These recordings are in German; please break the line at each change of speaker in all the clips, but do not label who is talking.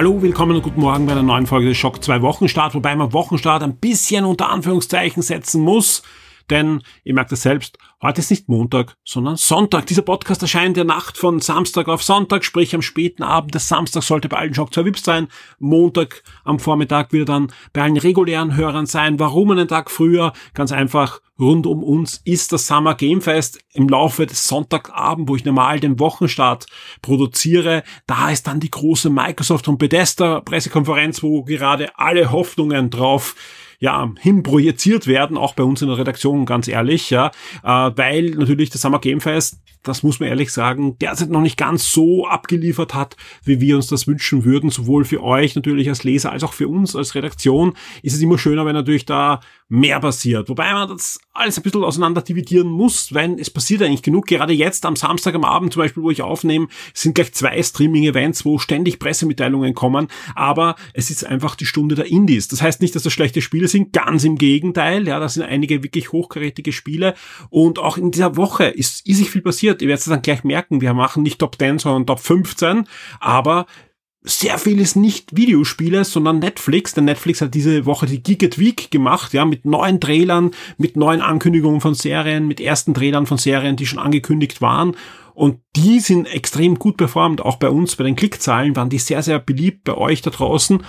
Hallo, willkommen und guten Morgen bei einer neuen Folge des Schock 2 Wochenstart, wobei man Wochenstart ein bisschen unter Anführungszeichen setzen muss, denn ihr merkt es selbst, Heute ist nicht Montag, sondern Sonntag. Dieser Podcast erscheint der Nacht von Samstag auf Sonntag, sprich am späten Abend des Samstags sollte bei allen Shock 2 Vips sein. Montag am Vormittag wird dann bei allen regulären Hörern sein. Warum einen Tag früher? Ganz einfach, rund um uns ist das Summer Game Fest im Laufe des Sonntagabend, wo ich normal den Wochenstart produziere. Da ist dann die große Microsoft und Bethesda Pressekonferenz, wo gerade alle Hoffnungen drauf ja, hinprojiziert werden, auch bei uns in der Redaktion, ganz ehrlich, ja, äh, weil natürlich das Summer Game Fest das muss man ehrlich sagen, derzeit noch nicht ganz so abgeliefert hat, wie wir uns das wünschen würden. Sowohl für euch natürlich als Leser als auch für uns als Redaktion ist es immer schöner, wenn natürlich da mehr passiert. Wobei man das alles ein bisschen auseinander dividieren muss, weil es passiert eigentlich genug. Gerade jetzt am Samstag am Abend zum Beispiel, wo ich aufnehme, sind gleich zwei Streaming-Events, wo ständig Pressemitteilungen kommen. Aber es ist einfach die Stunde der Indies. Das heißt nicht, dass das schlechte Spiele sind. Ganz im Gegenteil. Ja, das sind einige wirklich hochkarätige Spiele. Und auch in dieser Woche ist, ist sich viel passiert. Ihr werdet es dann gleich merken. Wir machen nicht Top 10, sondern Top 15. Aber sehr viel ist nicht Videospiele, sondern Netflix. Denn Netflix hat diese Woche die Geeked Week gemacht, ja, mit neuen Trailern, mit neuen Ankündigungen von Serien, mit ersten Trailern von Serien, die schon angekündigt waren. Und die sind extrem gut performt. Auch bei uns, bei den Klickzahlen waren die sehr, sehr beliebt bei euch da draußen.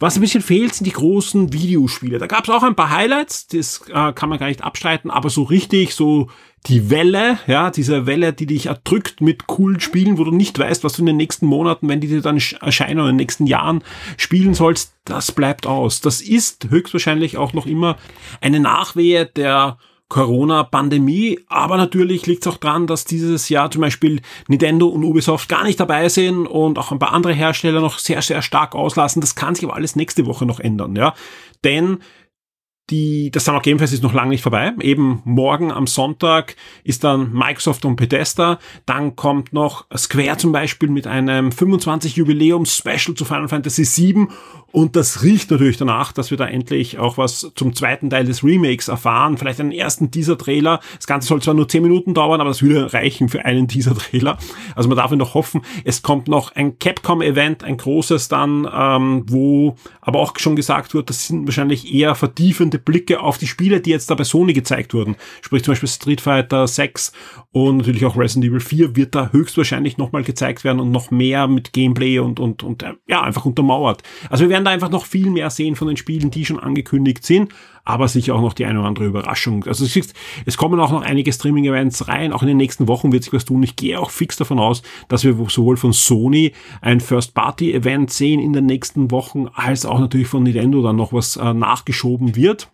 Was ein bisschen fehlt, sind die großen Videospiele. Da gab es auch ein paar Highlights, das äh, kann man gar nicht abstreiten, aber so richtig, so die Welle, ja, diese Welle, die dich erdrückt mit coolen Spielen, wo du nicht weißt, was du in den nächsten Monaten, wenn die dir dann erscheinen oder in den nächsten Jahren spielen sollst, das bleibt aus. Das ist höchstwahrscheinlich auch noch immer eine Nachwehe der Corona-Pandemie. Aber natürlich liegt es auch dran, dass dieses Jahr zum Beispiel Nintendo und Ubisoft gar nicht dabei sind und auch ein paar andere Hersteller noch sehr, sehr stark auslassen. Das kann sich aber alles nächste Woche noch ändern, ja. Denn die, das Summer Game Fest ist noch lange nicht vorbei. Eben morgen am Sonntag ist dann Microsoft und Bethesda. Dann kommt noch Square zum Beispiel mit einem 25 Jubiläums Special zu Final Fantasy VII und das riecht natürlich danach, dass wir da endlich auch was zum zweiten Teil des Remakes erfahren. Vielleicht einen ersten Teaser-Trailer. Das Ganze soll zwar nur 10 Minuten dauern, aber das würde reichen für einen Teaser-Trailer. Also man darf noch hoffen. Es kommt noch ein Capcom-Event, ein großes dann, ähm, wo aber auch schon gesagt wird, das sind wahrscheinlich eher vertiefende Blicke auf die Spiele, die jetzt da bei Sony gezeigt wurden. Sprich zum Beispiel Street Fighter 6 und natürlich auch Resident Evil 4 wird da höchstwahrscheinlich nochmal gezeigt werden und noch mehr mit Gameplay und, und, und äh, ja, einfach untermauert. Also wir werden da einfach noch viel mehr sehen von den Spielen, die schon angekündigt sind, aber sicher auch noch die eine oder andere Überraschung. Also es, kommen auch noch einige Streaming-Events rein, auch in den nächsten Wochen wird sich was tun. Ich gehe auch fix davon aus, dass wir sowohl von Sony ein First-Party-Event sehen in den nächsten Wochen, als auch natürlich von Nintendo dann noch was äh, nachgeschoben wird.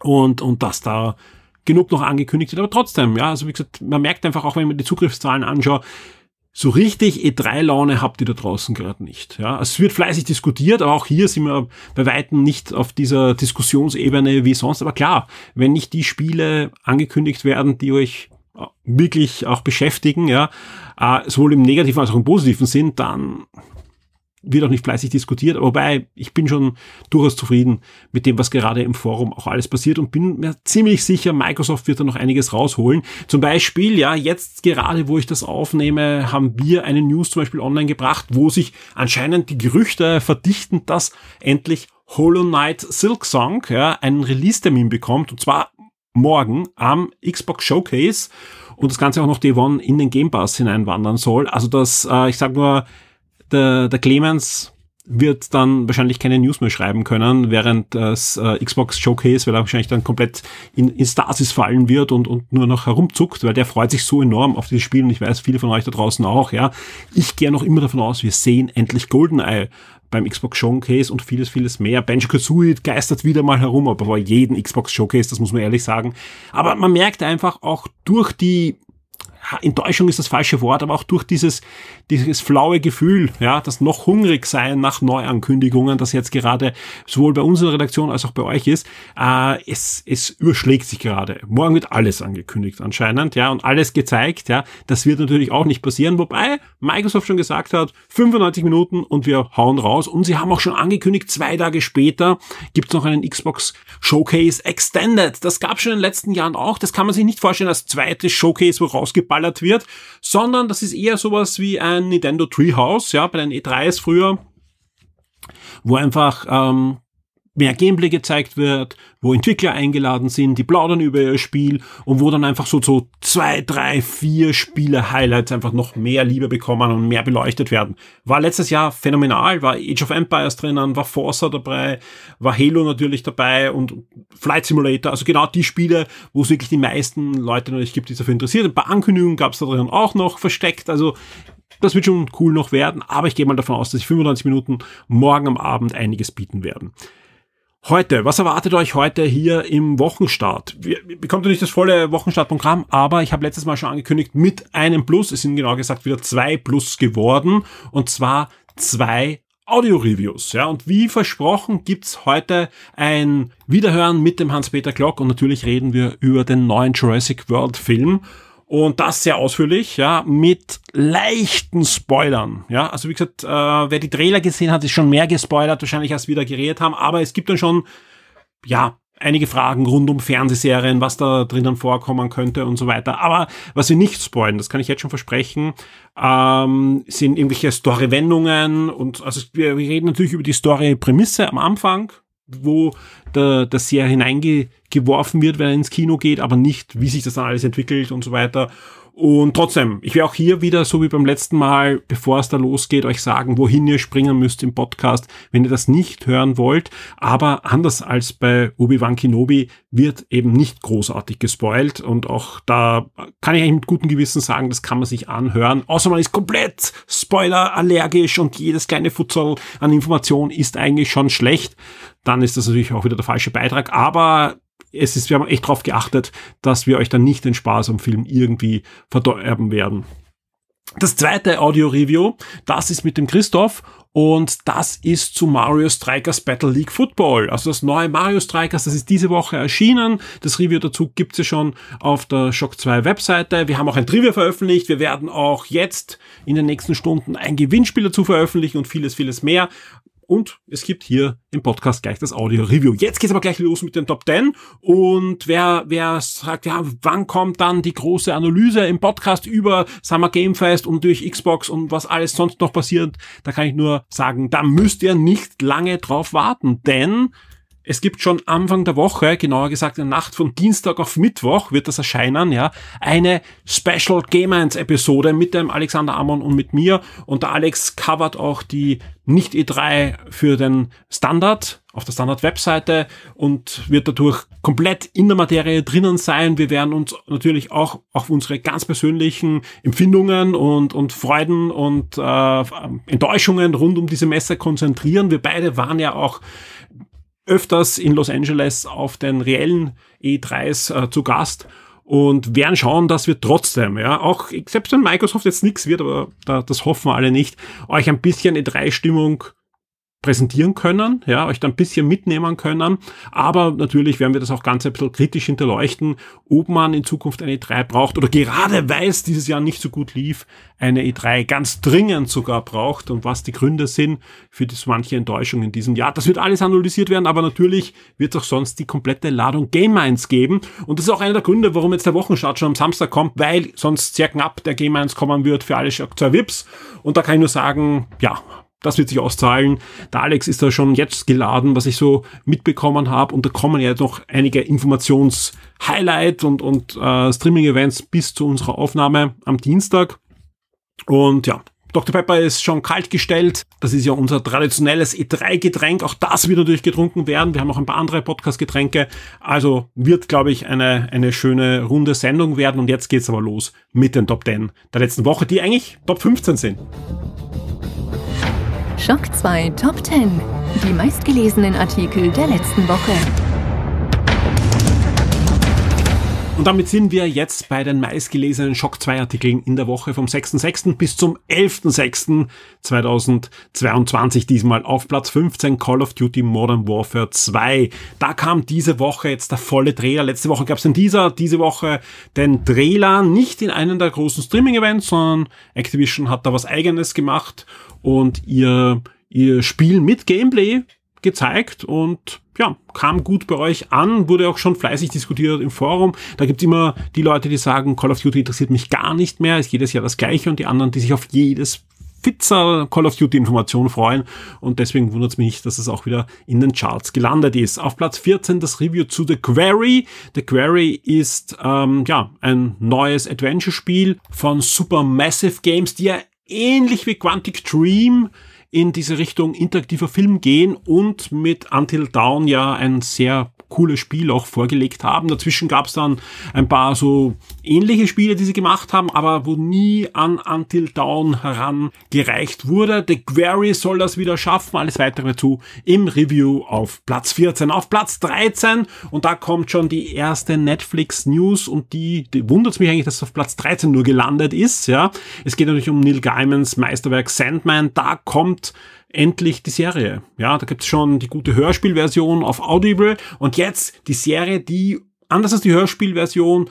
Und, und dass da genug noch angekündigt wird, aber trotzdem, ja, also wie gesagt, man merkt einfach auch, wenn man die Zugriffszahlen anschaut, so richtig E3-Laune habt ihr da draußen gerade nicht. Ja, es wird fleißig diskutiert, aber auch hier sind wir bei weitem nicht auf dieser Diskussionsebene wie sonst. Aber klar, wenn nicht die Spiele angekündigt werden, die euch wirklich auch beschäftigen, ja, äh, sowohl im negativen als auch im positiven Sinn, dann wird auch nicht fleißig diskutiert, aber wobei ich bin schon durchaus zufrieden mit dem, was gerade im Forum auch alles passiert und bin mir ziemlich sicher, Microsoft wird da noch einiges rausholen. Zum Beispiel, ja, jetzt gerade, wo ich das aufnehme, haben wir eine News zum Beispiel online gebracht, wo sich anscheinend die Gerüchte verdichten, dass endlich Hollow Knight Silk Song ja, einen Release-Termin bekommt und zwar morgen am Xbox Showcase und das Ganze auch noch Day One in den Game Pass hineinwandern soll. Also das, äh, ich sag nur, der, der Clemens wird dann wahrscheinlich keine News mehr schreiben können, während das äh, Xbox Showcase, weil er wahrscheinlich dann komplett in, in Stasis fallen wird und, und nur noch herumzuckt, weil der freut sich so enorm auf dieses Spiel und ich weiß, viele von euch da draußen auch, ja. Ich gehe noch immer davon aus, wir sehen endlich GoldenEye beim Xbox Showcase und vieles, vieles mehr. Banjo-Kazooie geistert wieder mal herum, aber bei jedem Xbox Showcase, das muss man ehrlich sagen. Aber man merkt einfach auch durch die Enttäuschung ist das falsche Wort, aber auch durch dieses, dieses flaue Gefühl, ja, das noch hungrig sein nach Neuankündigungen, das jetzt gerade sowohl bei unserer Redaktion als auch bei euch ist, äh, es, es überschlägt sich gerade. Morgen wird alles angekündigt anscheinend, ja, und alles gezeigt, ja. Das wird natürlich auch nicht passieren, wobei Microsoft schon gesagt hat, 95 Minuten und wir hauen raus. Und sie haben auch schon angekündigt, zwei Tage später gibt's noch einen Xbox Showcase Extended. Das gab schon in den letzten Jahren auch. Das kann man sich nicht vorstellen als zweites Showcase, wo rausgeballert wird, sondern das ist eher sowas wie ein Nintendo Treehouse, ja, bei den E3s früher, wo einfach ähm, mehr Gameplay gezeigt wird, wo Entwickler eingeladen sind, die plaudern über ihr Spiel und wo dann einfach so, so zwei, drei, vier Spiele-Highlights einfach noch mehr Liebe bekommen und mehr beleuchtet werden. War letztes Jahr phänomenal, war Age of Empires drinnen, war Forza dabei, war Halo natürlich dabei und Flight Simulator, also genau die Spiele, wo es wirklich die meisten Leute natürlich gibt, die dafür interessiert. Ein paar Ankündigungen gab es da drin auch noch versteckt, also das wird schon cool noch werden, aber ich gehe mal davon aus, dass ich 95 Minuten morgen am Abend einiges bieten werden. Heute, was erwartet euch heute hier im Wochenstart? Wir bekommt nicht das volle Wochenstartprogramm, aber ich habe letztes Mal schon angekündigt, mit einem Plus, es sind genau gesagt wieder zwei Plus geworden, und zwar zwei Audio-Reviews. Ja, und wie versprochen gibt's heute ein Wiederhören mit dem Hans-Peter Glock und natürlich reden wir über den neuen Jurassic World Film. Und das sehr ausführlich, ja, mit leichten Spoilern. Ja, also wie gesagt, äh, wer die Trailer gesehen hat, ist schon mehr gespoilert, wahrscheinlich als wir da geredet haben, aber es gibt dann schon, ja, einige Fragen rund um Fernsehserien, was da drinnen vorkommen könnte und so weiter. Aber was wir nicht spoilen, das kann ich jetzt schon versprechen, ähm, sind irgendwelche Story-Wendungen und also wir reden natürlich über die Story-Prämisse am Anfang, wo der, der sehr hineingeworfen wird, wenn er ins Kino geht, aber nicht, wie sich das dann alles entwickelt und so weiter. Und trotzdem, ich werde auch hier wieder, so wie beim letzten Mal, bevor es da losgeht, euch sagen, wohin ihr springen müsst im Podcast, wenn ihr das nicht hören wollt. Aber anders als bei Obi-Wan Kenobi wird eben nicht großartig gespoilt. Und auch da kann ich eigentlich mit gutem Gewissen sagen, das kann man sich anhören. Außer man ist komplett spoilerallergisch und jedes kleine Futzel an Information ist eigentlich schon schlecht. Dann ist das natürlich auch wieder der falsche Beitrag. Aber es ist, wir haben echt darauf geachtet, dass wir euch dann nicht den Spaß am Film irgendwie verderben werden. Das zweite Audio-Review, das ist mit dem Christoph und das ist zu Mario Strikers Battle League Football. Also das neue Mario Strikers, das ist diese Woche erschienen. Das Review dazu gibt's ja schon auf der Shock 2 Webseite. Wir haben auch ein Trivia veröffentlicht. Wir werden auch jetzt in den nächsten Stunden ein Gewinnspiel dazu veröffentlichen und vieles, vieles mehr. Und es gibt hier im Podcast gleich das Audio-Review. Jetzt geht's aber gleich los mit den Top 10. Und wer, wer sagt, ja, wann kommt dann die große Analyse im Podcast über Summer Game Fest und durch Xbox und was alles sonst noch passiert, da kann ich nur sagen, da müsst ihr nicht lange drauf warten, denn es gibt schon Anfang der Woche, genauer gesagt in der Nacht von Dienstag auf Mittwoch wird das erscheinen, ja, eine Special Game 1 Episode mit dem Alexander Amon und mit mir. Und der Alex covert auch die nicht E3 für den Standard auf der Standard-Webseite und wird dadurch komplett in der Materie drinnen sein. Wir werden uns natürlich auch auf unsere ganz persönlichen Empfindungen und, und Freuden und äh, Enttäuschungen rund um diese Messe konzentrieren. Wir beide waren ja auch öfters in Los Angeles auf den reellen E3s äh, zu Gast und werden schauen, dass wir trotzdem, ja, auch selbst wenn Microsoft jetzt nichts wird, aber da, das hoffen wir alle nicht, euch ein bisschen E3-Stimmung präsentieren können, ja, euch da ein bisschen mitnehmen können. Aber natürlich werden wir das auch ganz ein bisschen kritisch hinterleuchten, ob man in Zukunft eine E3 braucht oder gerade weil es dieses Jahr nicht so gut lief, eine E3 ganz dringend sogar braucht und was die Gründe sind für das manche Enttäuschung in diesem Jahr. Das wird alles analysiert werden, aber natürlich wird es auch sonst die komplette Ladung Game Minds geben. Und das ist auch einer der Gründe, warum jetzt der Wochenstart schon am Samstag kommt, weil sonst sehr knapp der Game Minds kommen wird für alle zwei VIPs. Und da kann ich nur sagen, ja, das wird sich auszahlen. Der Alex ist da schon jetzt geladen, was ich so mitbekommen habe. Und da kommen ja noch einige Informations-Highlight und, und äh, Streaming-Events bis zu unserer Aufnahme am Dienstag. Und ja, Dr. Pepper ist schon kalt gestellt. Das ist ja unser traditionelles E3-Getränk. Auch das wird natürlich getrunken werden. Wir haben auch ein paar andere Podcast-Getränke. Also wird, glaube ich, eine, eine schöne runde Sendung werden. Und jetzt geht's aber los mit den Top 10 der letzten Woche, die eigentlich Top 15 sind.
Schock 2 Top 10. Die meistgelesenen Artikel der letzten Woche.
Und damit sind wir jetzt bei den meistgelesenen Shock 2 Artikeln in der Woche vom 6.6. bis zum 11.6.2022. Diesmal auf Platz 15 Call of Duty Modern Warfare 2. Da kam diese Woche jetzt der volle Trailer. Letzte Woche gab es den Teaser, diese Woche den Trailer. Nicht in einem der großen Streaming-Events, sondern Activision hat da was eigenes gemacht und ihr, ihr Spiel mit Gameplay gezeigt und ja, kam gut bei euch an, wurde auch schon fleißig diskutiert im Forum. Da gibt's immer die Leute, die sagen, Call of Duty interessiert mich gar nicht mehr, ist jedes Jahr das gleiche und die anderen, die sich auf jedes Pizza Call of Duty Information freuen und deswegen wundert es mich nicht, dass es auch wieder in den Charts gelandet ist. Auf Platz 14 das Review zu The Quarry. The Quarry ist ähm, ja ein neues Adventure-Spiel von Supermassive Games, die ja ähnlich wie Quantic Dream in diese Richtung interaktiver Film gehen und mit Until Dawn ja ein sehr cooles Spiel auch vorgelegt haben. Dazwischen gab es dann ein paar so ähnliche Spiele, die sie gemacht haben, aber wo nie an Until Dawn herangereicht wurde. The Query soll das wieder schaffen. Alles weitere dazu im Review auf Platz 14. Auf Platz 13 und da kommt schon die erste Netflix News und die, die wundert mich eigentlich, dass es auf Platz 13 nur gelandet ist. Ja, Es geht natürlich um Neil Gaimans Meisterwerk Sandman. Da kommt endlich die Serie. Ja, da gibt's schon die gute Hörspielversion auf Audible. Und jetzt die Serie, die anders als die Hörspielversion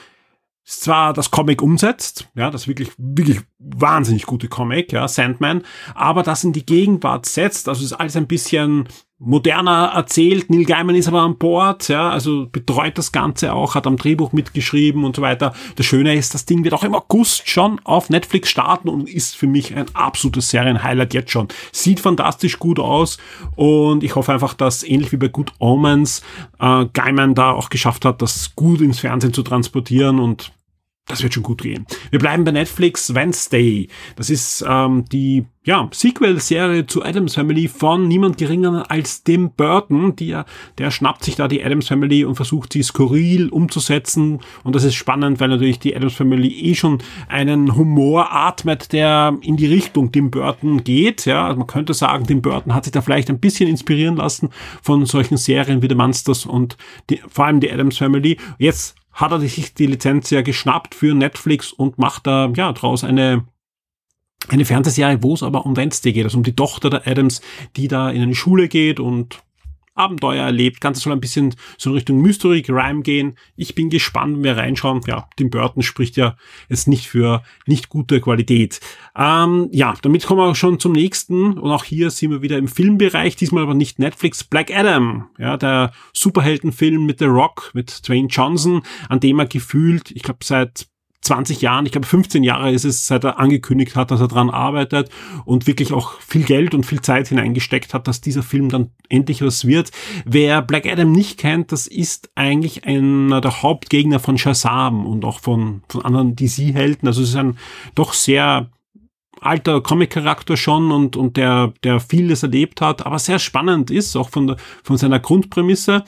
zwar das Comic umsetzt, ja, das wirklich, wirklich wahnsinnig gute Comic, ja, Sandman, aber das in die Gegenwart setzt, also ist alles ein bisschen moderner erzählt. Neil Gaiman ist aber an Bord, ja, also betreut das Ganze auch, hat am Drehbuch mitgeschrieben und so weiter. Das Schöne ist, das Ding wird auch im August schon auf Netflix starten und ist für mich ein absolutes Serienhighlight jetzt schon. Sieht fantastisch gut aus und ich hoffe einfach, dass ähnlich wie bei Good Omens äh, Gaiman da auch geschafft hat, das gut ins Fernsehen zu transportieren und das wird schon gut gehen. Wir bleiben bei Netflix Wednesday. Das ist ähm, die ja, Sequel-Serie zu Adams Family von niemand geringer als Tim Burton. Der, der schnappt sich da die Adams Family und versucht sie skurril umzusetzen. Und das ist spannend, weil natürlich die Adams Family eh schon einen Humor atmet, der in die Richtung Tim Burton geht. Ja, also man könnte sagen, Tim Burton hat sich da vielleicht ein bisschen inspirieren lassen von solchen Serien wie The Monsters und die, vor allem die Adams Family. Jetzt hat er sich die Lizenz ja geschnappt für Netflix und macht da ja draus eine eine Fernsehserie, wo es aber um Wednesday geht, also um die Tochter der Adams, die da in eine Schule geht und Abenteuer erlebt. Ganze soll ein bisschen so in Richtung Mystery Crime gehen. Ich bin gespannt, wenn wir reinschauen. Ja, Tim Burton spricht ja jetzt nicht für nicht gute Qualität. Ähm, ja, damit kommen wir auch schon zum nächsten. Und auch hier sind wir wieder im Filmbereich, diesmal aber nicht Netflix. Black Adam, ja, der Superheldenfilm mit The Rock, mit Dwayne Johnson, an dem er gefühlt, ich glaube, seit 20 Jahren, ich glaube 15 Jahre ist es, seit er angekündigt hat, dass er dran arbeitet und wirklich auch viel Geld und viel Zeit hineingesteckt hat, dass dieser Film dann endlich was wird. Wer Black Adam nicht kennt, das ist eigentlich einer der Hauptgegner von Shazam und auch von, von anderen DC-Helden. Also es ist ein doch sehr alter Comic-Charakter schon und, und der, der vieles erlebt hat, aber sehr spannend ist, auch von, der, von seiner Grundprämisse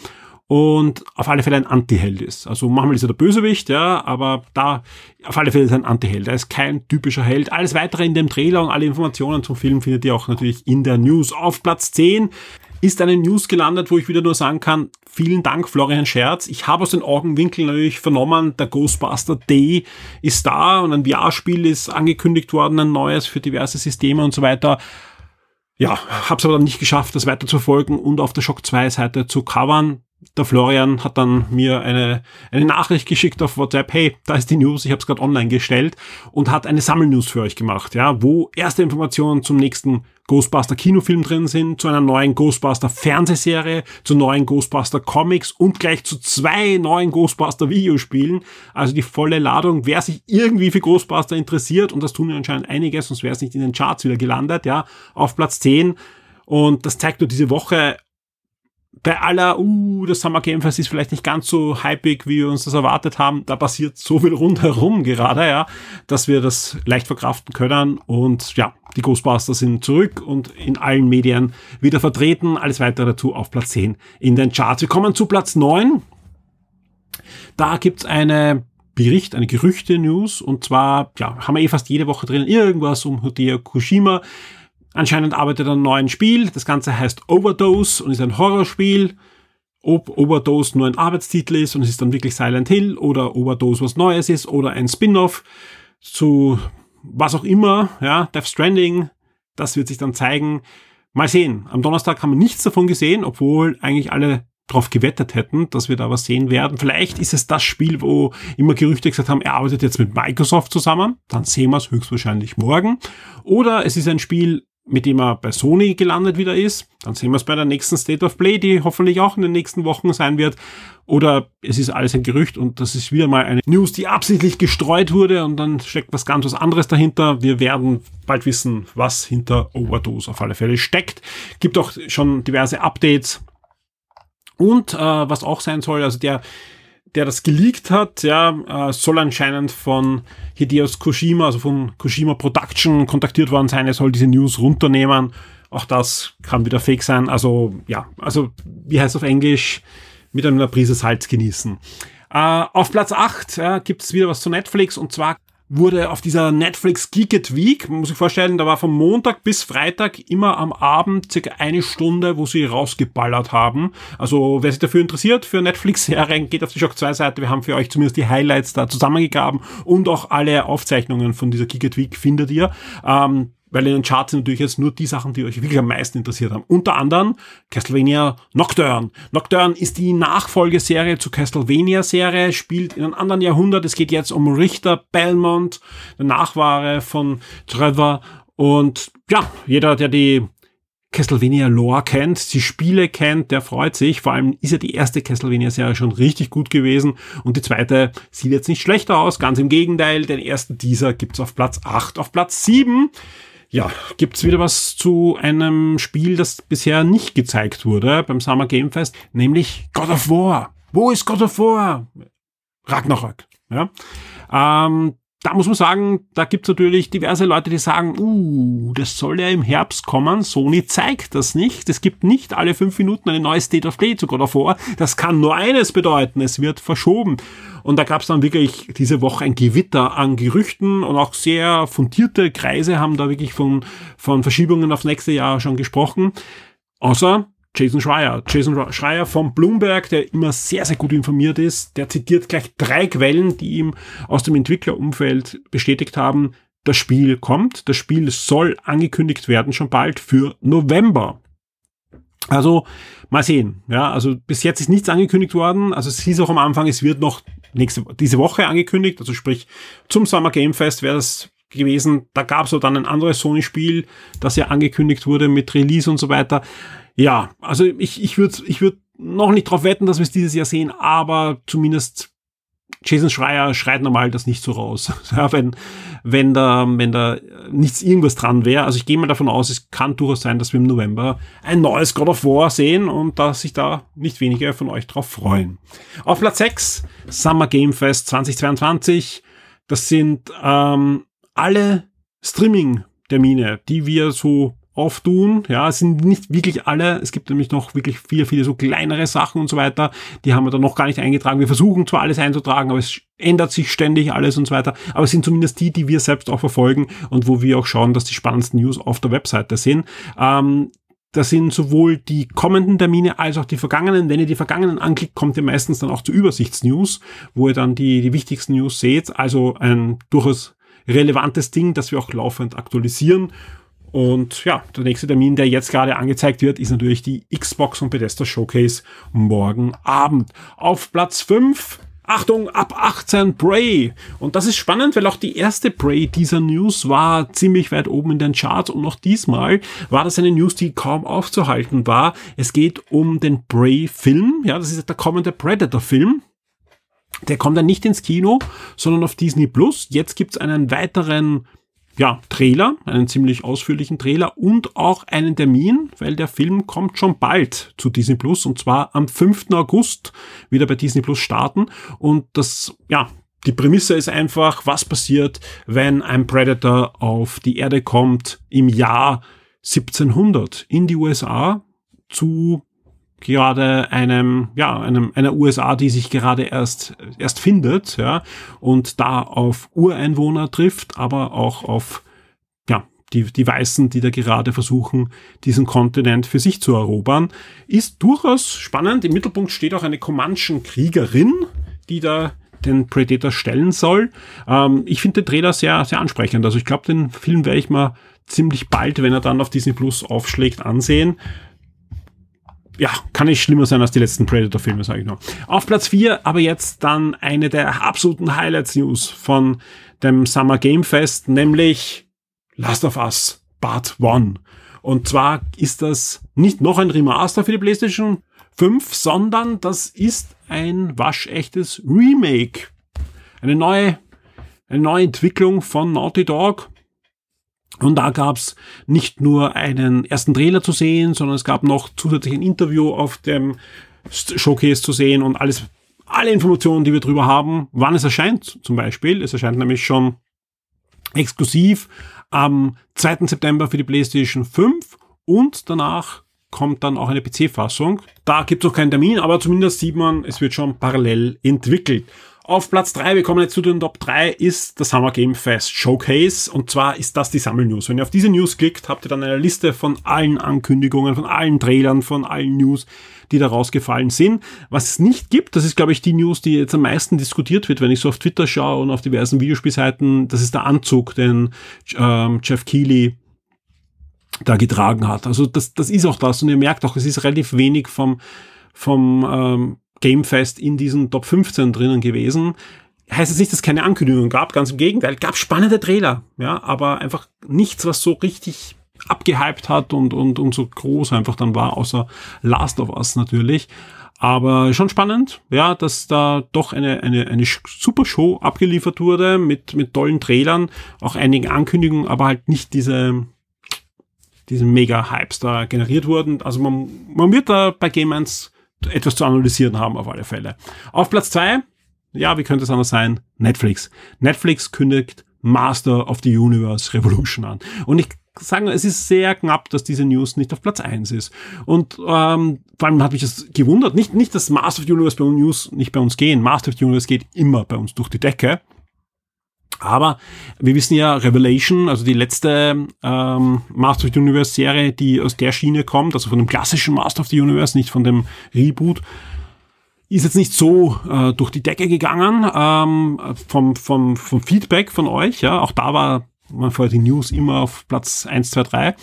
und auf alle Fälle ein Anti-Held ist. Also manchmal ist er der Bösewicht, ja, aber da auf alle Fälle ist er ein Anti-Held. Er ist kein typischer Held. Alles weitere in dem Trailer und alle Informationen zum Film findet ihr auch natürlich in der News. Auf Platz 10 ist eine News gelandet, wo ich wieder nur sagen kann, vielen Dank Florian Scherz. Ich habe aus den Augenwinkeln natürlich vernommen, der Ghostbuster Day ist da und ein VR-Spiel ist angekündigt worden, ein neues für diverse Systeme und so weiter ja, habe es aber dann nicht geschafft, das weiter zu verfolgen und auf der Shock 2 Seite zu covern der Florian hat dann mir eine, eine Nachricht geschickt auf WhatsApp, hey, da ist die News, ich habe es gerade online gestellt und hat eine Sammelnews für euch gemacht, ja, wo erste Informationen zum nächsten Ghostbuster Kinofilm drin sind, zu einer neuen Ghostbuster Fernsehserie, zu neuen Ghostbuster Comics und gleich zu zwei neuen Ghostbuster Videospielen. Also die volle Ladung, wer sich irgendwie für Ghostbuster interessiert, und das tun ja anscheinend einige, sonst wäre es nicht in den Charts wieder gelandet, ja, auf Platz 10. Und das zeigt nur diese Woche, bei aller, uh, das Summer Game Fest ist vielleicht nicht ganz so hypig, wie wir uns das erwartet haben. Da passiert so viel rundherum gerade, ja, dass wir das leicht verkraften können. Und ja, die Ghostbusters sind zurück und in allen Medien wieder vertreten. Alles weitere dazu auf Platz 10 in den Charts. Wir kommen zu Platz 9. Da gibt's eine Bericht, eine Gerüchte-News. Und zwar, ja, haben wir eh fast jede Woche drin irgendwas um Hideo Kushima. Anscheinend arbeitet er an einem neuen Spiel. Das Ganze heißt Overdose und ist ein Horrorspiel. ob Overdose nur ein Arbeitstitel ist und es ist dann wirklich Silent Hill oder Overdose was Neues ist oder ein Spin-off zu was auch immer, ja, Death Stranding, das wird sich dann zeigen. Mal sehen. Am Donnerstag haben wir nichts davon gesehen, obwohl eigentlich alle darauf gewettet hätten, dass wir da was sehen werden. Vielleicht ist es das Spiel, wo immer Gerüchte gesagt haben, er arbeitet jetzt mit Microsoft zusammen. Dann sehen wir es höchstwahrscheinlich morgen. Oder es ist ein Spiel, mit dem er bei Sony gelandet wieder ist. Dann sehen wir es bei der nächsten State of Play, die hoffentlich auch in den nächsten Wochen sein wird. Oder es ist alles ein Gerücht und das ist wieder mal eine News, die absichtlich gestreut wurde und dann steckt was ganz was anderes dahinter. Wir werden bald wissen, was hinter Overdose auf alle Fälle steckt. Gibt auch schon diverse Updates und äh, was auch sein soll, also der, der das geleakt hat, ja, äh, soll anscheinend von Hideos Kojima, also von Kojima Production kontaktiert worden sein. Er soll diese News runternehmen. Auch das kann wieder fake sein. Also ja, also wie heißt auf Englisch, mit einer Prise Salz genießen. Äh, auf Platz 8 ja, gibt es wieder was zu Netflix und zwar wurde auf dieser Netflix Geek It Week, muss sich vorstellen, da war von Montag bis Freitag immer am Abend circa eine Stunde, wo sie rausgeballert haben. Also wer sich dafür interessiert, für Netflix-Serien, geht auf die Shock 2 Seite. Wir haben für euch zumindest die Highlights da zusammengegraben und auch alle Aufzeichnungen von dieser Geek It Week findet ihr. Ähm, weil in den Charts sind natürlich jetzt nur die Sachen, die euch wirklich am meisten interessiert haben. Unter anderem Castlevania Nocturne. Nocturne ist die Nachfolgeserie zur Castlevania-Serie, spielt in einem anderen Jahrhundert. Es geht jetzt um Richter Belmont, der Nachwahre von Trevor. Und ja, jeder, der die Castlevania Lore kennt, die Spiele kennt, der freut sich. Vor allem ist ja die erste Castlevania-Serie schon richtig gut gewesen und die zweite sieht jetzt nicht schlechter aus. Ganz im Gegenteil, den ersten dieser gibt's auf Platz 8. Auf Platz 7 ja, gibt's wieder was zu einem Spiel, das bisher nicht gezeigt wurde beim Summer Game Fest, nämlich God of War. Wo ist God of War? Ragnarök. Ja. Ähm, da muss man sagen, da gibt's natürlich diverse Leute, die sagen, uh, das soll ja im Herbst kommen. Sony zeigt das nicht. Es gibt nicht alle fünf Minuten eine neue State of Play zu God of War. Das kann nur eines bedeuten, es wird verschoben. Und da gab's dann wirklich diese Woche ein Gewitter an Gerüchten und auch sehr fundierte Kreise haben da wirklich von, von Verschiebungen aufs nächste Jahr schon gesprochen. Außer Jason Schreier. Jason Schreier von Bloomberg, der immer sehr, sehr gut informiert ist, der zitiert gleich drei Quellen, die ihm aus dem Entwicklerumfeld bestätigt haben, das Spiel kommt. Das Spiel soll angekündigt werden schon bald für November. Also mal sehen. Ja, also bis jetzt ist nichts angekündigt worden. Also es hieß auch am Anfang, es wird noch nächste diese Woche angekündigt. Also sprich zum Summer Game Fest wäre das gewesen. Da gab es dann ein anderes Sony-Spiel, das ja angekündigt wurde mit Release und so weiter. Ja, also ich, ich würde ich würd noch nicht drauf wetten, dass wir es dieses Jahr sehen, aber zumindest Jason Schreier schreit normal das nicht so raus. Ja, wenn, wenn da, wenn da nichts irgendwas dran wäre. Also ich gehe mal davon aus, es kann durchaus sein, dass wir im November ein neues God of War sehen und dass sich da nicht wenige von euch drauf freuen. Auf Platz 6, Summer Game Fest 2022. Das sind ähm, alle Streaming-Termine, die wir so auftun. Ja, es sind nicht wirklich alle. Es gibt nämlich noch wirklich viele, viele so kleinere Sachen und so weiter. Die haben wir dann noch gar nicht eingetragen. Wir versuchen zwar alles einzutragen, aber es ändert sich ständig alles und so weiter. Aber es sind zumindest die, die wir selbst auch verfolgen und wo wir auch schauen, dass die spannendsten News auf der Webseite sind. Ähm, das sind sowohl die kommenden Termine als auch die vergangenen. Wenn ihr die vergangenen anklickt, kommt ihr meistens dann auch zu Übersichtsnews, wo ihr dann die, die wichtigsten News seht. Also ein durchaus relevantes Ding, das wir auch laufend aktualisieren und ja, der nächste Termin, der jetzt gerade angezeigt wird, ist natürlich die Xbox und Bethesda Showcase morgen Abend. Auf Platz 5 Achtung, ab 18 Bray. Und das ist spannend, weil auch die erste Bray dieser News war ziemlich weit oben in den Charts und noch diesmal war das eine News, die kaum aufzuhalten war. Es geht um den Bray-Film. Ja, das ist der kommende Predator-Film. Der kommt dann nicht ins Kino, sondern auf Disney Plus. Jetzt gibt's einen weiteren ja, Trailer, einen ziemlich ausführlichen Trailer und auch einen Termin, weil der Film kommt schon bald zu Disney Plus und zwar am 5. August wieder bei Disney Plus starten und das, ja, die Prämisse ist einfach, was passiert, wenn ein Predator auf die Erde kommt im Jahr 1700 in die USA zu gerade einem, ja, einem, einer USA, die sich gerade erst, erst findet, ja, und da auf Ureinwohner trifft, aber auch auf, ja, die, die Weißen, die da gerade versuchen, diesen Kontinent für sich zu erobern, ist durchaus spannend. Im Mittelpunkt steht auch eine Comanchen-Kriegerin, die da den Predator stellen soll. Ähm, ich finde den Trailer sehr, sehr ansprechend. Also ich glaube, den Film werde ich mal ziemlich bald, wenn er dann auf Disney Plus aufschlägt, ansehen. Ja, kann nicht schlimmer sein als die letzten Predator-Filme, sage ich noch. Auf Platz 4 aber jetzt dann eine der absoluten Highlights-News von dem Summer Game Fest, nämlich Last of Us Part 1. Und zwar ist das nicht noch ein Remaster für die PlayStation 5, sondern das ist ein waschechtes Remake. Eine neue, eine neue Entwicklung von Naughty Dog. Und da gab's nicht nur einen ersten Trailer zu sehen, sondern es gab noch zusätzlich ein Interview auf dem Showcase zu sehen und alles, alle Informationen, die wir drüber haben, wann es erscheint zum Beispiel. Es erscheint nämlich schon exklusiv am 2. September für die PlayStation 5 und danach kommt dann auch eine PC-Fassung. Da gibt es noch keinen Termin, aber zumindest sieht man, es wird schon parallel entwickelt. Auf Platz 3, wir kommen jetzt zu den Top 3, ist das Summer Game Fest Showcase. Und zwar ist das die Sammelnews. Wenn ihr auf diese News klickt, habt ihr dann eine Liste von allen Ankündigungen, von allen Trailern, von allen News, die da rausgefallen sind. Was es nicht gibt, das ist, glaube ich, die News, die jetzt am meisten diskutiert wird, wenn ich so auf Twitter schaue und auf diversen Videospielseiten. Das ist der Anzug, den ähm, Jeff Keighley da getragen hat. Also das, das ist auch das. Und ihr merkt auch, es ist relativ wenig vom, vom ähm, Gamefest in diesen Top 15 drinnen gewesen. Heißt jetzt nicht, dass es keine Ankündigungen gab, ganz im Gegenteil, gab spannende Trailer, ja, aber einfach nichts, was so richtig abgehypt hat und, und, und so groß einfach dann war, außer Last of Us natürlich. Aber schon spannend, ja, dass da doch eine, eine, eine super Show abgeliefert wurde mit, mit tollen Trailern, auch einigen Ankündigungen, aber halt nicht diese, diesen Mega-Hypes da generiert wurden. Also man, man wird da bei Game 1 etwas zu analysieren haben auf alle Fälle. Auf Platz zwei, ja, wie könnte es anders sein? Netflix. Netflix kündigt Master of the Universe Revolution an. Und ich sagen, es ist sehr knapp, dass diese News nicht auf Platz eins ist. Und ähm, vor allem hat mich das gewundert. Nicht, nicht, dass Master of the Universe bei uns News nicht bei uns gehen. Master of the Universe geht immer bei uns durch die Decke. Aber wir wissen ja, Revelation, also die letzte ähm, Master of the Universe Serie, die aus der Schiene kommt, also von dem klassischen Master of the Universe, nicht von dem Reboot, ist jetzt nicht so äh, durch die Decke gegangen ähm, vom, vom, vom Feedback von euch. Ja, auch da war man vorher die News immer auf Platz 1, 2, 3.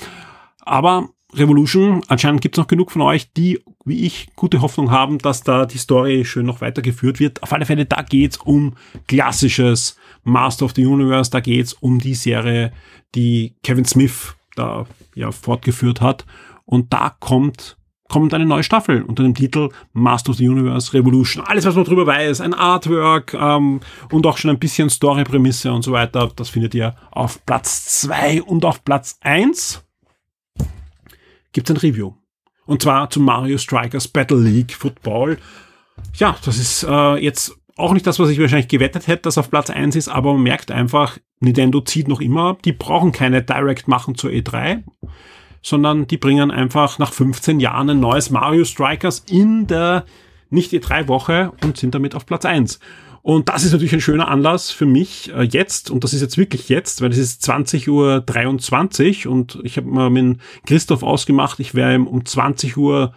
Aber Revolution, anscheinend gibt es noch genug von euch, die, wie ich, gute Hoffnung haben, dass da die Story schön noch weitergeführt wird. Auf alle Fälle, da geht's um klassisches Master of the Universe. Da geht's um die Serie, die Kevin Smith da ja fortgeführt hat. Und da kommt kommt eine neue Staffel unter dem Titel Master of the Universe Revolution. Alles, was man drüber weiß, ein Artwork ähm, und auch schon ein bisschen Story-Prämisse und so weiter, das findet ihr auf Platz zwei und auf Platz eins gibt's ein Review. Und zwar zu Mario Strikers Battle League Football. Ja, das ist äh, jetzt auch nicht das, was ich wahrscheinlich gewettet hätte, dass auf Platz 1 ist, aber man merkt einfach, Nintendo zieht noch immer, die brauchen keine Direct machen zur E3, sondern die bringen einfach nach 15 Jahren ein neues Mario Strikers in der nicht E3-Woche und sind damit auf Platz 1. Und das ist natürlich ein schöner Anlass für mich äh, jetzt, und das ist jetzt wirklich jetzt, weil es ist 20.23 Uhr und ich habe mal mit Christoph ausgemacht, ich ihm um 20.30 Uhr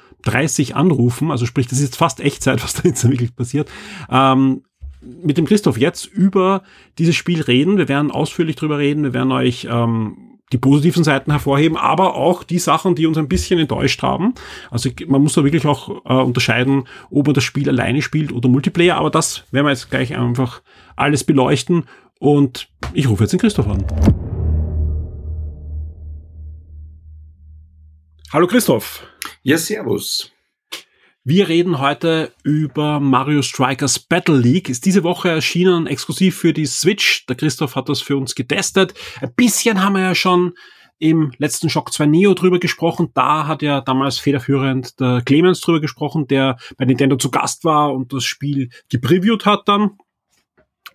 anrufen, also sprich, das ist fast Echtzeit, was da jetzt wirklich passiert. Ähm, mit dem Christoph jetzt über dieses Spiel reden. Wir werden ausführlich drüber reden. Wir werden euch ähm, die positiven Seiten hervorheben, aber auch die Sachen, die uns ein bisschen enttäuscht haben. Also man muss da wirklich auch äh, unterscheiden, ob man das Spiel alleine spielt oder Multiplayer, aber das werden wir jetzt gleich einfach alles beleuchten und ich rufe jetzt den Christoph an. Hallo Christoph.
Ja, servus.
Wir reden heute über Mario Strikers Battle League. Ist diese Woche erschienen, exklusiv für die Switch. Der Christoph hat das für uns getestet. Ein bisschen haben wir ja schon im letzten Shock 2 Neo drüber gesprochen. Da hat ja damals federführend der Clemens drüber gesprochen, der bei Nintendo zu Gast war und das Spiel gepreviewt hat dann.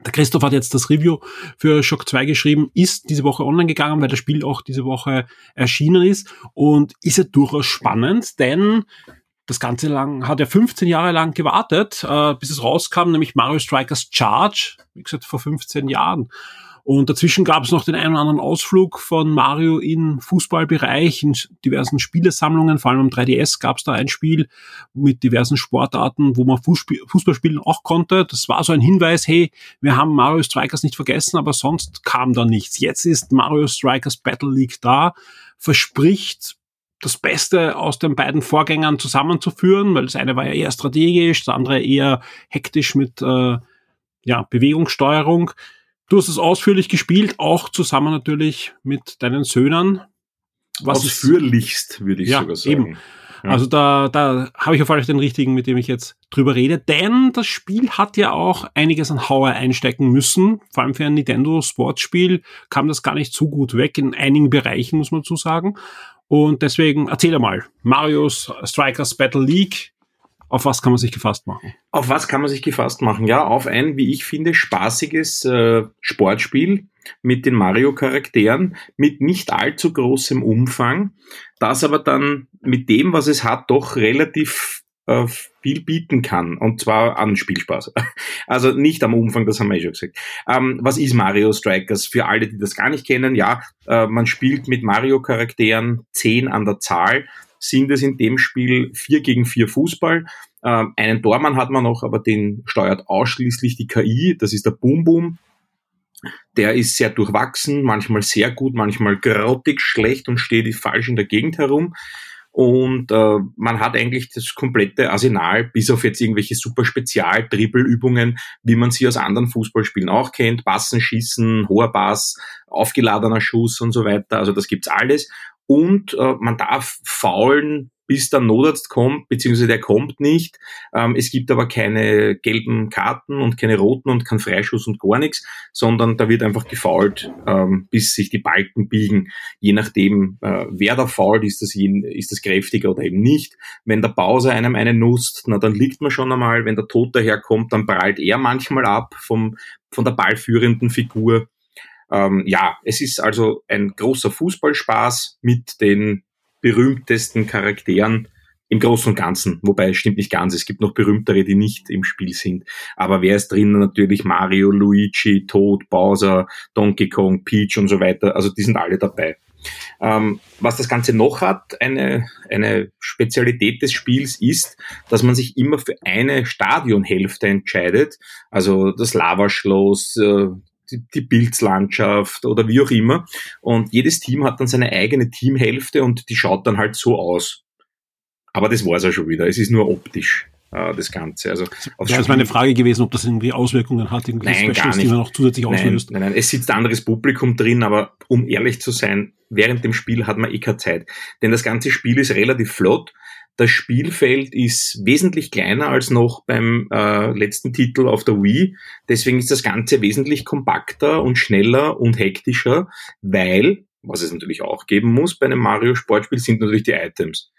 Der Christoph hat jetzt das Review für Shock 2 geschrieben, ist diese Woche online gegangen, weil das Spiel auch diese Woche erschienen ist und ist ja durchaus spannend, denn das Ganze lang hat er 15 Jahre lang gewartet, äh, bis es rauskam, nämlich Mario Strikers Charge, wie gesagt, vor 15 Jahren. Und dazwischen gab es noch den einen oder anderen Ausflug von Mario in Fußballbereich, in diversen Spielesammlungen, vor allem am 3DS gab es da ein Spiel mit diversen Sportarten, wo man Fußball spielen auch konnte. Das war so ein Hinweis, hey, wir haben Mario Strikers nicht vergessen, aber sonst kam da nichts. Jetzt ist Mario Strikers Battle League da, verspricht das Beste aus den beiden Vorgängern zusammenzuführen, weil das eine war ja eher strategisch, das andere eher hektisch mit äh, ja, Bewegungssteuerung. Du hast es ausführlich gespielt, auch zusammen natürlich mit deinen Söhnen.
Was Ausführlichst, würde ich ja, sogar sagen. Eben.
Ja. Also da, da habe ich auf alle den richtigen, mit dem ich jetzt drüber rede. Denn das Spiel hat ja auch einiges an Hauer einstecken müssen. Vor allem für ein Nintendo Sportspiel kam das gar nicht so gut weg. In einigen Bereichen, muss man zu sagen. Und deswegen erzähl mal. Mario's Strikers Battle League auf was kann man sich gefasst machen?
Auf was kann man sich gefasst machen? Ja, auf ein, wie ich finde, spaßiges äh, Sportspiel mit den Mario-Charakteren, mit nicht allzu großem Umfang, das aber dann mit dem, was es hat, doch relativ äh, viel bieten kann. Und zwar an Spielspaß. Also nicht am Umfang, das haben wir eh schon gesagt. Ähm, was ist Mario Strikers? Für alle, die das gar nicht kennen, ja, äh, man spielt mit Mario-Charakteren zehn an der Zahl sind es in dem Spiel vier gegen vier Fußball. Ähm, einen Tormann hat man noch, aber den steuert ausschließlich die KI. Das ist der Boom Boom. Der ist sehr durchwachsen, manchmal sehr gut, manchmal grautig, schlecht und steht falsch in der Gegend herum. Und äh, man hat eigentlich das komplette Arsenal, bis auf jetzt irgendwelche super Spezial-Dribbelübungen, wie man sie aus anderen Fußballspielen auch kennt. Bassen, Schießen, hoher Bass, aufgeladener Schuss und so weiter. Also das gibt's alles und äh, man darf faulen, bis der Notarzt kommt, beziehungsweise der kommt nicht. Ähm, es gibt aber keine gelben Karten und keine roten und kein Freischuss und gar nichts, sondern da wird einfach gefault, ähm, bis sich die Balken biegen. Je nachdem, äh, wer da fault, ist das, ist das kräftiger oder eben nicht. Wenn der Bowser einem einen nutzt, na dann liegt man schon einmal. Wenn der Tod daherkommt, dann prallt er manchmal ab vom, von der ballführenden Figur. Ähm, ja, es ist also ein großer Fußballspaß mit den berühmtesten Charakteren im Großen und Ganzen. Wobei es stimmt nicht ganz. Es gibt noch berühmtere, die nicht im Spiel sind. Aber wer ist drin? Natürlich Mario, Luigi, Toad, Bowser, Donkey Kong, Peach und so weiter. Also die sind alle dabei. Ähm, was das Ganze noch hat, eine, eine Spezialität des Spiels ist, dass man sich immer für eine Stadionhälfte entscheidet. Also das Lavaschloss, äh, die, die Bildslandschaft oder wie auch immer. Und jedes Team hat dann seine eigene Teamhälfte und die schaut dann halt so aus. Aber das war's ja schon wieder. Es ist nur optisch äh, das Ganze. Also
das war eine Frage gewesen, ob das irgendwie Auswirkungen hat, irgendwie
nein, Specials, gar nicht. die man noch zusätzlich nein, auslöst. Nein, nein, es sitzt anderes Publikum drin, aber um ehrlich zu sein, während dem Spiel hat man eh keine Zeit. Denn das ganze Spiel ist relativ flott. Das Spielfeld ist wesentlich kleiner als noch beim äh, letzten Titel auf der Wii. Deswegen ist das Ganze wesentlich kompakter und schneller und hektischer, weil, was es natürlich auch geben muss bei einem Mario-Sportspiel, sind natürlich die Items.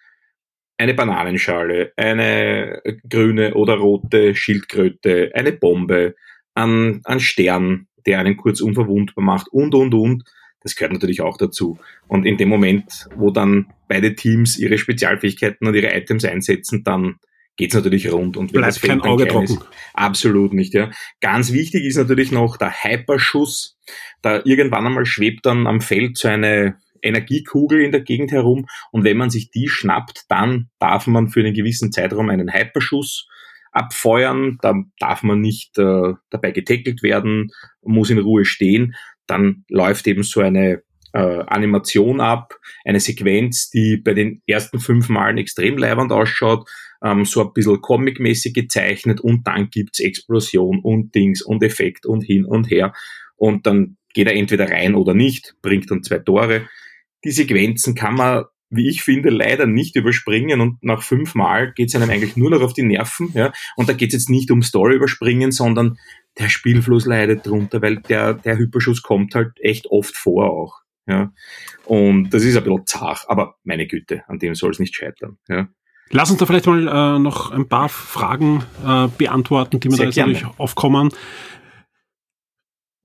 Eine Bananenschale, eine grüne oder rote Schildkröte, eine Bombe, ein, ein Stern, der einen kurz unverwundbar macht und, und, und. Das gehört natürlich auch dazu. Und in dem Moment, wo dann beide Teams ihre Spezialfähigkeiten und ihre Items einsetzen, dann geht's natürlich rund. Und
wenn Bleibt das Feld kein Auge trocken. Ist,
absolut nicht, ja. Ganz wichtig ist natürlich noch der Hyperschuss. Da irgendwann einmal schwebt dann am Feld so eine Energiekugel in der Gegend herum und wenn man sich die schnappt, dann darf man für einen gewissen Zeitraum einen Hyperschuss abfeuern, da darf man nicht äh, dabei getackelt werden, muss in Ruhe stehen dann läuft eben so eine äh, Animation ab, eine Sequenz, die bei den ersten fünf Malen extrem leibend ausschaut, ähm, so ein bisschen comic-mäßig gezeichnet und dann gibt's Explosion und Dings und Effekt und hin und her und dann geht er entweder rein oder nicht, bringt dann zwei Tore. Die Sequenzen kann man wie ich finde, leider nicht überspringen und nach fünf Mal geht es einem eigentlich nur noch auf die Nerven. Ja? Und da geht es jetzt nicht um Story überspringen, sondern der Spielfluss leidet drunter, weil der, der Hyperschuss kommt halt echt oft vor auch. Ja? Und das ist ein bisschen zart, aber meine Güte, an dem soll es nicht scheitern. Ja?
Lass uns da vielleicht mal äh, noch ein paar Fragen äh, beantworten, die mir Sehr da jetzt gerne. natürlich aufkommen.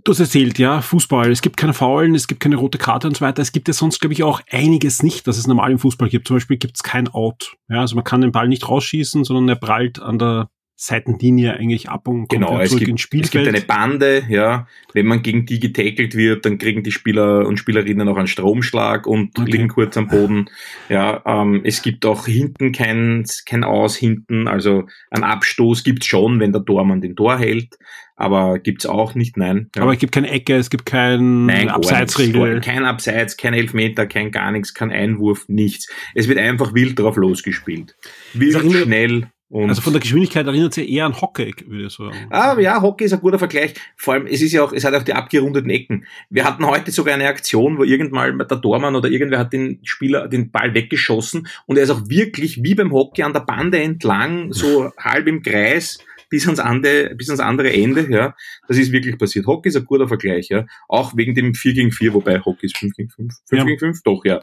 Du hast erzählt, ja, Fußball, es gibt keine Faulen, es gibt keine rote Karte und so weiter. Es gibt ja sonst, glaube ich, auch einiges nicht, dass es normal im Fußball gibt. Zum Beispiel gibt es kein Out. Ja, also man kann den Ball nicht rausschießen, sondern er prallt an der Seitenlinie eigentlich ab und kommt
Genau,
zurück
gibt,
ins
es gibt
Spielfeld.
eine Bande, ja. Wenn man gegen die getackelt wird, dann kriegen die Spieler und Spielerinnen auch einen Stromschlag und
Okay.
liegen kurz am Boden. Ja, ähm, es gibt auch hinten kein, kein Aus hinten, also einen Abstoß gibt's schon, wenn der Tormann den Tor hält, aber gibt's auch nicht, nein. Ja.
Aber es gibt keine Ecke, es gibt kein
Nein,
Abseitsregel.
Kein Abseits, kein Elfmeter, kein gar nichts, kein Einwurf, nichts. Es wird einfach wild drauf losgespielt. Wild, schnell und
Also von der Geschwindigkeit erinnert sie eher an Hockey, würde ich sagen.
Ah, ja, Hockey ist ein guter Vergleich. Vor allem, es ist ja auch, es hat auch die abgerundeten Ecken. Wir hatten heute sogar eine Aktion, wo irgendwann der Tormann oder irgendwer hat den Spieler den Ball weggeschossen und er ist auch wirklich wie beim Hockey an der Bande entlang, so halb im Kreis bis ans andere, bis ans andere Ende, ja. Das ist wirklich passiert. Hockey ist ein guter Vergleich, ja. Auch wegen dem 4 gegen 4, wobei Hockey ist 5 gegen 5. 5
Ja.
gegen 5? Doch, ja.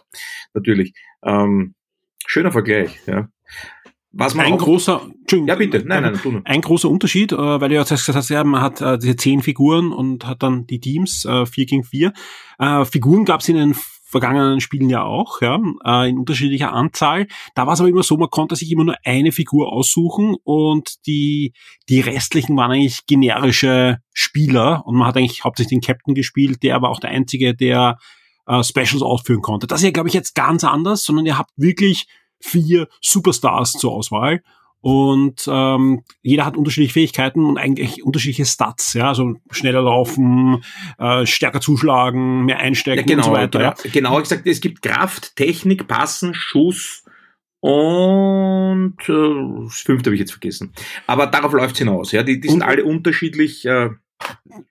Natürlich. Ähm, schöner Vergleich, ja. Was man
Ein großer,
ja bitte, nein, nein, nur.
Ein großer Unterschied, äh, weil du ja zuerst gesagt hast, ja, man hat äh, diese zehn Figuren und hat dann die Teams äh, vier gegen vier. Äh, Figuren gab es in den vergangenen Spielen ja auch, ja, äh, in unterschiedlicher Anzahl. Da war es aber immer so, man konnte sich immer nur eine Figur aussuchen und die, die restlichen waren eigentlich generische Spieler und man hat eigentlich hauptsächlich den Captain gespielt, der aber auch der einzige, der äh, Specials ausführen konnte. Das ist ja, glaube ich, jetzt ganz anders, sondern ihr habt wirklich vier Superstars zur Auswahl und ähm, jeder hat unterschiedliche Fähigkeiten und eigentlich unterschiedliche Stats, ja, also schneller laufen, äh, stärker zuschlagen, mehr einstecken
Ja, genau,
und so weiter.
genau,
Ja.
genau gesagt, es gibt Kraft, Technik, Passen, Schuss und äh, das fünfte habe ich jetzt vergessen. Aber darauf läuft's hinaus. Ja, die, die sind
Und-
alle unterschiedlich, äh,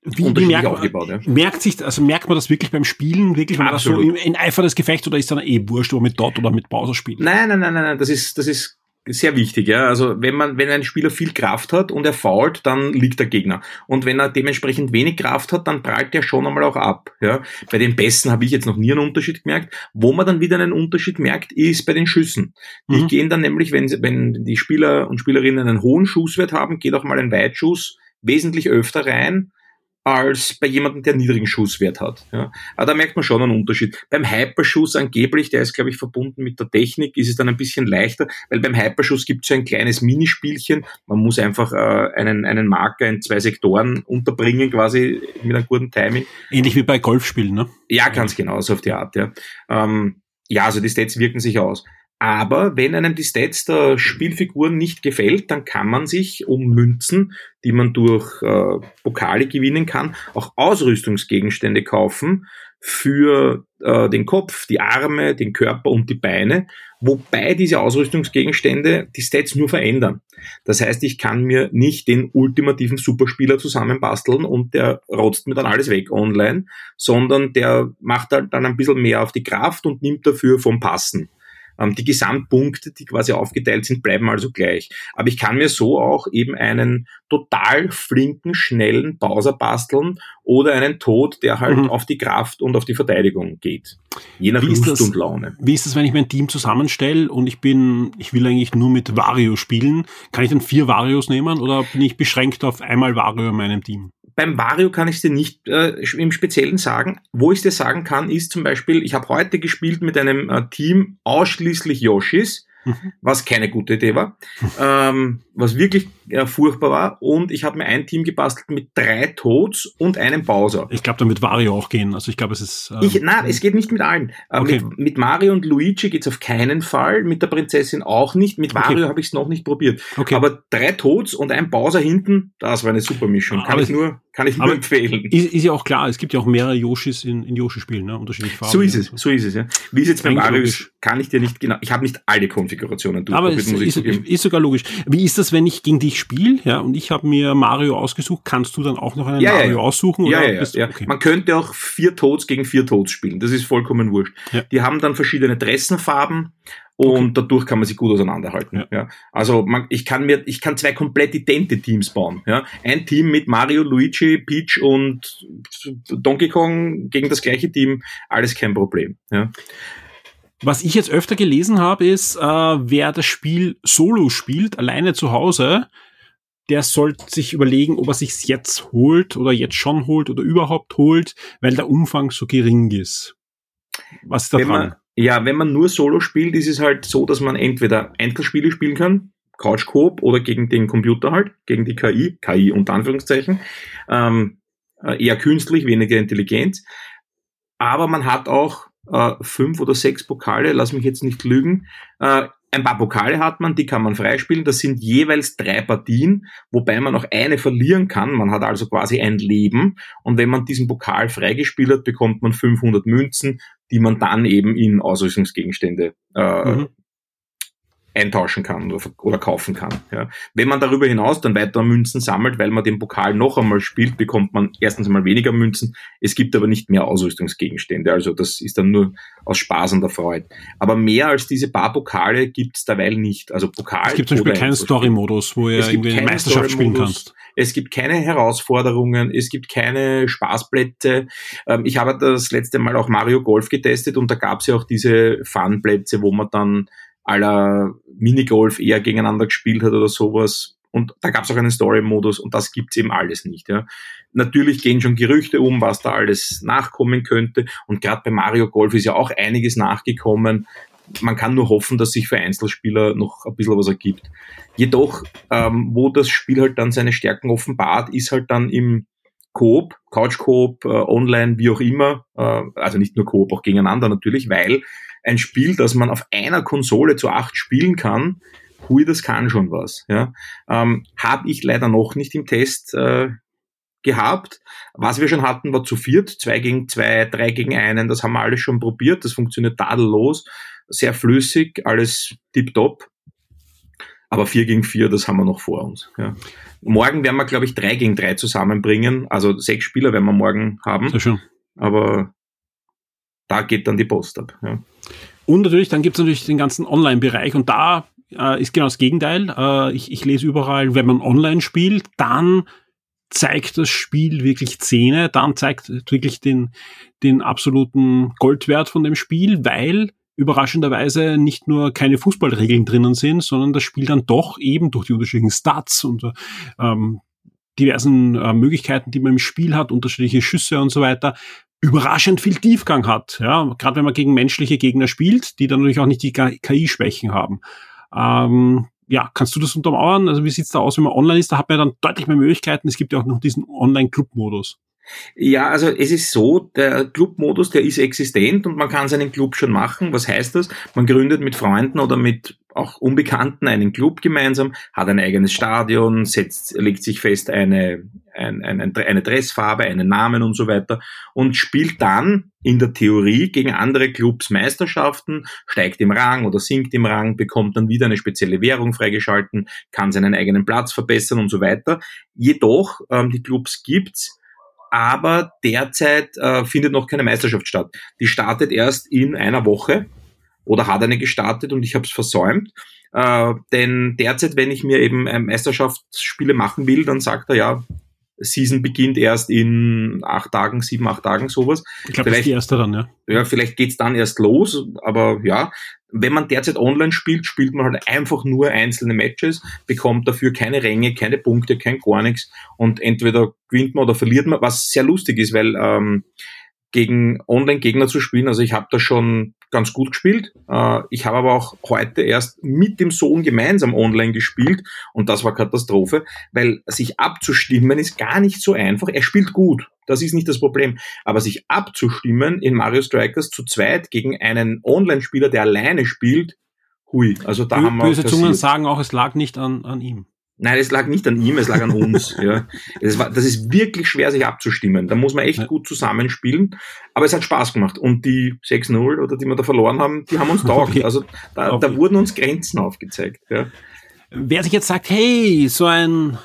Wie, wie merkt, man.
Ja.
merkt sich, also merkt man das wirklich beim Spielen, wirklich, wenn man das so in, in Eifer des Gefechts oder ist dann eh wurscht, ob man mit Dot oder mit Bowser spielt?
Nein, nein, nein, nein, nein, das ist, das ist sehr wichtig, ja. Also wenn man, wenn ein Spieler viel Kraft hat und er fault, dann liegt der Gegner. Und wenn er dementsprechend wenig Kraft hat, dann prallt er schon einmal auch ab. Ja. Bei den Besten habe ich jetzt noch nie einen Unterschied gemerkt. Wo man dann wieder einen Unterschied merkt, ist bei den Schüssen. Die
Mhm.
gehen dann nämlich, wenn, wenn die Spieler und Spielerinnen einen hohen Schusswert haben, geht auch mal ein Weitschuss wesentlich öfter rein als bei jemandem, der niedrigen Schusswert hat. Ja. Aber da merkt man schon einen Unterschied. Beim Hyperschuss angeblich, der ist, glaube ich, verbunden mit der Technik, ist es dann ein bisschen leichter, weil beim Hyperschuss gibt es so ein kleines Minispielchen. Man muss einfach äh, einen, einen Marker in zwei Sektoren unterbringen, quasi mit einem guten Timing.
Ähnlich wie bei Golfspielen, ne?
Ja, ganz genau, so auf die Art, ja. Ähm, ja, also die Stats wirken sich aus. Aber wenn einem die Stats der Spielfiguren nicht gefällt, dann kann man sich um Münzen, die man durch äh, Pokale gewinnen kann, auch Ausrüstungsgegenstände kaufen für äh, den Kopf, die Arme, den Körper und die Beine, wobei diese Ausrüstungsgegenstände die Stats nur verändern. Das heißt, ich kann mir nicht den ultimativen Superspieler zusammenbasteln und der rotzt mir dann alles weg online, sondern der macht halt dann ein bisschen mehr auf die Kraft und nimmt dafür vom Passen. Ähm, die Gesamtpunkte, die quasi aufgeteilt sind, bleiben also gleich. Aber ich kann mir so auch eben einen total flinken, schnellen Bowser basteln oder einen Tod, der halt
Mhm.
auf die Kraft und auf die Verteidigung geht. Je nach
Wie
Lust
das-
und Laune.
Wie ist es, wenn ich mein Team zusammenstelle und ich bin, ich will eigentlich nur mit Wario spielen? Kann ich dann vier Varios nehmen oder bin ich beschränkt auf einmal Wario in meinem Team?
Beim Wario kann ich dir nicht äh, im Speziellen sagen. Wo ich dir sagen kann, ist zum Beispiel, ich habe heute gespielt mit einem äh, Team ausschließlich Yoshis,
Mhm.
was keine gute Idee war, ähm, was wirklich äh, furchtbar war. Und ich habe mir ein Team gebastelt mit drei Toads und einem Bowser.
Ich glaube, da wird Wario auch gehen. Also ich glaube, es ist. ähm,
Ich, na, es geht nicht mit allen. Äh,
Okay.
mit, mit Mario und Luigi geht's auf keinen Fall, mit der Prinzessin auch nicht. Mit
Okay.
Wario habe ich es noch nicht probiert.
okay.
Aber drei Toads und ein Bowser hinten, das war eine super Mischung. Kann
Aber
ich
es-
nur, kann ich nur empfehlen.
ist, ist ja auch klar, es gibt ja auch mehrere Yoshis in, in Yoshi-Spielen, ne? unterschiedliche Farben.
So ist es, so ist es, ja. Wie es jetzt bei Mario ist, kann ich dir nicht genau, ich habe nicht alle Konfigurationen
Aber es
muss ich
ist,
zugeben.
ist sogar logisch. Wie ist das, wenn ich gegen dich spiele, ja, und ich habe mir Mario ausgesucht, kannst du dann auch noch einen
Ja,
Mario
ja.
aussuchen?
Ja, ja, ja.
Okay.
Man könnte auch vier Toads gegen vier Toads spielen. Das ist vollkommen wurscht. Die haben dann verschiedene Dressenfarben und dadurch kann man sie gut auseinanderhalten.
Ja.
Ja. Also man, ich kann mir, ich kann zwei komplett idente Teams bauen. Ja. Ein Team mit Mario, Luigi, Peach und Donkey Kong gegen das gleiche Team, alles kein Problem. Ja.
Was ich jetzt öfter gelesen habe, ist, äh, wer das Spiel solo spielt, alleine zu Hause, der sollte sich überlegen, ob er sich's jetzt holt oder jetzt schon holt oder überhaupt holt, weil der Umfang so gering ist. Was ist da
Wenn
dran?
man, ja, wenn man nur Solo spielt, ist es halt so, dass man entweder Einzelspiele spielen kann, Couch Coop oder gegen den Computer halt, gegen die KI, KI unter Anführungszeichen, ähm, äh, eher künstlich, weniger intelligent. Aber man hat auch äh, fünf oder sechs Pokale, lass mich jetzt nicht lügen. Äh, ein paar Pokale hat man, die kann man freispielen. Das sind jeweils drei Partien, wobei man auch eine verlieren kann. Man hat also quasi ein Leben. Und wenn man diesen Pokal freigespielt hat, bekommt man 500 Münzen, die man dann eben in Ausrüstungsgegenstände äh, mhm eintauschen kann oder, kaufen kann. Ja. Wenn man darüber hinaus dann weiter Münzen sammelt, weil man den Pokal noch einmal spielt, bekommt man erstens einmal weniger Münzen. Es gibt aber nicht mehr Ausrüstungsgegenstände. Also das ist dann nur aus Spaß und der Freude. Aber mehr als diese paar Pokale gibt es derweil nicht. Also Pokal.
Es gibt zum Beispiel keinen Story-Modus, wo ihr irgendwie eine Meisterschaft spielen kannst.
Es gibt keine Herausforderungen, es gibt keine Spaßplätze. Ähm, ich habe das letzte Mal auch Mario Golf getestet und da gab es ja auch diese Fun-Plätze, wo man dann aller Minigolf eher gegeneinander gespielt hat oder sowas. Und da gab es auch einen Story-Modus und das gibt's eben alles nicht. Ja. Natürlich gehen schon Gerüchte um, was da alles nachkommen könnte. Und gerade bei Mario Golf ist ja auch einiges nachgekommen. Man kann nur hoffen, dass sich für Einzelspieler noch ein bisschen was ergibt. Jedoch, ähm, wo das Spiel halt dann seine Stärken offenbart, ist halt dann im Coop, Couch Coop, äh, online, wie auch immer, äh, also nicht nur Coop, auch gegeneinander natürlich, weil ein Spiel, das man auf einer Konsole zu acht spielen kann, hui, das kann schon was. Ja. Ähm, Habe ich leider noch nicht im Test äh, gehabt. Was wir schon hatten, war zu viert, zwei gegen zwei, drei gegen einen, das haben wir alles schon probiert, das funktioniert tadellos, sehr flüssig, alles tipptopp. Aber vier gegen vier, das haben wir noch vor uns. Ja. Morgen werden wir, glaube ich, drei gegen drei zusammenbringen. Also sechs Spieler werden wir morgen haben. Sehr schön. Aber da geht dann die Post ab. Ja.
Und natürlich, dann gibt es natürlich den ganzen Online-Bereich und da äh, ist genau das Gegenteil. Äh, ich, ich lese überall, wenn man online spielt, dann zeigt das Spiel wirklich Zähne, dann zeigt wirklich den, den absoluten Goldwert von dem Spiel, weil überraschenderweise nicht nur keine Fußballregeln drinnen sind, sondern das Spiel dann doch eben durch die unterschiedlichen Stats und ähm, diversen äh, Möglichkeiten, die man im Spiel hat, unterschiedliche Schüsse und so weiter, überraschend viel Tiefgang hat. Ja, gerade wenn man gegen menschliche Gegner spielt, die dann natürlich auch nicht die KI-Schwächen haben. Ähm, ja, kannst du das untermauern? Also wie sieht's da aus, wenn man online ist? Da hat man ja dann deutlich mehr Möglichkeiten. Es gibt ja auch noch diesen Online-Club-Modus.
Ja, also es ist so, der Club-Modus, der ist existent und man kann seinen Club schon machen. Was heißt das? Man gründet mit Freunden oder mit auch Unbekannten einen Club gemeinsam, hat ein eigenes Stadion, setzt, legt sich fest eine, ein, ein, eine Dressfarbe, einen Namen und so weiter und spielt dann in der Theorie gegen andere Clubs Meisterschaften, steigt im Rang oder sinkt im Rang, bekommt dann wieder eine spezielle Währung freigeschalten, kann seinen eigenen Platz verbessern und so weiter. Jedoch, ähm, die Clubs gibt's, aber derzeit äh, findet noch keine Meisterschaft statt. Die startet erst in einer Woche oder hat eine gestartet und ich habe es versäumt. Äh, denn derzeit, wenn ich mir eben äh, Meisterschaftsspiele machen will, dann sagt er ja, Season beginnt erst in acht Tagen, sieben, acht Tagen, sowas.
Ich glaube, das ist die erste dann, ja.
Ja, vielleicht geht's dann erst los, aber ja. Wenn man derzeit online spielt, spielt man halt einfach nur einzelne Matches, bekommt dafür keine Ränge, keine Punkte, kein gar nichts und entweder gewinnt man oder verliert man, was sehr lustig ist, weil ähm, gegen Online-Gegner zu spielen. Also ich habe da schon ganz gut gespielt. Äh, ich habe aber auch heute erst mit dem Sohn gemeinsam online gespielt und das war Katastrophe, weil sich abzustimmen ist gar nicht so einfach. Er spielt gut, das ist nicht das Problem. Aber sich abzustimmen in Mario Strikers zu zweit gegen einen Online-Spieler, der alleine spielt, hui. Also da
Bö
haben wir
böse Zungen sagen auch, es lag nicht an, an ihm.
Nein, es lag nicht an ihm, es lag an uns. ja. Das, war, das ist wirklich schwer, sich abzustimmen. Da muss man echt gut zusammenspielen. Aber es hat Spaß gemacht. Und die 6-0 oder die wir da verloren haben, die haben uns taugt. Also da, okay. da wurden uns Grenzen aufgezeigt. Ja.
Wer sich jetzt sagt, hey, so ein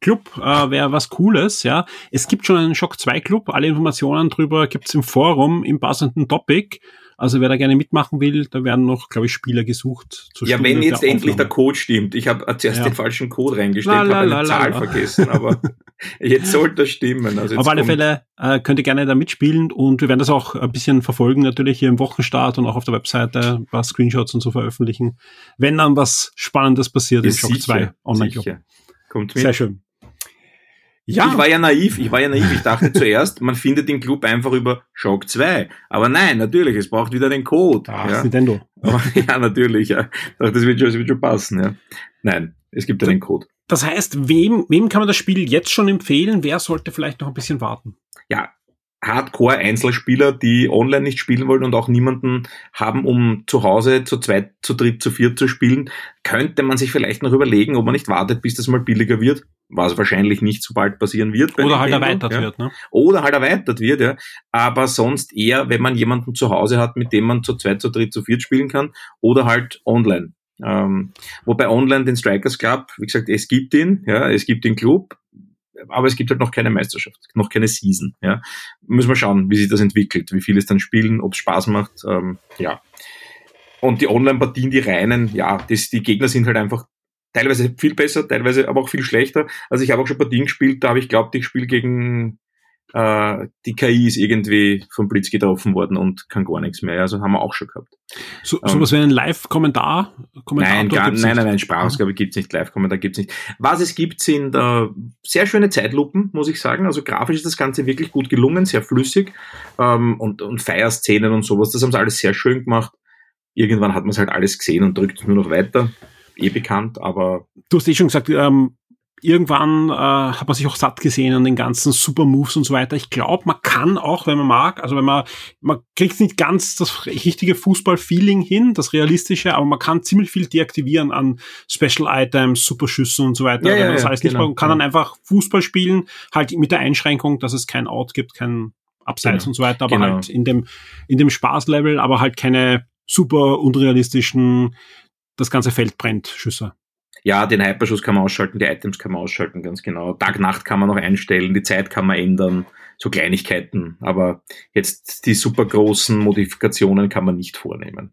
Club äh, wäre was Cooles, ja. Es gibt schon einen Shock 2 Club. Alle Informationen drüber gibt's im Forum im passenden Topic. Also wer da gerne mitmachen will, da werden noch, glaube ich, Spieler gesucht.
ja, wenn jetzt der endlich der Code stimmt. Ich habe zuerst ja. den falschen Code reingestellt, habe eine la, Zahl la. vergessen, aber jetzt sollte das stimmen.
Also Auf alle Fälle äh, könnt ihr gerne da mitspielen und wir werden das auch ein bisschen verfolgen, natürlich hier im Wochenstart und auch auf der Webseite ein paar Screenshots und so veröffentlichen, wenn dann was Spannendes passiert ja, im Shop 2 Online-Club. Kommt mit. Sehr schön.
Ja. Ich war ja naiv, ich war ja naiv. Ich dachte zuerst, man findet den Club einfach über Shock 2. Aber nein, natürlich, es braucht wieder den Code.
Ach, ja. Nintendo.
ja, natürlich, ja. Das wird schon, das wird schon passen, ja. Nein, es gibt einen Code.
Das heißt, wem, wem kann man das Spiel jetzt schon empfehlen? Wer sollte vielleicht noch ein bisschen warten?
Ja, Hardcore-Einzelspieler, die online nicht spielen wollen und auch niemanden haben, um zu Hause zu zweit, zu dritt, zu viert zu spielen, könnte man sich vielleicht noch überlegen, ob man nicht wartet, bis das mal billiger wird, was wahrscheinlich nicht so bald passieren wird.
Oder halt erweitert ja. wird, ne?
Oder halt erweitert wird, ja. Aber sonst eher, wenn man jemanden zu Hause hat, mit dem man zu zweit, zu dritt, zu viert spielen kann, oder halt online. Ähm, wobei online den Strikers Club, wie gesagt, es gibt ihn, ja, es gibt den Club, aber es gibt halt noch keine Meisterschaft, noch keine Season. Ja. Müssen wir schauen, wie sich das entwickelt, wie viele es dann spielen, ob es Spaß macht. Ähm, ja. Und die Online-Partien, die reinen, ja, das, die Gegner sind halt einfach teilweise viel besser, teilweise aber auch viel schlechter. Also ich habe auch schon Partien gespielt, da habe ich glaubt, ich spiele gegen äh, die KI ist irgendwie vom Blitz getroffen worden und kann gar nichts mehr. Also haben wir auch schon gehabt.
So, ähm, sowas wie einen Live-Kommentar?
Nein, gar, nein, nein, nein, Sprachausgabe gibt's nicht, Live-Kommentar gibt's nicht. Was es gibt, sind äh, sehr schöne Zeitlupen, muss ich sagen. Also grafisch ist das Ganze wirklich gut gelungen, sehr flüssig ähm, und, und Feierszenen und sowas. Das haben sie alles sehr schön gemacht. Irgendwann hat man es halt alles gesehen und drückt nur noch weiter eh bekannt, aber.
Du hast eh schon gesagt, ähm, irgendwann äh, hat man sich auch satt gesehen an den ganzen Super Moves und so weiter. Ich glaube, man kann auch, wenn man mag, also wenn man, man kriegt nicht ganz das richtige Fußball-Feeling hin, das realistische, aber man kann ziemlich viel deaktivieren an Special Items, Superschüssen und so weiter.
Ja,
wenn man das
ja,
alles
genau,
nicht man kann
ja.
dann einfach Fußball spielen, halt mit der Einschränkung, dass es kein Out gibt, kein Abseits
Genau,
und so weiter, aber
genau.
halt in dem, in dem Spaßlevel, aber halt keine super unrealistischen, das ganze Feld brennt, Schüsse.
Ja, den Hyperschuss kann man ausschalten, die Items kann man ausschalten, ganz genau. Tag-Nacht kann man noch einstellen, die Zeit kann man ändern, so Kleinigkeiten. Aber jetzt die super großen Modifikationen kann man nicht vornehmen.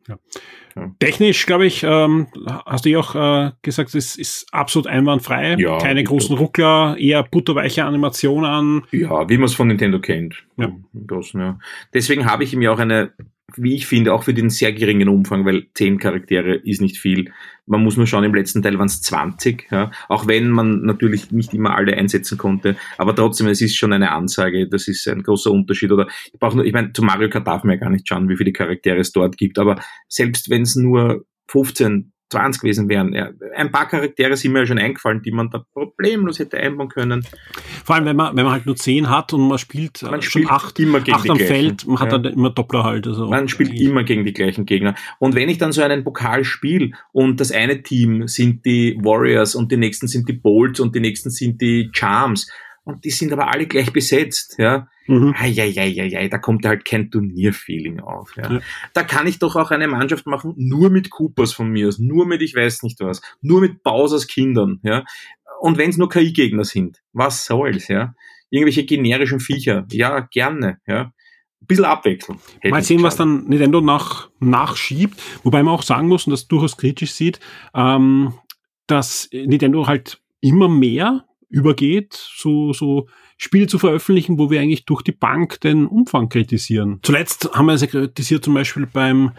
Technisch, glaube ich, ähm, hast du ja auch äh, gesagt, es ist absolut einwandfrei.
Ja,
Keine großen Ruckler, eher butterweiche Animationen.
Ja, wie man es von Nintendo kennt.
Ja.
Großen, ja. Deswegen habe ich ihm ja auch eine, wie ich finde, auch für den sehr geringen Umfang, weil zehn Charaktere ist nicht viel. Man muss nur schauen, im letzten Teil waren es 20, ja. Auch wenn man natürlich nicht immer alle einsetzen konnte. Aber trotzdem, es ist schon eine Ansage. Das ist ein großer Unterschied. Oder ich brauche nur, ich meine, zu Mario Kart darf man ja gar nicht schauen, wie viele Charaktere es dort gibt. Aber selbst wenn es nur 15, 20 gewesen wären, ja, ein paar Charaktere sind mir ja schon eingefallen, die man da problemlos hätte einbauen können.
Vor allem, wenn man, wenn man halt nur zehn hat und man spielt, äh,
Man
schon
spielt
acht,
immer gegen
acht
die
am
gleichen.
Feld, man hat
Ja.
dann immer Doppler halt. Also
Man spielt
eigentlich-
immer gegen die gleichen Gegner. Und wenn ich dann so einen Pokal spiele und das eine Team sind die Warriors und die nächsten sind die Bolts und die nächsten sind die Charms und die sind aber alle gleich besetzt, ja.
Mhm.
Eieieiei, da kommt halt kein Turnierfeeling auf. Ja.
Ja.
Da kann ich doch auch eine Mannschaft machen, nur mit Coopers von mir aus, nur mit ich weiß nicht was, nur mit Bowsers Kindern. Ja. Und wenn es nur KI-Gegner sind, was soll's, ja. Irgendwelche generischen Viecher, ja, gerne, ja. Ein bisschen abwechseln.
Mal sehen, was dann Nintendo nach, nachschiebt. Wobei man auch sagen muss, und das durchaus kritisch sieht, ähm, dass Nintendo halt immer mehr übergeht, so, so Spiele zu veröffentlichen, wo wir eigentlich durch die Bank den Umfang kritisieren. Zuletzt haben wir es ja kritisiert zum Beispiel beim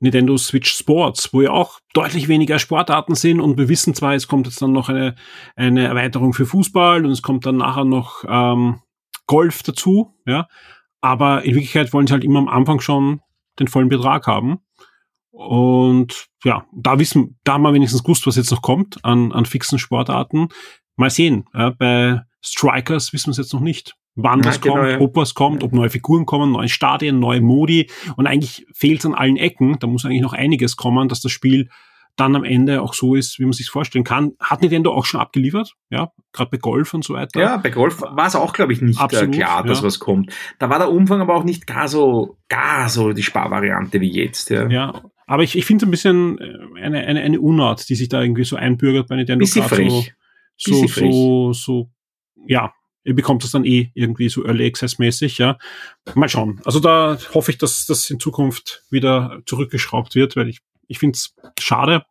Nintendo Switch Sports, wo ja auch deutlich weniger Sportarten sind und wir wissen zwar, es kommt jetzt dann noch eine, eine Erweiterung für Fußball und es kommt dann nachher noch ähm, Golf dazu, ja, aber in Wirklichkeit wollen sie halt immer am Anfang schon den vollen Betrag haben. Und ja, da wissen, da haben wir wenigstens gewusst, was jetzt noch kommt an, an fixen Sportarten. Mal sehen. Ja, bei Strikers wissen wir es jetzt noch nicht. Wann
Ja,
das
genau,
kommt,
ja.
ob was kommt, ob neue Figuren kommen, neue Stadien, neue Modi. Und eigentlich fehlt es an allen Ecken. Da muss eigentlich noch einiges kommen, dass das Spiel dann am Ende auch so ist, wie man sich vorstellen kann. Hat Nintendo auch schon abgeliefert, ja, gerade bei Golf und so weiter.
Ja, bei Golf war es auch, glaube ich, nicht
Absolut,
äh, klar, dass
ja.
was kommt. Da war der Umfang aber auch nicht gar so, gar so die Sparvariante wie jetzt. Ja.
Ja, aber ich, ich finde es ein bisschen äh, eine, eine, eine Unart, die sich da irgendwie so einbürgert bei Nintendo.
Bisschen frech.
So, so, so, so, ja, ihr bekommt das dann eh irgendwie so Early Access mäßig, ja. Mal schauen. Also da hoffe ich, dass das in Zukunft wieder zurückgeschraubt wird, weil ich, ich finde es schade,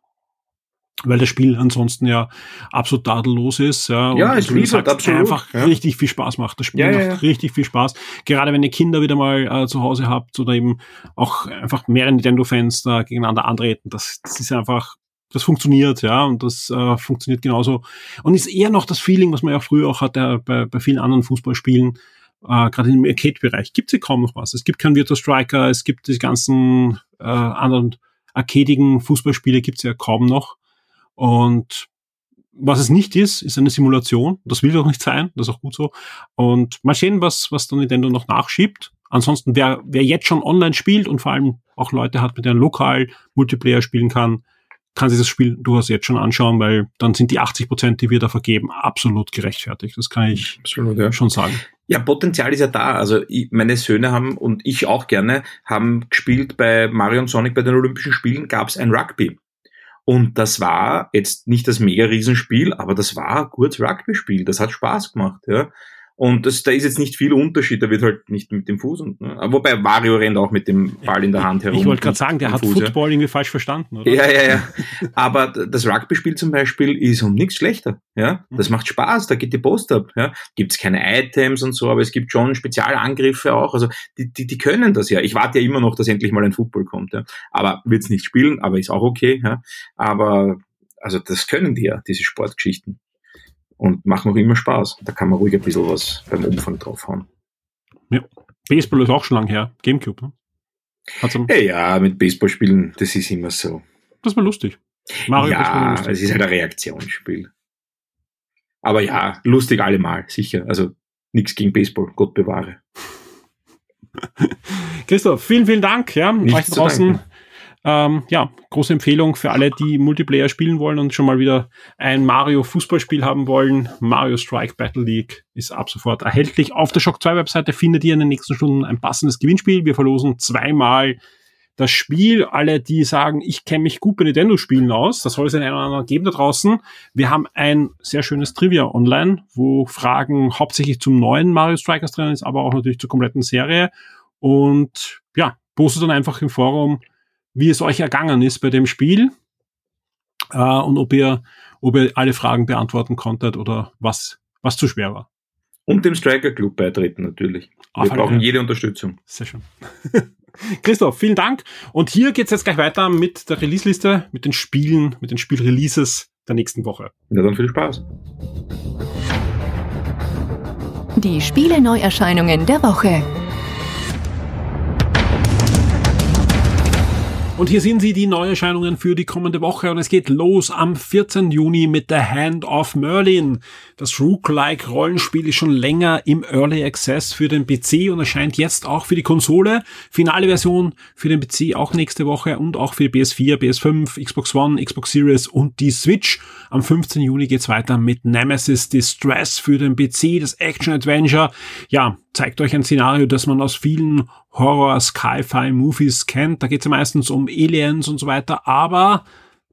weil das Spiel ansonsten ja absolut tadellos ist. Ja,
Ja,
und
es liefert absolut,
einfach
ja.
richtig viel Spaß macht. Das Spiel
ja,
macht
ja.
richtig viel Spaß. Gerade wenn ihr Kinder wieder mal äh, zu Hause habt oder eben auch einfach mehrere Nintendo-Fans da gegeneinander antreten. Das, das ist einfach, das funktioniert, ja, und das äh, funktioniert genauso. Und ist eher noch das Feeling, was man ja früher auch hatte bei, bei vielen anderen Fußballspielen, äh, gerade im Arcade-Bereich, gibt es ja kaum noch was. Es gibt keinen Virtua Striker, es gibt die ganzen äh, anderen arcadigen Fußballspiele gibt's ja kaum noch. Und was es nicht ist, ist eine Simulation. Das will doch nicht sein. Das ist auch gut so. Und mal sehen, was, was dann Nintendo noch nachschiebt. Ansonsten, wer, wer jetzt schon online spielt und vor allem auch Leute hat, mit denen lokal Multiplayer spielen kann, kann sich das Spiel durchaus jetzt schon anschauen, weil dann sind die 80 Prozent, die wir da vergeben, absolut gerechtfertigt. Das kann ich absolut, ja. schon sagen.
Ja, Potenzial ist ja da. Also ich, meine Söhne haben und ich auch gerne haben gespielt bei Mario und Sonic bei den Olympischen Spielen gab es ein Rugby. Und das war jetzt nicht das mega Riesenspiel, aber das war ein gutes Rugby-Spiel. Das hat Spaß gemacht, ja. Und das, da ist jetzt nicht viel Unterschied, da wird halt nicht mit dem Fuß und, ne? wobei Mario rennt auch mit dem Ball in der Hand herum.
Ich wollte gerade sagen, der hat Fuß, Football ja. irgendwie falsch verstanden, oder?
Ja, ja, ja. Aber das Rugby-Spiel zum Beispiel ist um nichts schlechter, ja. Das mhm. macht Spaß, da geht die Post ab, ja. Gibt's keine Items und so, aber es gibt schon Spezialangriffe auch, also die, die, die können das ja. Ich warte ja immer noch, dass endlich mal ein Football kommt, ja. Aber wird's nicht spielen, aber ist auch okay, ja. Aber, also das können die ja, diese Sportgeschichten und machen auch immer Spaß. Da kann man ruhig ein bisschen was beim Umfang draufhauen.
Ja. Baseball ist auch schon lang her. Gamecube, ne?
Hey, ja, mit Baseball spielen, das ist immer so.
Das war lustig.
Mario ja, es ist halt ein Reaktionsspiel. Aber ja, lustig allemal, sicher. Also nichts gegen Baseball, Gott bewahre.
Christoph, vielen, vielen Dank. Ja, euch draußen ähm, ja, große Empfehlung für alle, die Multiplayer spielen wollen und schon mal wieder ein Mario Fußballspiel haben wollen. Mario Strike Battle League ist ab sofort erhältlich. Auf der Shock 2 Webseite findet ihr in den nächsten Stunden ein passendes Gewinnspiel. Wir verlosen zweimal das Spiel. Alle, die sagen, ich kenne mich gut bei Nintendo-Spielen aus, das soll es in einer anderen geben da draußen. Wir haben ein sehr schönes Trivia online, wo Fragen hauptsächlich zum neuen Mario Strikers drin ist, aber auch natürlich zur kompletten Serie. Und ja, postet dann einfach im Forum wie es euch ergangen ist bei dem Spiel äh, und ob ihr, ob ihr alle Fragen beantworten konntet oder was, was zu schwer war.
Und dem Striker Club beitreten natürlich. Wir Auf brauchen jede Unterstützung.
Sehr schön. Christoph, vielen Dank. Und hier geht's jetzt gleich weiter mit der Release-Liste, mit den Spielen, mit den Spielreleases der nächsten Woche.
Ja, dann viel Spaß.
Die Spiele-Neuerscheinungen der Woche.
Und hier sind sie, die Neuerscheinungen für die kommende Woche. Und es geht los am 14. Juni mit The Hand of Merlin. Das Rook-like Rollenspiel ist schon länger im Early Access für den PC und erscheint jetzt auch für die Konsole. Finale Version für den PC auch nächste Woche und auch für die PS4, PS5, Xbox One, Xbox Series und die Switch. Am 15. Juni geht's weiter mit Nemesis Distress für den PC, das Action Adventure. Ja, zeigt euch ein Szenario, das man aus vielen Horror-Sci-Fi-Movies kennt. Da geht es ja meistens um Aliens und so weiter, aber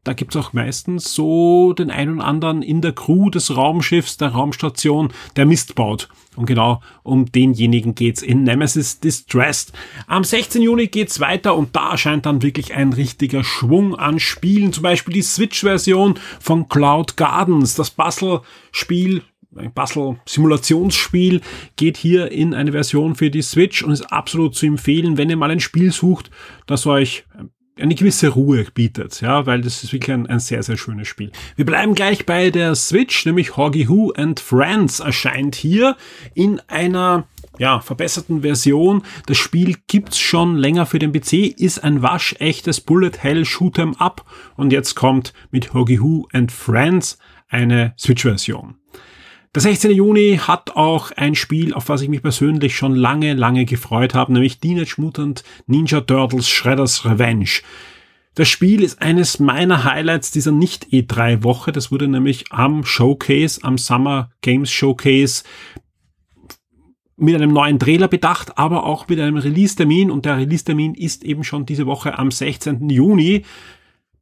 da gibt es auch meistens so den einen und anderen in der Crew des Raumschiffs, der Raumstation, der Mist baut. Und genau um denjenigen geht's in Nemesis Distressed. Am 16. Juni geht's weiter und da erscheint dann wirklich ein richtiger Schwung an Spielen. Zum Beispiel die Switch-Version von Cloud Gardens, das Puzzle-Spiel ein Bastel-Simulationsspiel, geht hier in eine Version für die Switch und ist absolut zu empfehlen, wenn ihr mal ein Spiel sucht, das euch eine gewisse Ruhe bietet, ja, weil das ist wirklich ein, ein sehr, sehr schönes Spiel. Wir bleiben gleich bei der Switch, nämlich Hoggy Who and Friends erscheint hier in einer ja, verbesserten Version. Das Spiel gibt's schon länger für den PC, ist ein waschechtes Bullet Hell Shoot'em Up und jetzt kommt mit Hoggy Who and Friends eine Switch-Version. Der 16. Juni hat auch ein Spiel, auf was ich mich persönlich schon lange, lange gefreut habe, nämlich Teenage Mutant Ninja Turtles Shredder's Revenge. Das Spiel ist eines meiner Highlights dieser Nicht-E3-Woche. Das wurde nämlich am Showcase, am Summer Games Showcase mit einem neuen Trailer bedacht, aber auch mit einem Release-Termin. Und der Release-Termin ist eben schon diese Woche am 16. Juni.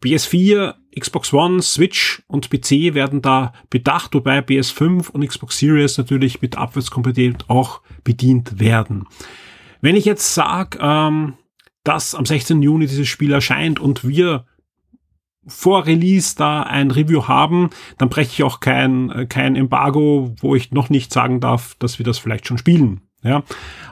PS4, Xbox One, Switch und PC werden da bedacht, wobei PS5 und Xbox Series natürlich mit Abwärtskompatibilität auch bedient werden. Wenn ich jetzt sage, ähm, dass am 16. Juni dieses Spiel erscheint und wir vor Release da ein Review haben, dann breche ich auch kein, äh, kein Embargo, wo ich noch nicht sagen darf, dass wir das vielleicht schon spielen. Ja,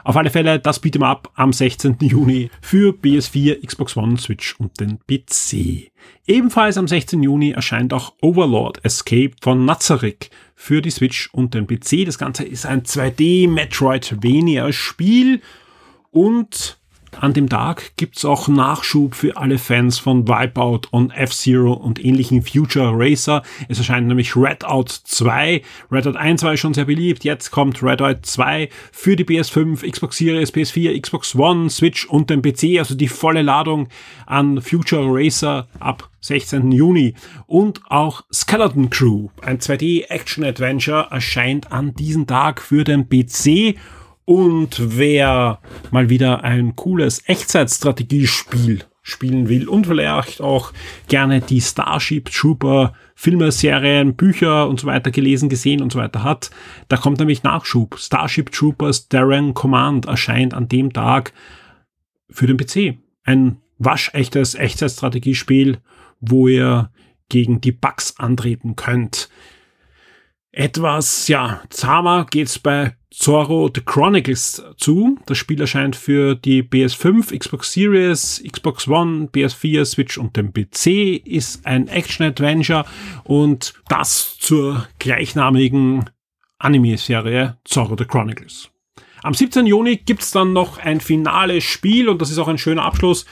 auf alle Fälle, das bieten wir ab am 16. Juni für PS4, Xbox One, Switch und den PC. Ebenfalls am 16. Juni erscheint auch Overlord Escape von Nazarek für die Switch und den PC. Das Ganze ist ein 2D Metroidvania Spiel und an dem Tag gibt's auch Nachschub für alle Fans von Wipeout und F-Zero und ähnlichen Future Racer. Es erscheint nämlich Redout 2. Redout 1 war schon sehr beliebt. Jetzt kommt Redout 2 für die PS5, Xbox Series, PS4, Xbox One, Switch und den PC. Also die volle Ladung an Future Racer ab 16. Juni. Und auch Skeleton Crew, ein 2D-Action-Adventure, erscheint an diesem Tag für den PC. Und wer mal wieder ein cooles Echtzeitstrategiespiel spielen will und vielleicht auch gerne die Starship Trooper Filme, Serien, Bücher und so weiter gelesen, gesehen und so weiter hat, da kommt nämlich Nachschub. Starship Troopers Darren Command erscheint an dem Tag für den PC. Ein waschechtes Echtzeitstrategiespiel, wo ihr gegen die Bugs antreten könnt. Etwas, ja, zahmer geht's bei Zorro The Chronicles zu. Das Spiel erscheint für die PS5, Xbox Series, Xbox One, PS4, Switch und den PC, ist ein Action-Adventure und das zur gleichnamigen Anime-Serie Zorro The Chronicles. Am 17. Juni gibt's dann noch ein finales Spiel und das ist auch ein schöner Abschluss,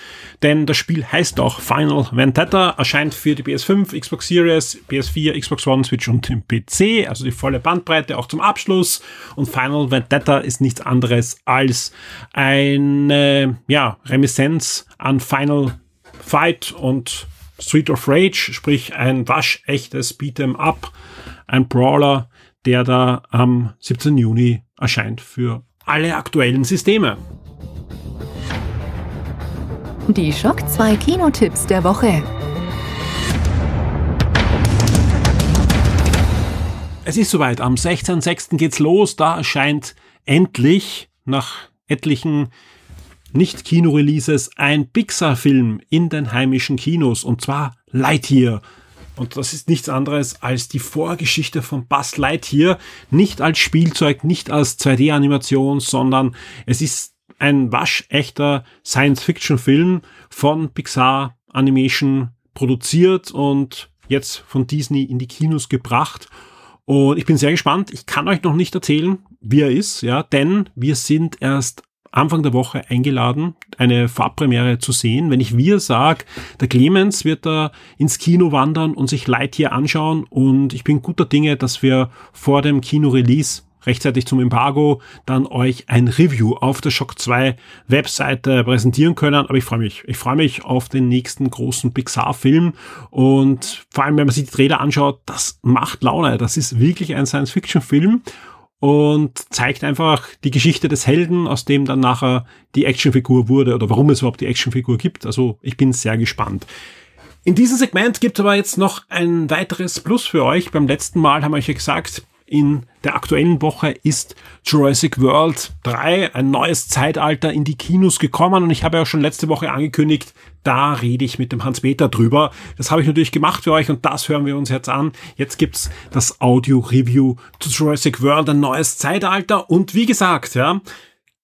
denn das Spiel heißt auch Final Vendetta, erscheint für die PS5, Xbox Series, PS4, Xbox One, Switch und den PC, also die volle Bandbreite auch zum Abschluss. Und Final Vendetta ist nichts anderes als eine ja, Reminiszenz an Final Fight und Street of Rage, sprich ein waschechtes Beat'em Up, ein Brawler, der da am 17. Juni erscheint für alle aktuellen Systeme.
Die Schock 2 Kinotipps der Woche.
Es ist soweit. Am 16.06. geht's los. Da erscheint endlich nach etlichen Nicht-Kino-Releases ein Pixar-Film in den heimischen Kinos und zwar Lightyear. Und das ist nichts anderes als die Vorgeschichte von Buzz Lightyear. Nicht als Spielzeug, nicht als 2D-Animation, sondern es ist ein waschechter Science-Fiction-Film von Pixar Animation produziert und jetzt von Disney in die Kinos gebracht. Und ich bin sehr gespannt. Ich kann euch noch nicht erzählen, wie er ist, ja, denn wir sind erst Anfang der Woche eingeladen, eine Farbpremiere zu sehen. Wenn ich wir sage, der Clemens wird da ins Kino wandern und sich Light hier anschauen und ich bin guter Dinge, dass wir vor dem Kino-Release rechtzeitig zum Embargo dann euch ein Review auf der Shock 2 Webseite präsentieren können. Aber ich freue mich. Ich freue mich auf den nächsten großen Pixar-Film. Und vor allem, wenn man sich die Trailer anschaut, das macht Laune. Das ist wirklich ein Science-Fiction-Film und zeigt einfach die Geschichte des Helden, aus dem dann nachher die Actionfigur wurde oder warum es überhaupt die Actionfigur gibt. Also ich bin sehr gespannt. In diesem Segment gibt es aber jetzt noch ein weiteres Plus für euch. Beim letzten Mal haben wir euch ja gesagt, in der aktuellen Woche ist Jurassic World 3, ein neues Zeitalter, in die Kinos gekommen. Und ich habe ja schon letzte Woche angekündigt, da rede ich mit dem Hans-Peter drüber. Das habe ich natürlich gemacht für euch und das hören wir uns jetzt an. Jetzt gibt's das Audio-Review zu Jurassic World, ein neues Zeitalter. Und wie gesagt, ja,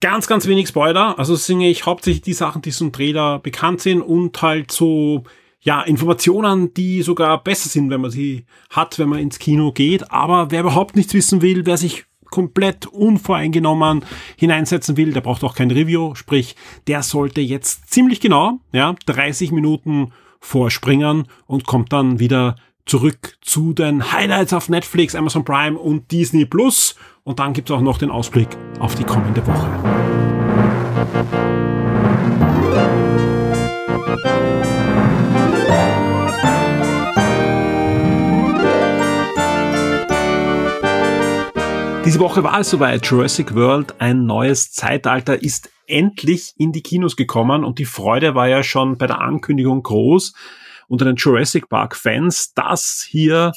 ganz, ganz wenig Spoiler. Also singe ich hauptsächlich die Sachen, die zum Trailer bekannt sind und halt so ja, Informationen, die sogar besser sind, wenn man sie hat, wenn man ins Kino geht. Aber wer überhaupt nichts wissen will, wer sich komplett unvoreingenommen hineinsetzen will, der braucht auch kein Review, sprich, der sollte jetzt ziemlich genau, ja, 30 Minuten vorspringen und kommt dann wieder zurück zu den Highlights auf Netflix, Amazon Prime und Disney Plus. Und dann gibt es auch noch den Ausblick auf die kommende Woche. Diese Woche war es soweit. Jurassic World, ein neues Zeitalter, ist endlich in die Kinos gekommen und die Freude war ja schon bei der Ankündigung groß unter den Jurassic Park Fans, dass hier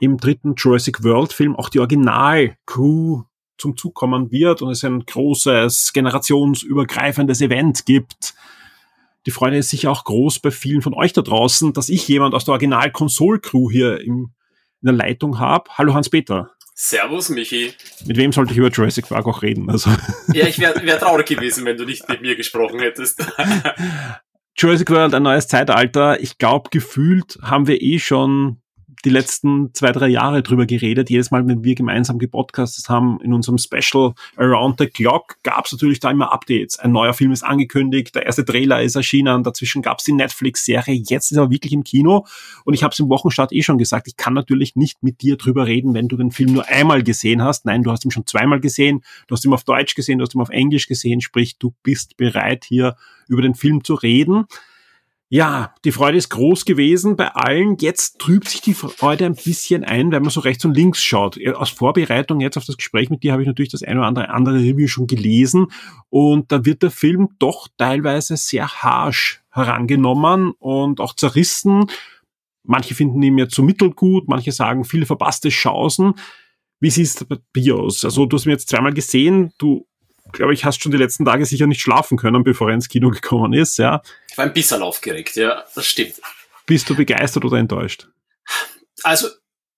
im dritten Jurassic World Film auch die Original-Crew zum Zug kommen wird und es ein großes generationsübergreifendes Event gibt. Die Freude ist sicher auch groß bei vielen von euch da draußen, dass ich jemand aus der Original-Console-Crew hier im, in der Leitung habe. Hallo Hans-Peter.
Servus, Michi.
Mit wem sollte ich über Jurassic Park auch reden? Also.
Ja, ich wäre wär traurig gewesen, wenn du nicht mit mir gesprochen hättest.
Jurassic World, ein neues Zeitalter. Ich glaube, gefühlt haben wir eh schon die letzten zwei, drei Jahre drüber geredet. Jedes Mal, wenn wir gemeinsam gepodcastet haben, in unserem Special Around the Clock, gab es natürlich da immer Updates. Ein neuer Film ist angekündigt, der erste Trailer ist erschienen, dazwischen gab es die Netflix-Serie, jetzt ist er wirklich im Kino. Und ich habe es im Wochenstart eh schon gesagt, ich kann natürlich nicht mit dir drüber reden, wenn du den Film nur einmal gesehen hast. Nein, du hast ihn schon zweimal gesehen, du hast ihn auf Deutsch gesehen, du hast ihn auf Englisch gesehen, sprich, du bist bereit, hier über den Film zu reden. Ja, die Freude ist groß gewesen bei allen. Jetzt trübt sich die Freude ein bisschen ein, wenn man so rechts und links schaut. Aus Vorbereitung jetzt auf das Gespräch mit dir habe ich natürlich das eine oder andere andere Review schon gelesen und da wird der Film doch teilweise sehr harsh herangenommen und auch zerrissen. Manche finden ihn ja zu mittelgut, manche sagen viele verpasste Chancen. Wie siehst du bei aus? Also du hast ihn jetzt zweimal gesehen, du glaube ich, hast schon die letzten Tage sicher nicht schlafen können, bevor er ins Kino gekommen ist, ja.
Ich war ein bisschen aufgeregt, ja, das stimmt.
Bist du begeistert oder enttäuscht?
Also,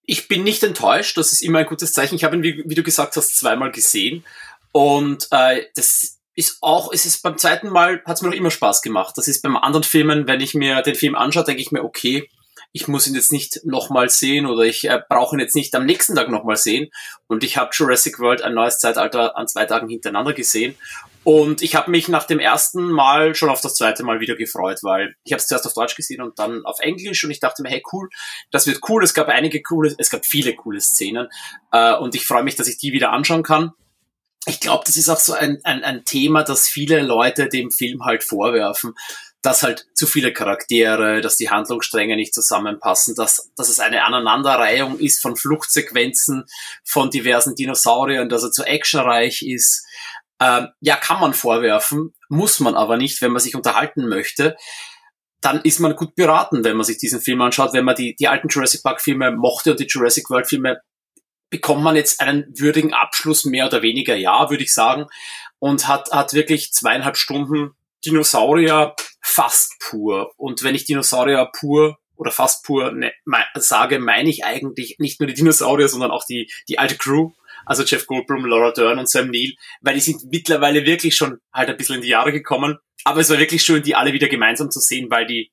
ich bin nicht enttäuscht, das ist immer ein gutes Zeichen. Ich habe ihn, wie, wie du gesagt hast, zweimal gesehen. Und äh, das ist auch, es ist beim zweiten Mal, hat es mir noch immer Spaß gemacht. Das ist beim anderen Filmen, wenn ich mir den Film anschaue, denke ich mir, okay, ich muss ihn jetzt nicht nochmal sehen oder ich äh, brauche ihn jetzt nicht am nächsten Tag nochmal sehen. Und ich habe Jurassic World ein neues Zeitalter an zwei Tagen hintereinander gesehen. Und ich habe mich nach dem ersten Mal schon auf das zweite Mal wieder gefreut, weil ich habe es zuerst auf Deutsch gesehen und dann auf Englisch und ich dachte mir, hey cool, das wird cool. Es gab einige coole, es gab viele coole Szenen äh, und ich freue mich, dass ich die wieder anschauen kann. Ich glaube, das ist auch so ein, ein, ein Thema, das viele Leute dem Film halt vorwerfen, dass halt zu viele Charaktere, dass die Handlungsstränge nicht zusammenpassen, dass, dass es eine Aneinanderreihung ist von Fluchtsequenzen, von diversen Dinosauriern, dass er zu actionreich ist. Ähm, ja, kann man vorwerfen, muss man aber nicht, wenn man sich unterhalten möchte. Dann ist man gut beraten, wenn man sich diesen Film anschaut. Wenn man die, die alten Jurassic Park Filme mochte und die Jurassic World Filme, bekommt man jetzt einen würdigen Abschluss, mehr oder weniger, ja, würde ich sagen. Und hat, hat wirklich zweieinhalb Stunden Dinosaurier fast pur. Und wenn ich Dinosaurier pur oder fast pur ne, me sage, meine ich eigentlich nicht nur die Dinosaurier, sondern auch die, die alte Crew. Also Jeff Goldblum, Laura Dern und Sam Neill, weil die sind mittlerweile wirklich schon halt ein bisschen in die Jahre gekommen. Aber es war wirklich schön, die alle wieder gemeinsam zu sehen, weil die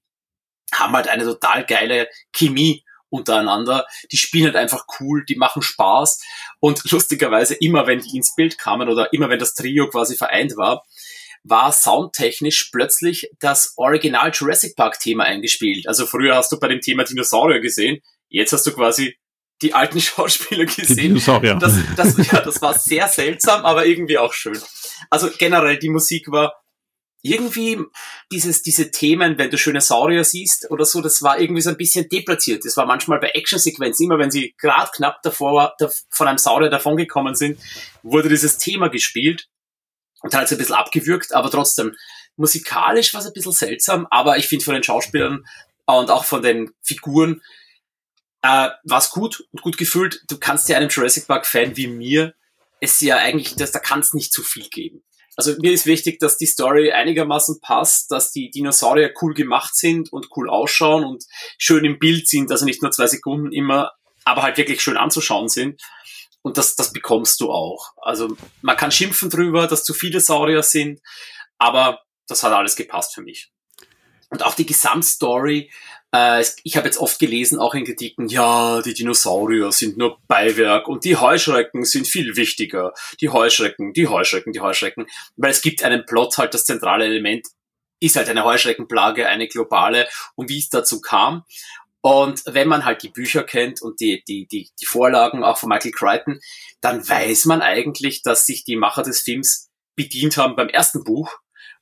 haben halt eine total geile Chemie untereinander. Die spielen halt einfach cool, die machen Spaß. Und lustigerweise immer, wenn die ins Bild kamen oder immer, wenn das Trio quasi vereint war, war soundtechnisch plötzlich das Original Jurassic Park Thema eingespielt. Also früher hast du bei dem Thema Dinosaurier gesehen, jetzt hast du quasi die alten Schauspieler gesehen. Dinosaurier. Das, das, ja, das war sehr seltsam, aber irgendwie auch schön. Also generell die Musik war irgendwie dieses, diese Themen, wenn du schöne Saurier siehst oder so, das war irgendwie so ein bisschen deplatziert. Das war manchmal bei Actionsequenzen, immer wenn sie gerade knapp davor von einem Saurier davongekommen sind, wurde dieses Thema gespielt es ein bisschen abgewürgt, aber trotzdem, musikalisch war es ein bisschen seltsam, aber ich finde von den Schauspielern und auch von den Figuren äh, war es gut und gut gefühlt. Du kannst ja einem Jurassic Park-Fan wie mir es ja eigentlich, das, da kann es nicht zu viel geben. Also mir ist wichtig, dass die Story einigermaßen passt, dass die Dinosaurier cool gemacht sind und cool ausschauen und schön im Bild sind, also nicht nur zwei Sekunden immer, aber halt wirklich schön anzuschauen sind. Und das, das bekommst du auch. Also man kann schimpfen drüber, dass zu viele Saurier sind, aber das hat alles gepasst für mich. Und auch die Gesamtstory, äh, ich habe jetzt oft gelesen, auch in Kritiken, ja, die Dinosaurier sind nur Beiwerk und die Heuschrecken sind viel wichtiger. Die Heuschrecken, die Heuschrecken, die Heuschrecken. Weil es gibt einen Plot, halt das zentrale Element ist halt eine Heuschreckenplage, eine globale und wie es dazu kam. Und wenn man halt die Bücher kennt und die, die, die, die Vorlagen auch von Michael Crichton, dann weiß man eigentlich, dass sich die Macher des Films bedient haben beim ersten Buch,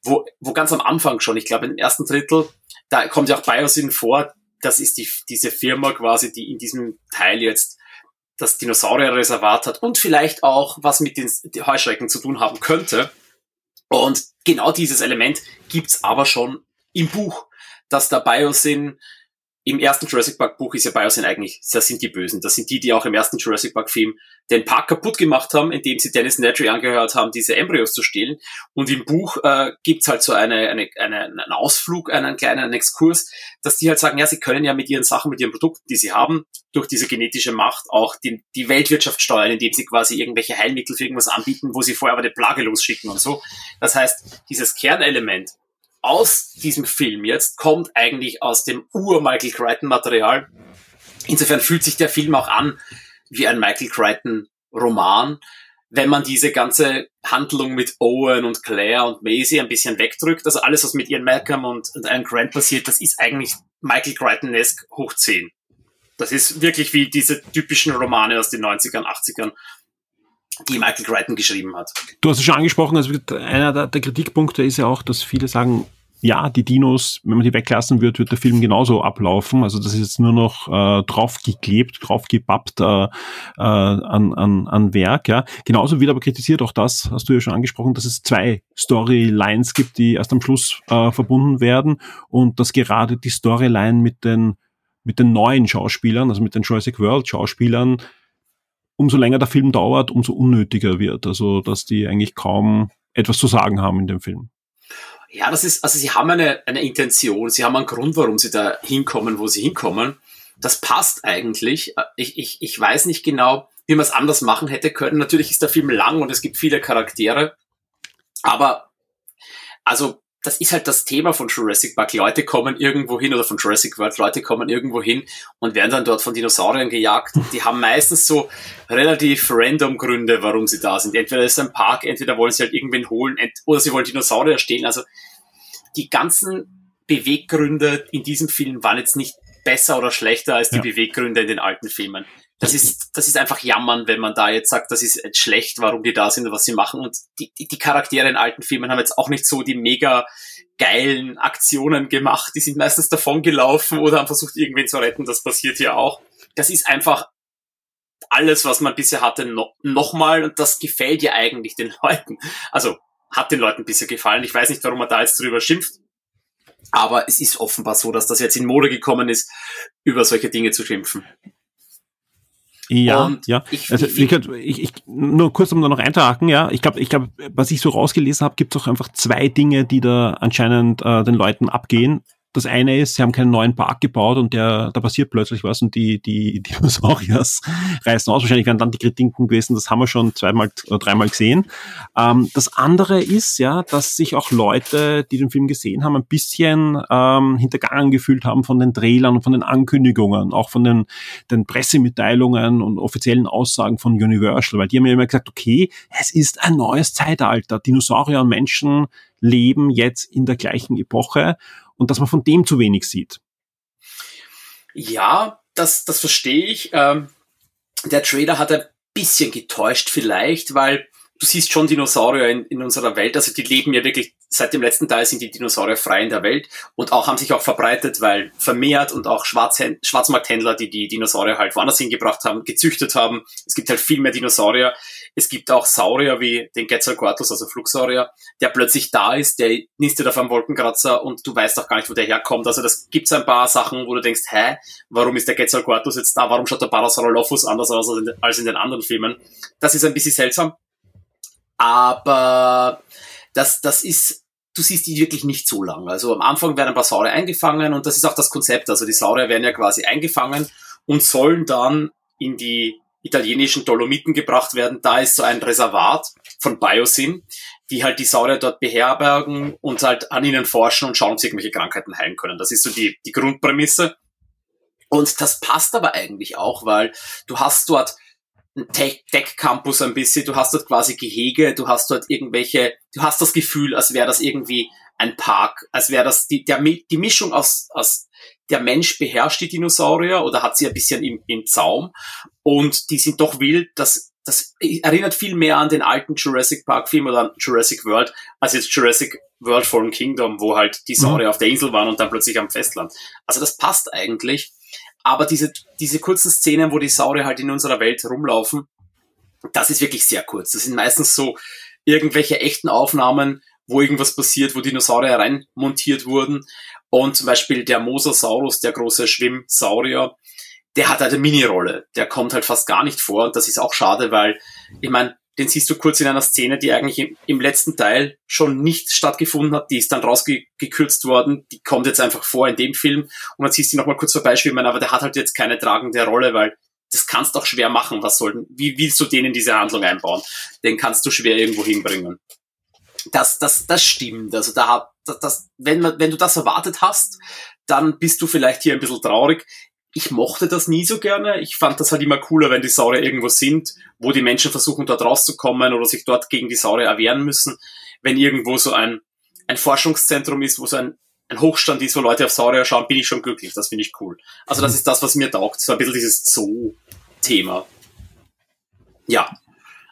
wo, wo ganz am Anfang schon, ich glaube im ersten Drittel, da kommt ja auch Biosyn vor, das ist die, diese Firma quasi, die in diesem Teil jetzt das Dinosaurierreservat hat und vielleicht auch was mit den Heuschrecken zu tun haben könnte. Und genau dieses Element gibt's aber schon im Buch, dass der Biosyn im ersten Jurassic Park Buch ist ja Biosyn eigentlich, das sind die Bösen. Das sind die, die auch im ersten Jurassic Park Film den Park kaputt gemacht haben, indem sie Dennis Nedry angehört haben, diese Embryos zu stehlen. Und im Buch äh, gibt's halt so eine, eine, eine, einen Ausflug, einen kleinen Exkurs, dass die halt sagen, ja, sie können ja mit ihren Sachen, mit ihren Produkten, die sie haben, durch diese genetische Macht auch die, die Weltwirtschaft steuern, indem sie quasi irgendwelche Heilmittel für irgendwas anbieten, wo sie vorher aber eine Plage losschicken und so. Das heißt, dieses Kernelement, aus diesem Film jetzt kommt eigentlich aus dem Ur-Michael Crichton-Material. Insofern fühlt sich der Film auch an wie ein Michael Crichton Roman, wenn man diese ganze Handlung mit Owen und Claire und Maisie ein bisschen wegdrückt. Also alles, was mit Ian Malcolm und, und Alan Grant passiert, das ist eigentlich Michael Crichton-esque hoch 10. Das ist wirklich wie diese typischen Romane aus den 90ern, 80ern, die Michael Crichton geschrieben hat.
Du hast es schon angesprochen, also einer der, der Kritikpunkte ist ja auch, dass viele sagen, ja, die Dinos, wenn man die weglassen wird, wird der Film genauso ablaufen. Also das ist jetzt nur noch äh, draufgeklebt, draufgepappt äh, äh, an, an, an Werk. Ja. Genauso wird aber kritisiert auch das, hast du ja schon angesprochen, dass es zwei Storylines gibt, die erst am Schluss äh, verbunden werden und dass gerade die Storyline mit den mit den neuen Schauspielern, also mit den Jurassic World Schauspielern, umso länger der Film dauert, umso unnötiger wird. Also dass die eigentlich kaum etwas zu sagen haben in dem Film.
Ja, das ist, also sie haben eine, eine Intention, sie haben einen Grund, warum sie da hinkommen, wo sie hinkommen. Das passt eigentlich. Ich, ich, ich weiß nicht genau, wie man es anders machen hätte können. Natürlich ist der Film lang und es gibt viele Charaktere. Aber, also, das ist halt das Thema von Jurassic Park. Leute kommen irgendwo hin oder von Jurassic World, Leute kommen irgendwo hin und werden dann dort von Dinosauriern gejagt. Die haben meistens so relativ random Gründe, warum sie da sind. Entweder ist es ein Park, entweder wollen sie halt irgendwen holen oder sie wollen Dinosaurier stehlen. Also die ganzen Beweggründe in diesem Film waren jetzt nicht besser oder schlechter als die ja. Beweggründe in den alten Filmen das ist, das ist einfach jammern, wenn man da jetzt sagt, das ist schlecht, warum die da sind und was sie machen. Und die, die, Charaktere in alten Filmen haben jetzt auch nicht so die mega geilen Aktionen gemacht. Die sind meistens davon gelaufen oder haben versucht, irgendwen zu retten. Das passiert hier auch. Das ist einfach alles, was man bisher hatte, no nochmal. Und das gefällt ja eigentlich den Leuten. Also hat den Leuten bisher gefallen. Ich weiß nicht, warum man da jetzt drüber schimpft. Aber es ist offenbar so, dass das jetzt in Mode gekommen ist, über solche Dinge zu schimpfen.
Ja, und ja. Ich, also, ich, ich, ich, nur kurz, um da noch einzuhaken, ja. Ich glaube, ich glaube, was ich so rausgelesen habe, gibt es auch einfach zwei Dinge, die da anscheinend äh, den Leuten abgehen. Das eine ist, sie haben keinen neuen Park gebaut und der, da passiert plötzlich was und die, die Dinosauriers reißen aus. Wahrscheinlich wären dann die Kritiken gewesen, das haben wir schon zweimal oder dreimal gesehen. Ähm, das andere ist, ja, dass sich auch Leute, die den Film gesehen haben, ein bisschen ähm, hintergangen gefühlt haben von den Trailern und von den Ankündigungen, auch von den, den Pressemitteilungen und offiziellen Aussagen von Universal, weil die haben ja immer gesagt, okay, es ist ein neues Zeitalter. Dinosaurier und Menschen leben jetzt in der gleichen Epoche und dass man von dem zu wenig sieht.
Ja, das, das verstehe ich. Ähm, der Trader hat ein bisschen getäuscht vielleicht, weil du siehst schon Dinosaurier in, in unserer Welt, also die leben ja wirklich, seit dem letzten Teil sind die Dinosaurier frei in der Welt und auch haben sich auch verbreitet, weil vermehrt und auch Schwarzhänd Schwarzmarkthändler, die die Dinosaurier halt woanders hingebracht haben, gezüchtet haben. Es gibt halt viel mehr Dinosaurier. Es gibt auch Saurier wie den Quetzalcoatlus, also Flugsaurier, der plötzlich da ist, der nistet auf einem Wolkenkratzer und du weißt auch gar nicht, wo der herkommt. Also das gibt's ein paar Sachen, wo du denkst, hä, warum ist der Quetzalcoatlus jetzt da? Warum schaut der Parasaurolophus anders aus als in den anderen Filmen? Das ist ein bisschen seltsam. Aber das, das ist, du siehst die wirklich nicht so lang. Also am Anfang werden ein paar Saurier eingefangen und das ist auch das Konzept. Also die Saurier werden ja quasi eingefangen und sollen dann in die italienischen Dolomiten gebracht werden. Da ist so ein Reservat von Biosyn, die halt die Saurier dort beherbergen und halt an ihnen forschen und schauen, ob sie irgendwelche Krankheiten heilen können. Das ist so die, die Grundprämisse. Und das passt aber eigentlich auch, weil du hast dort Tech-Campus ein bisschen, du hast dort quasi Gehege, du hast dort irgendwelche, du hast das Gefühl, als wäre das irgendwie ein Park, als wäre das die, der, die Mischung aus, aus der Mensch beherrscht die Dinosaurier oder hat sie ein bisschen im, im Zaum und die sind doch wild, das, das erinnert viel mehr an den alten Jurassic Park Film oder an Jurassic World als jetzt Jurassic World Fallen Kingdom, wo halt die Saurier mhm. auf der Insel waren und dann plötzlich am Festland. Also das passt eigentlich. Aber diese, diese kurzen Szenen, wo die Saurier halt in unserer Welt rumlaufen, das ist wirklich sehr kurz. Das sind meistens so irgendwelche echten Aufnahmen, wo irgendwas passiert, wo Dinosaurier reinmontiert wurden. Und zum Beispiel der Mosasaurus, der große Schwimmsaurier, der hat halt eine Mini-Rolle. Der kommt halt fast gar nicht vor. Und das ist auch schade, weil, ich meine, den siehst du kurz in einer Szene, die eigentlich im, im, letzten Teil schon nicht stattgefunden hat. Die ist dann rausgekürzt worden. Die kommt jetzt einfach vor in dem Film. Und man siehst sie nochmal kurz vorbeischwimmen, aber der hat halt jetzt keine tragende Rolle, weil das kannst du auch schwer machen. Was soll, wie willst du den in diese Handlung einbauen? Den kannst du schwer irgendwo hinbringen. Das, das, das stimmt. Also da hat, das, das, wenn man, wenn du das erwartet hast, dann bist du vielleicht hier ein bisschen traurig. Ich mochte das nie so gerne. Ich fand das halt immer cooler, wenn die Saurier irgendwo sind, wo die Menschen versuchen, dort rauszukommen oder sich dort gegen die Saurier erwehren müssen. Wenn irgendwo so ein, ein Forschungszentrum ist, wo so ein, ein Hochstand ist, wo Leute auf Saurier schauen, bin ich schon glücklich. Das finde ich cool. Also das ist das, was mir taugt. So ein bisschen dieses Zoo-Thema. Ja.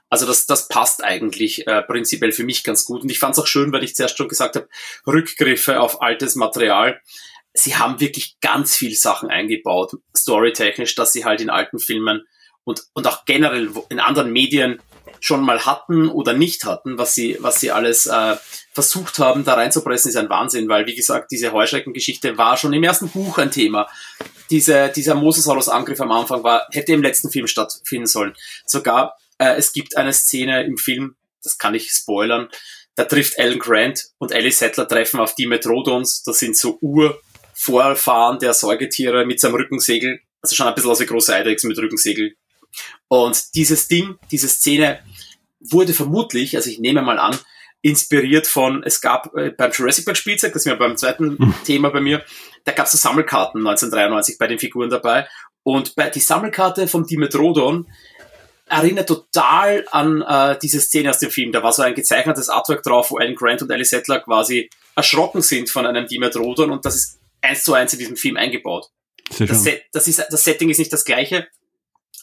Also das, das passt eigentlich äh, prinzipiell für mich ganz gut. Und ich fand es auch schön, weil ich zuerst schon gesagt habe, Rückgriffe auf altes Material sie haben wirklich ganz viel Sachen eingebaut, storytechnisch, dass sie halt in alten Filmen und, und auch generell in anderen Medien schon mal hatten oder nicht hatten, was sie, was sie alles äh, versucht haben, da reinzupressen, ist ein Wahnsinn, weil, wie gesagt, diese Heuschreckengeschichte war schon im ersten Buch ein Thema. Diese, dieser Mosasaurus-Angriff am Anfang war, hätte im letzten Film stattfinden sollen. Sogar, äh, es gibt eine Szene im Film, das kann ich spoilern, da trifft Alan Grant und Ellie Settler treffen auf die Metrodons, das sind so Ur- Vorfahren der Säugetiere mit seinem Rückensegel, also schon ein bisschen aus wie große Eidechse mit Rückensegel. Und dieses Ding, diese Szene wurde vermutlich, also ich nehme mal an, inspiriert von, es gab äh, beim Jurassic Park Spielzeug, das ist mir beim zweiten mhm. Thema bei mir, da gab es so Sammelkarten 1993 bei den Figuren dabei. Und bei die Sammelkarte vom Dimetrodon erinnert total an äh, diese Szene aus dem Film. Da war so ein gezeichnetes Artwork drauf, wo Alan Grant und Ellie Settler quasi erschrocken sind von einem Dimetrodon und das ist eins zu eins in diesem Film eingebaut. Das, Set, das, ist, das Setting ist nicht das gleiche,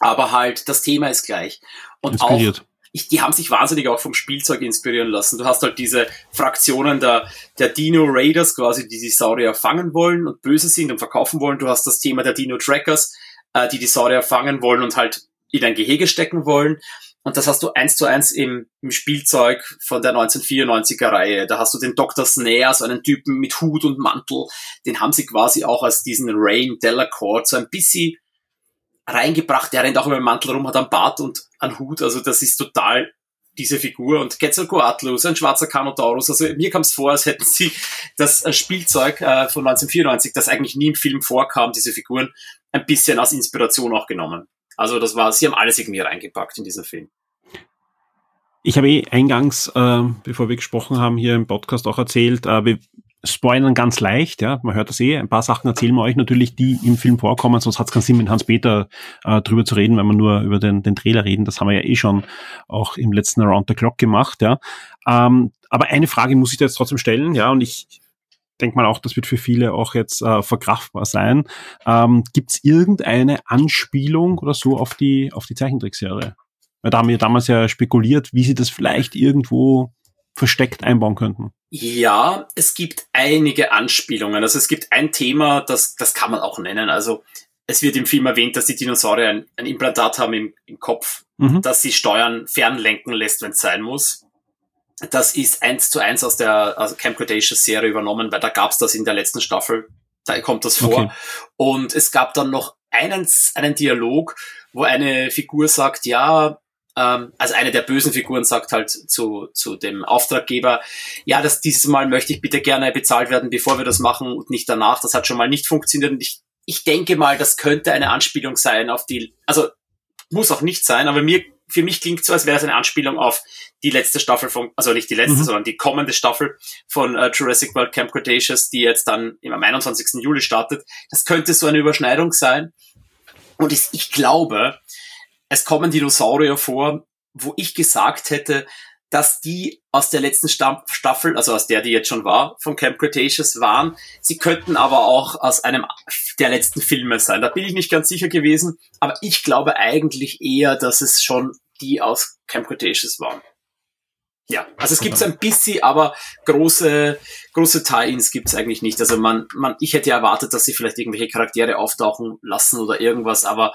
aber halt das Thema ist gleich. Und Inspiriert. auch, ich, die haben sich wahnsinnig auch vom Spielzeug inspirieren lassen. Du hast halt diese Fraktionen der, der Dino Raiders quasi, die die Saurier fangen wollen und böse sind und verkaufen wollen. Du hast das Thema der Dino Trackers, äh, die die Saurier fangen wollen und halt in ein Gehege stecken wollen. Und das hast du eins zu eins im, im Spielzeug von der 1994er Reihe. Da hast du den Dr. Snare, so einen Typen mit Hut und Mantel. Den haben sie quasi auch als diesen Rain Delacourt so ein bisschen reingebracht. Der rennt auch über den Mantel rum, hat einen Bart und einen Hut. Also das ist total diese Figur. Und Quetzalcoatlus, ein schwarzer Canotaurus. Also mir kam es vor, als hätten sie das äh, Spielzeug äh, von 1994, das eigentlich nie im Film vorkam, diese Figuren, ein bisschen als Inspiration auch genommen. Also das war, sie haben alles irgendwie reingepackt in diesen Film.
Ich habe eh eingangs, äh, bevor wir gesprochen haben, hier im Podcast auch erzählt, äh, wir spoilern ganz leicht, ja, man hört das eh. Ein paar Sachen erzählen wir euch natürlich, die im Film vorkommen, sonst hat es keinen Sinn, mit Hans-Peter äh, drüber zu reden, wenn wir nur über den, den Trailer reden. Das haben wir ja eh schon auch im letzten Around the Clock gemacht, ja. Ähm, aber eine Frage muss ich da jetzt trotzdem stellen, ja, und ich denke mal auch, das wird für viele auch jetzt äh, verkraftbar sein. Ähm, Gibt es irgendeine Anspielung oder so auf die, auf die Zeichentrickserie? Weil da haben wir damals ja spekuliert, wie sie das vielleicht irgendwo versteckt einbauen könnten.
Ja, es gibt einige Anspielungen. Also es gibt ein Thema, das, das kann man auch nennen. Also es wird im Film erwähnt, dass die Dinosaurier ein, ein Implantat haben im, im Kopf, mhm. dass sie Steuern fernlenken lässt, wenn es sein muss. Das ist eins zu eins aus der also Camp Cretaceous Serie übernommen, weil da gab's das in der letzten Staffel. Da kommt das vor. Okay. Und es gab dann noch einen, einen Dialog, wo eine Figur sagt, ja, ähm, also eine der bösen Figuren sagt halt zu, zu dem Auftraggeber, ja, das dieses Mal möchte ich bitte gerne bezahlt werden, bevor wir das machen und nicht danach. Das hat schon mal nicht funktioniert. Und ich, ich denke mal, das könnte eine Anspielung sein auf die, also muss auch nicht sein, aber mir für mich klingt so, als wäre es eine Anspielung auf die letzte Staffel von, also nicht die letzte, mhm. sondern die kommende Staffel von äh, Jurassic World Camp Cretaceous, die jetzt dann am 21. Juli startet. Das könnte so eine Überschneidung sein. Und ich, ich glaube, es kommen Dinosaurier vor, wo ich gesagt hätte, dass die aus der letzten Staffel, also aus der, die jetzt schon war, von Camp Cretaceous waren. Sie könnten aber auch aus einem der letzten Filme sein. Da bin ich nicht ganz sicher gewesen, aber ich glaube eigentlich eher, dass es schon die aus Camp Cretaceous waren. Ja, also es gibt ein bisschen, aber große, große Tie-ins gibt es eigentlich nicht. Also man, man, ich hätte erwartet, dass sie vielleicht irgendwelche Charaktere auftauchen lassen oder irgendwas, aber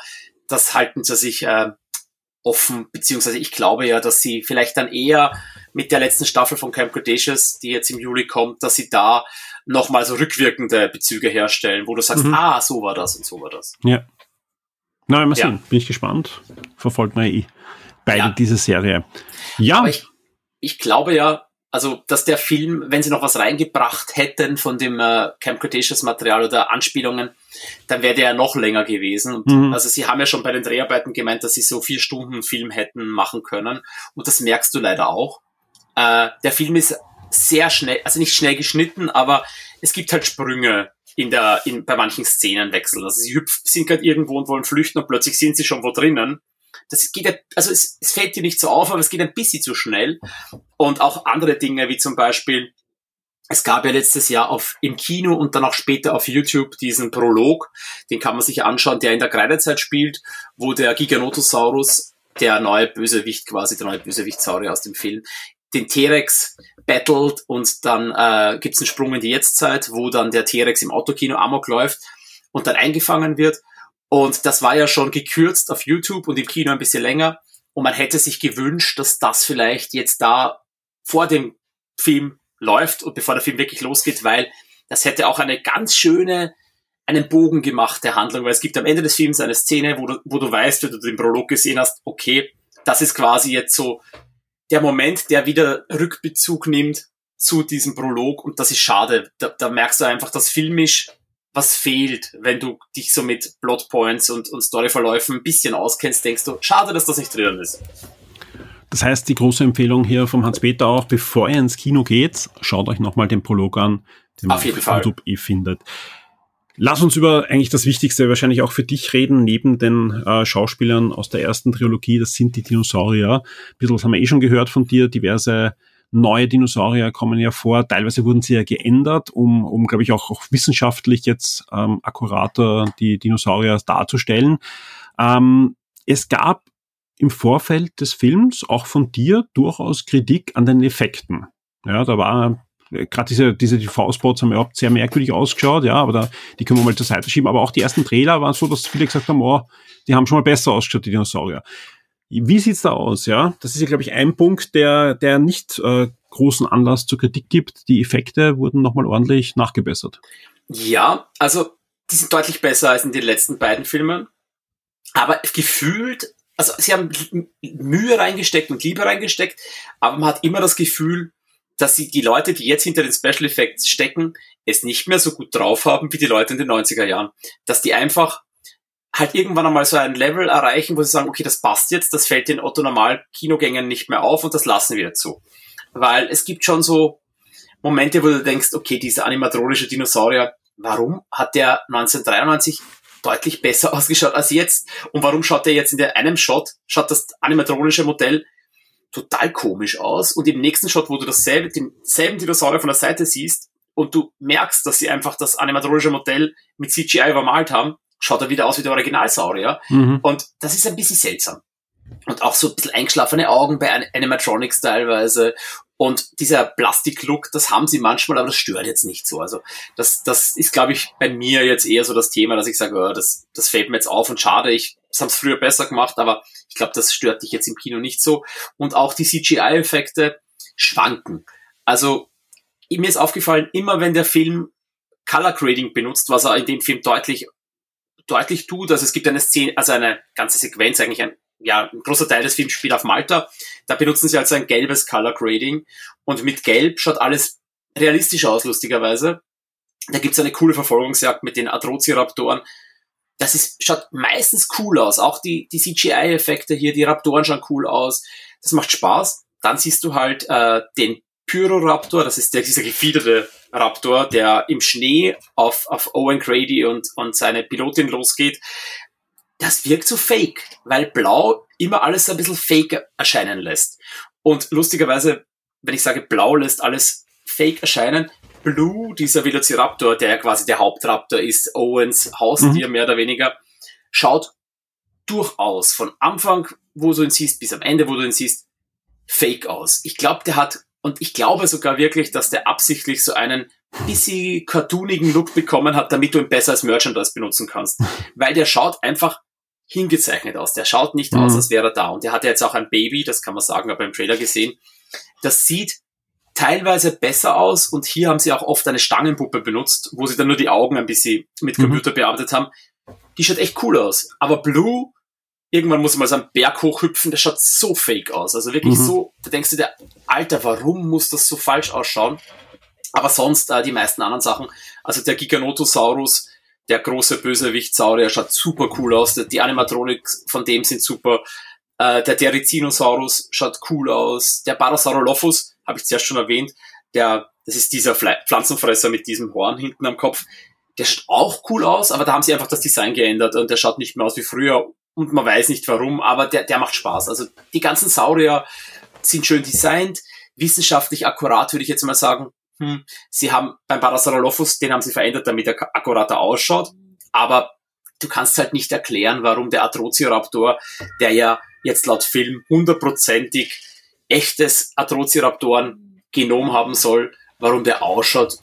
das halten sie sich äh, offen, beziehungsweise ich glaube ja, dass sie vielleicht dann eher mit der letzten Staffel von Camp Cretaceous, die jetzt im Juli kommt, dass sie da nochmal so rückwirkende Bezüge herstellen, wo du sagst, mhm. ah, so war das und so war das.
Ja. Na, mal sehen, bin ich gespannt. Verfolgt man eh beide ja. diese Serie. Ja.
Aber ich, ich glaube ja, also dass der Film, wenn sie noch was reingebracht hätten von dem äh, Camp Cretaceous Material oder Anspielungen, dann wäre der ja noch länger gewesen. Und, mhm. Also sie haben ja schon bei den Dreharbeiten gemeint, dass sie so vier Stunden Film hätten machen können. Und das merkst du leider auch. Äh, der Film ist sehr schnell, also nicht schnell geschnitten, aber es gibt halt Sprünge. in der, in, bei manchen Szenen wechseln. Also sie hüpfen, sind gerade irgendwo und wollen flüchten und plötzlich sind sie schon wo drinnen. Das geht, also es, es fällt dir nicht so auf, aber es geht ein bisschen zu schnell. Und auch andere Dinge, wie zum Beispiel, es gab ja letztes Jahr auf, im Kino und dann auch später auf YouTube diesen Prolog, den kann man sich anschauen, der in der Kreidezeit spielt, wo der Giganotosaurus, der neue Bösewicht quasi, der neue Bösewicht-Saurier aus dem Film, den T-Rex battelt und dann äh, gibt es einen Sprung in die Jetztzeit, wo dann der T-Rex im Autokino amok läuft und dann eingefangen wird. Und das war ja schon gekürzt auf YouTube und im Kino ein bisschen länger. Und man hätte sich gewünscht, dass das vielleicht jetzt da vor dem Film läuft und bevor der Film wirklich losgeht, weil das hätte auch eine ganz schöne, einen Bogen gemacht der Handlung, weil es gibt am Ende des Films eine Szene, wo du, wo du weißt, wenn du den Prolog gesehen hast, okay, das ist quasi jetzt so der Moment, der wieder Rückbezug nimmt zu diesem Prolog und das ist schade. Da, da merkst du einfach, dass filmisch was fehlt, wenn du dich so mit Plotpoints und, und Storyverläufen ein bisschen auskennst, denkst du, schade, dass das nicht drin ist.
Das heißt, die große Empfehlung hier vom Hans-Peter auch, bevor ihr ins Kino geht, schaut euch nochmal den Prolog an, den
Auf jeden Fall.
YouTube eh findet. Lass uns über eigentlich das Wichtigste wahrscheinlich auch für dich reden, neben den äh, Schauspielern aus der ersten Trilogie, das sind die Dinosaurier. Ein bisschen was haben wir eh schon gehört von dir, diverse neue Dinosaurier kommen ja vor. Teilweise wurden sie ja geändert, um, um glaube ich, auch, auch wissenschaftlich jetzt ähm, akkurater die Dinosaurier darzustellen. Ähm, es gab im Vorfeld des Films auch von dir durchaus Kritik an den Effekten. Ja, da war gerade diese, diese TV-Spots haben überhaupt sehr merkwürdig ausgeschaut, ja, aber da, die können wir mal zur Seite schieben. Aber auch die ersten Trailer waren so, dass viele gesagt haben, oh, die haben schon mal besser ausgeschaut, die Dinosaurier. Wie sieht's da aus, ja? Das ist ja, glaube ich, ein Punkt, der, der nicht äh, großen Anlass zur Kritik gibt. Die Effekte wurden nochmal ordentlich nachgebessert.
Ja, also die sind deutlich besser als in den letzten beiden Filmen. Aber gefühlt, also sie haben Mühe reingesteckt und Liebe reingesteckt, aber man hat immer das Gefühl, dass sie die Leute, die jetzt hinter den Special Effects stecken, es nicht mehr so gut drauf haben wie die Leute in den 90er Jahren. Dass die einfach halt irgendwann einmal so ein Level erreichen, wo sie sagen, okay, das passt jetzt, das fällt den Otto-Normal-Kinogängern nicht mehr auf und das lassen wir so. Weil es gibt schon so Momente, wo du denkst, okay, dieser animatronische Dinosaurier, warum hat der 1993 deutlich besser ausgeschaut als jetzt? Und warum schaut der jetzt in der einem Shot, schaut das animatronische Modell total komisch aus und im nächsten Shot, wo du dasselbe, denselben Dinosaurier von der Seite siehst und du merkst, dass sie einfach das animatronische Modell mit CGI übermalt haben, schaut er wieder aus wie der Originalsaurier. Mhm. Und das ist ein bisschen seltsam. Und auch so ein bisschen eingeschlafene Augen bei Animatronics teilweise. Und dieser Plastik-Look, das haben sie manchmal, aber das stört jetzt nicht so. Also das, das ist, glaube ich, bei mir jetzt eher so das Thema, dass ich sage, oh, das, das fällt mir jetzt auf und schade, ich das haben es früher besser gemacht, aber ich glaube, das stört dich jetzt im Kino nicht so. Und auch die CGI-Effekte schwanken. Also mir ist aufgefallen, immer wenn der Film Color Grading benutzt, was er in dem Film deutlich deutlich tut. Also es gibt eine Szene, also eine ganze Sequenz, eigentlich ein, ja, ein großer Teil des Films spielt auf Malta. Da benutzen sie also ein gelbes Color Grading und mit Gelb schaut alles realistisch aus, lustigerweise. Da gibt's eine coole Verfolgungsjagd mit den Adrociraptoren. Das ist, schaut meistens cool aus. Auch die, die CGI-Effekte hier, die Raptoren schauen cool aus. Das macht Spaß. Dann siehst du halt äh, den Pyroraptor, das ist der, dieser gefiederte Raptor, der im Schnee auf, auf Owen Grady und, und seine Pilotin losgeht. Das wirkt so fake, weil Blau immer alles ein bisschen fake erscheinen lässt. Und lustigerweise, wenn ich sage Blau lässt alles fake erscheinen, Blue, dieser Velociraptor, der ja quasi der Hauptraptor ist, Owens Haustier mhm. mehr oder weniger, schaut durchaus von Anfang, wo du ihn siehst, bis am Ende, wo du ihn siehst, fake aus. Ich glaube, der hat und ich glaube sogar wirklich, dass der absichtlich so einen bisschen cartoonigen Look bekommen hat, damit du ihn besser als Merchandise benutzen kannst. Weil der schaut einfach hingezeichnet aus. Der schaut nicht mhm. aus, als wäre er da. Und der hat jetzt auch ein Baby, das kann man sagen, aber im Trailer gesehen. Das sieht teilweise besser aus und hier haben sie auch oft eine Stangenpuppe benutzt, wo sie dann nur die Augen ein bisschen mit mhm. Computer mhm. bearbeitet haben. Die schaut echt cool aus. Aber Blue irgendwann muss man so einen Berg hochhüpfen, das schaut so fake aus. Also wirklich mhm. so, da denkst du dir, Alter, warum muss das so falsch ausschauen? Aber sonst äh, die meisten anderen Sachen, also der Giganotosaurus, der große Bösewicht-Saurier schaut super cool aus, die Animatronik von dem sind super, äh, der Derizinosaurus schaut cool aus, der Parasaurolophus, habe ich zuerst schon erwähnt, der, das ist dieser Pflanzenfresser mit diesem Horn hinten am Kopf, der schaut auch cool aus, aber da haben sie einfach das Design geändert und der schaut nicht mehr aus wie früher und man weiß nicht warum, aber der, der macht Spaß. Also die ganzen Saurier sind schön designt, wissenschaftlich akkurat, würde ich jetzt mal sagen. Hm. Sie haben beim Parasaurolophus, den haben sie verändert, damit er akkurater ausschaut, aber du kannst halt nicht erklären, warum der Atrocioraptor, der ja jetzt laut Film hundertprozentig echtes Atrociraptoren-Genom haben soll, warum der ausschaut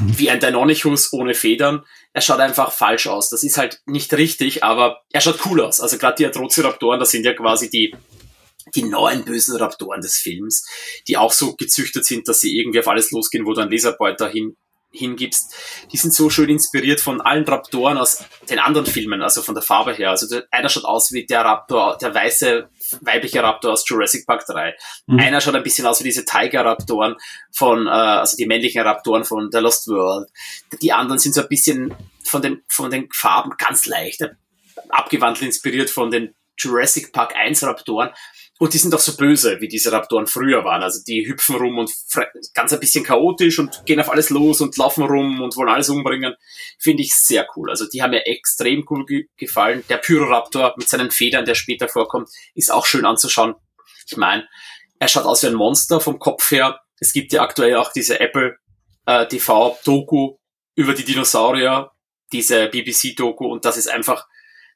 wie ein Deinonychus ohne Federn. Er schaut einfach falsch aus. Das ist halt nicht richtig, aber er schaut cool aus. Also gerade die Atrociraptoren, das sind ja quasi die, die neuen bösen Raptoren des Films, die auch so gezüchtet sind, dass sie irgendwie auf alles losgehen, wo du einen Laserbeuter hin hingibst, die sind so schön inspiriert von allen Raptoren aus den anderen Filmen, also von der Farbe her. Also einer schaut aus wie der Raptor, der weiße weibliche Raptor aus Jurassic Park 3. Mhm. Einer schaut ein bisschen aus wie diese Tiger-Raptoren von, äh, also die männlichen Raptoren von The Lost World. Die anderen sind so ein bisschen von den, von den Farben ganz leicht, abgewandelt inspiriert von den Jurassic Park 1 Raptoren. Und die sind auch so böse, wie diese Raptoren früher waren. Also die hüpfen rum und ganz ein bisschen chaotisch und gehen auf alles los und laufen rum und wollen alles umbringen. Finde ich sehr cool. Also die haben mir extrem cool ge gefallen. Der Pyroraptor mit seinen Federn, der später vorkommt, ist auch schön anzuschauen. Ich meine, er schaut aus wie ein Monster vom Kopf her. Es gibt ja aktuell auch diese Apple äh, TV Doku über die Dinosaurier, diese BBC Doku und das ist einfach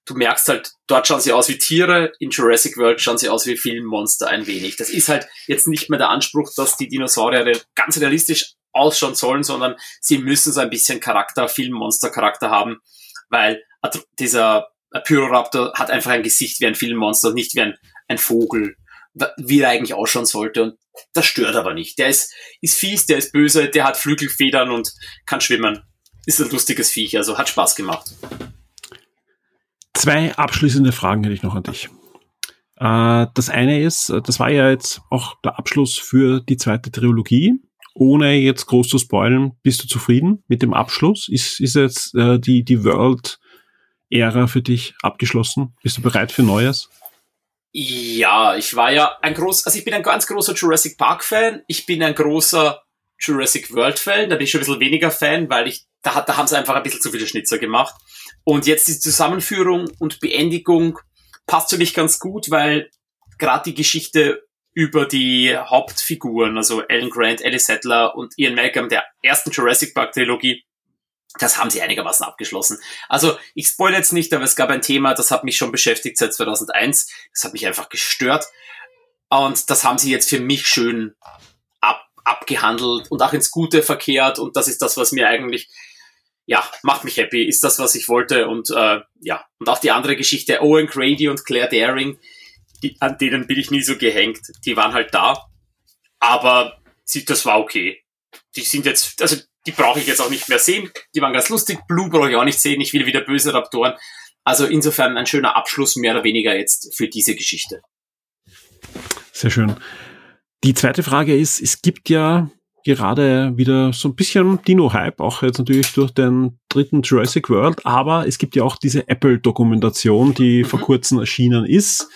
du merkst halt, dort schauen sie aus wie Tiere, in Jurassic World schauen sie aus wie Filmmonster ein wenig. Das ist halt jetzt nicht mehr der Anspruch, dass die Dinosaurier ganz realistisch ausschauen sollen, sondern sie müssen so ein bisschen Charakter, Filmmonster-Charakter haben, weil dieser Pyroraptor hat einfach ein Gesicht wie ein Filmmonster und nicht wie ein, ein Vogel, wie er eigentlich ausschauen sollte. Und das stört aber nicht. Der ist, ist fies, der ist böse, der hat Flügelfedern und kann schwimmen. Ist ein lustiges Viech, also hat Spaß gemacht.
Zwei abschließende Fragen hätte ich noch an dich. Äh, das eine ist, äh, das war ja jetzt auch der Abschluss für die zweite Trilogie. Ohne jetzt groß zu spoilen, bist du zufrieden mit dem Abschluss? Ist, ist jetzt äh, die, die World-Ära für dich abgeschlossen? Bist du bereit für Neues?
Ja, ich war ja ein groß, also ich bin ein ganz großer Jurassic Park Fan. Ich bin ein großer Jurassic World Fan. Da bin ich schon ein bisschen weniger Fan, weil ich, da, da haben sie einfach ein bisschen zu viele Schnitzer gemacht. Und jetzt die Zusammenführung und Beendigung passt für mich ganz gut, weil gerade die Geschichte über die Hauptfiguren, also Alan Grant, Ellie Settler und Ian Malcolm der ersten Jurassic Park Trilogie, das haben sie einigermaßen abgeschlossen. Also ich spoilere jetzt nicht, aber es gab ein Thema, das hat mich schon beschäftigt seit 2001. Das hat mich einfach gestört. Und das haben sie jetzt für mich schön ab, abgehandelt und auch ins Gute verkehrt. Und das ist das, was mir eigentlich ja, macht mich happy, ist das, was ich wollte. Und äh, ja, und auch die andere Geschichte, Owen Grady und Claire Daring, die, an denen bin ich nie so gehängt. Die waren halt da, aber sie, das war okay. Die sind jetzt, also die brauche ich jetzt auch nicht mehr sehen. Die waren ganz lustig. Blue brauche ich auch nicht sehen. Ich will wieder böse Raptoren. Also insofern ein schöner Abschluss, mehr oder weniger jetzt für diese Geschichte.
Sehr schön. Die zweite Frage ist, es gibt ja gerade wieder so ein bisschen Dino-Hype, auch jetzt natürlich durch den dritten Jurassic World, aber es gibt ja auch diese Apple-Dokumentation, die mhm. vor kurzem erschienen ist.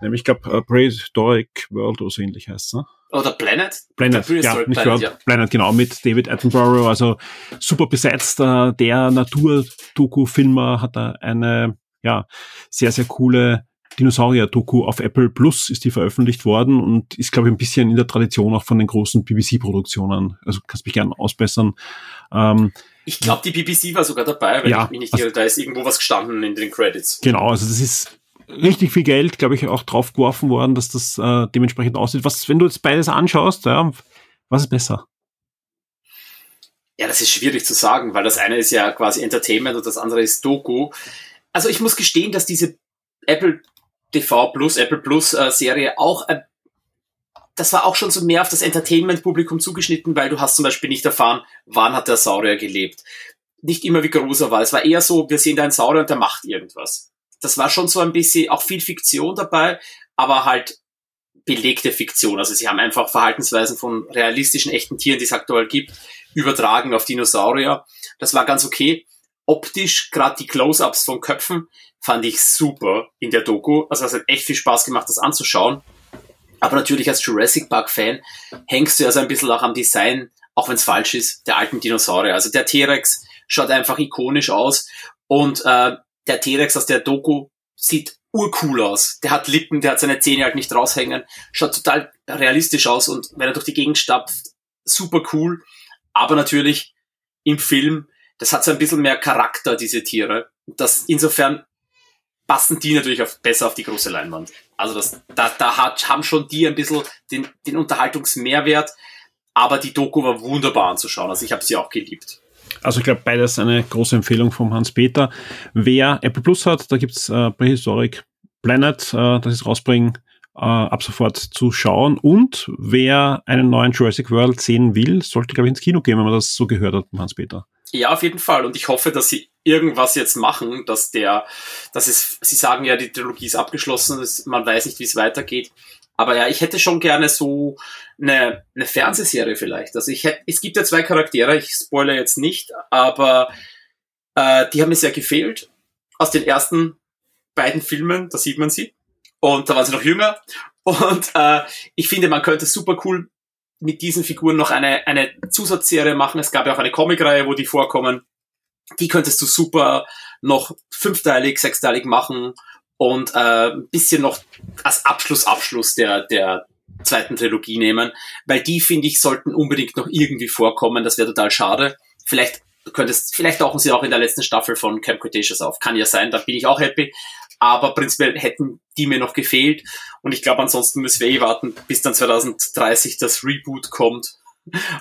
Nämlich, ich glaube, uh, Prehistoric World oder so ähnlich heißt ne?
Oder Planet?
Planet, ja, nicht Planet, World, ja. Planet, genau, mit David Attenborough, also super besetzt. Uh, der Natur-Doku-Filmer hat da eine, ja, sehr, sehr coole Dinosaurier-Doku auf Apple Plus ist die veröffentlicht worden und ist, glaube ich, ein bisschen in der Tradition auch von den großen BBC-Produktionen. Also kannst mich gerne ausbessern.
Ähm, ich glaube, die BBC war sogar dabei, wenn ja, ich mich nicht irre. Also, da ist irgendwo was gestanden in den Credits.
Genau, also das ist richtig viel Geld, glaube ich, auch draufgeworfen worden, dass das äh, dementsprechend aussieht. Was, wenn du jetzt beides anschaust, ja, was ist besser?
Ja, das ist schwierig zu sagen, weil das eine ist ja quasi Entertainment und das andere ist Doku. Also ich muss gestehen, dass diese Apple TV Plus, Apple Plus äh, Serie auch, äh, das war auch schon so mehr auf das Entertainment-Publikum zugeschnitten, weil du hast zum Beispiel nicht erfahren, wann hat der Saurier gelebt. Nicht immer wie groß er war. Es war eher so, wir sehen da einen Saurier und der macht irgendwas. Das war schon so ein bisschen auch viel Fiktion dabei, aber halt belegte Fiktion. Also sie haben einfach Verhaltensweisen von realistischen, echten Tieren, die es aktuell gibt, übertragen auf Dinosaurier. Das war ganz okay. Optisch, gerade die Close-ups von Köpfen, fand ich super in der Doku. Also es hat echt viel Spaß gemacht, das anzuschauen. Aber natürlich als Jurassic Park-Fan hängst du ja so ein bisschen auch am Design, auch wenn es falsch ist, der alten Dinosaurier. Also der T-Rex schaut einfach ikonisch aus. Und äh, der T-Rex aus der Doku sieht urcool aus. Der hat Lippen, der hat seine Zähne halt nicht raushängen, schaut total realistisch aus und wenn er durch die Gegend stapft, super cool. Aber natürlich im Film, das hat so ein bisschen mehr Charakter, diese Tiere. Das, insofern passen die natürlich auf, besser auf die große Leinwand. Also das, da, da hat, haben schon die ein bisschen den, den Unterhaltungsmehrwert, aber die Doku war wunderbar anzuschauen. Also ich habe sie auch geliebt.
Also ich glaube, beides eine große Empfehlung vom Hans-Peter. Wer Apple Plus hat, da gibt's äh, Prehistoric Planet, äh, das ist rausbringen, äh, ab sofort zu schauen. Und wer einen neuen Jurassic World sehen will, sollte, glaube ich, ins Kino gehen, wenn man das so gehört hat, Hans-Peter.
Ja, auf jeden Fall. Und ich hoffe, dass sie irgendwas jetzt machen, dass der, dass es, sie sagen ja, die Trilogie ist abgeschlossen, man weiß nicht, wie es weitergeht. Aber ja, ich hätte schon gerne so eine, eine Fernsehserie vielleicht. Also ich hätte, es gibt ja zwei Charaktere, ich spoilere jetzt nicht, aber äh, die haben mir sehr gefehlt. Aus den ersten beiden Filmen, da sieht man sie. Und da waren sie noch jünger. Und äh, ich finde, man könnte super cool mit diesen Figuren noch eine, eine Zusatzserie machen. Es gab ja auch eine Comicreihe, wo die vorkommen. Die könntest du super noch fünfteilig, sechsteilig machen und äh, ein bisschen noch als Abschluss, Abschluss der, der zweiten Trilogie nehmen, weil die, finde ich, sollten unbedingt noch irgendwie vorkommen. Das wäre total schade. Vielleicht könntest, vielleicht tauchen sie auch in der letzten Staffel von Camp Cretaceous auf. Kann ja sein, da bin ich auch happy. Aber prinzipiell hätten die mir noch gefehlt. Und ich glaube, ansonsten müssen wir eh warten, bis dann 2030 das Reboot kommt.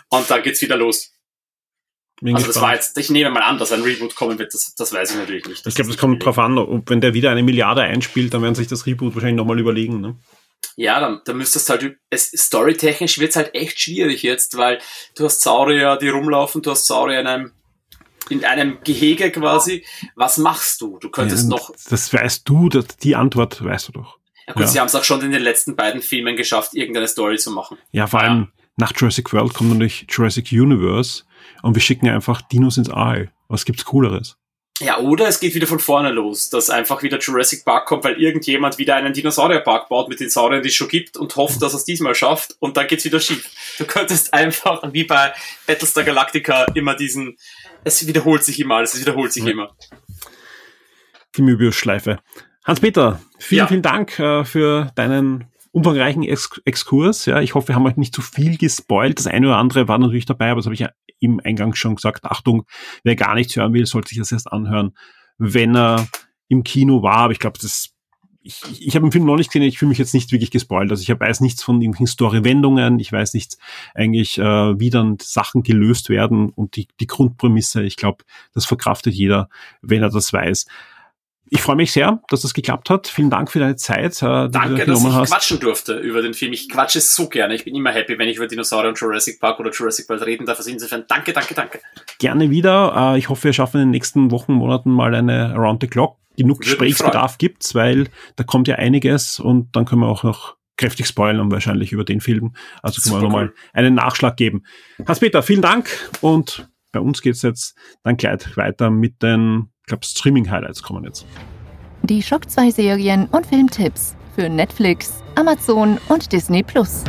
Und dann geht's wieder los. Bin also das war jetzt, ich nehme mal an, dass ein Reboot kommen wird, das, das weiß ich natürlich nicht.
Das ich glaube, das kommt drauf an, ob, wenn der wieder eine Milliarde einspielt, dann werden sich das Reboot wahrscheinlich nochmal überlegen. Ne?
Ja, dann, dann müsstest halt, es, storytechnisch wird's halt echt schwierig jetzt, weil du hast Saurier, die rumlaufen, du hast Saurier in einem in einem Gehege quasi. Was machst du? Du könntest ja, noch.
Das weißt du, das, die Antwort weißt du doch.
Ja gut, ja. sie haben es auch schon in den letzten beiden Filmen geschafft, irgendeine Story zu machen.
Ja, vor allem nach Jurassic World kommt natürlich Jurassic Universe und wir schicken einfach Dinos ins All. Was gibt's Cooleres?
Ja, oder es geht wieder von vorne los, dass einfach wieder Jurassic Park kommt, weil irgendjemand wieder einen Dinosaurierpark baut mit den Sauriern, die es schon gibt und hofft, dass er es diesmal schafft und dann geht's wieder schief. Du könntest einfach wie bei Battlestar Galactica immer diesen, es wiederholt sich immer alles, es wiederholt sich ja. immer.
Die Möbius-Schleife. Hans-Peter, vielen, ja. vielen Dank äh, für deinen umfangreichen Ex Exkurs. Ja, ich hoffe, wir haben euch nicht zu viel gespoilt. Das eine oder andere war natürlich dabei, aber das habe ich ja im Eingang schon gesagt. Achtung, wer gar nichts hören will, sollte sich das erst anhören, wenn er im Kino war. Aber ich glaube, das ich, ich habe den Film noch nicht gesehen, ich fühle mich jetzt nicht wirklich gespoilt. Also ich weiß nichts von irgendwelchen Story-Wendungen, ich weiß nichts eigentlich, äh, wie dann Sachen gelöst werden und die, die Grundprämisse, ich glaube, das verkraftet jeder, wenn er das weiß. Ich freue mich sehr, dass das geklappt hat. Vielen Dank für deine Zeit.
Äh, die Danke, du dass ich hast. quatschen durfte über den Film. Ich quatsche so gerne. Ich bin immer happy, wenn ich über Dinosaurier und Jurassic Park oder Jurassic World reden darf. Also insofern danke, danke, danke.
Gerne wieder. Äh, ich hoffe, wir schaffen in den nächsten Wochen, Monaten mal eine Around the Clock. Genug Gesprächsbedarf gibt's, weil da kommt ja einiges und dann können wir auch noch kräftig spoilern wahrscheinlich über den Film. Also können wir nochmal cool. einen Nachschlag geben. Hans-Peter, vielen Dank und bei uns geht's jetzt dann gleich weiter mit den glaube, Streaming-Highlights kommen jetzt.
Die Shock 2 Serien und Filmtipps für Netflix, Amazon und Disney Plus.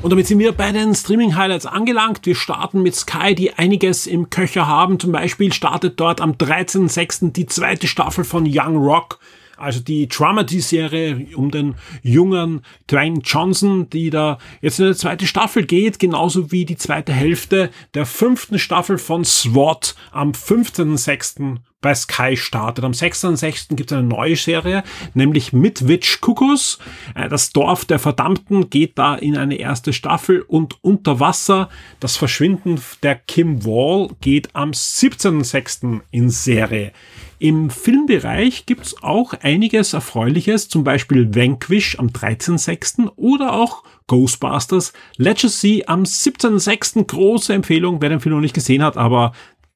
Und damit sind wir bei den Streaming-Highlights angelangt. Wir starten mit Sky, die einiges im Köcher haben. Zum Beispiel startet dort am 13.06. die zweite Staffel von Young Rock also die Dramedy-Serie um den jungen Dwayne Johnson, die da jetzt in eine zweite Staffel geht, genauso wie die zweite Hälfte der fünften Staffel von SWAT am 15.06 bei Sky startet. Am 6.6. gibt es eine neue Serie, nämlich mit Witch Kuckus. Äh, das Dorf der Verdammten geht da in eine erste Staffel und unter Wasser. Das Verschwinden der Kim Wall geht am 17.6. in Serie. Im Filmbereich gibt's auch einiges Erfreuliches, zum Beispiel Vanquish am 13.06. oder auch Ghostbusters Legacy am 17.06. Große Empfehlung, wer den Film noch nicht gesehen hat, aber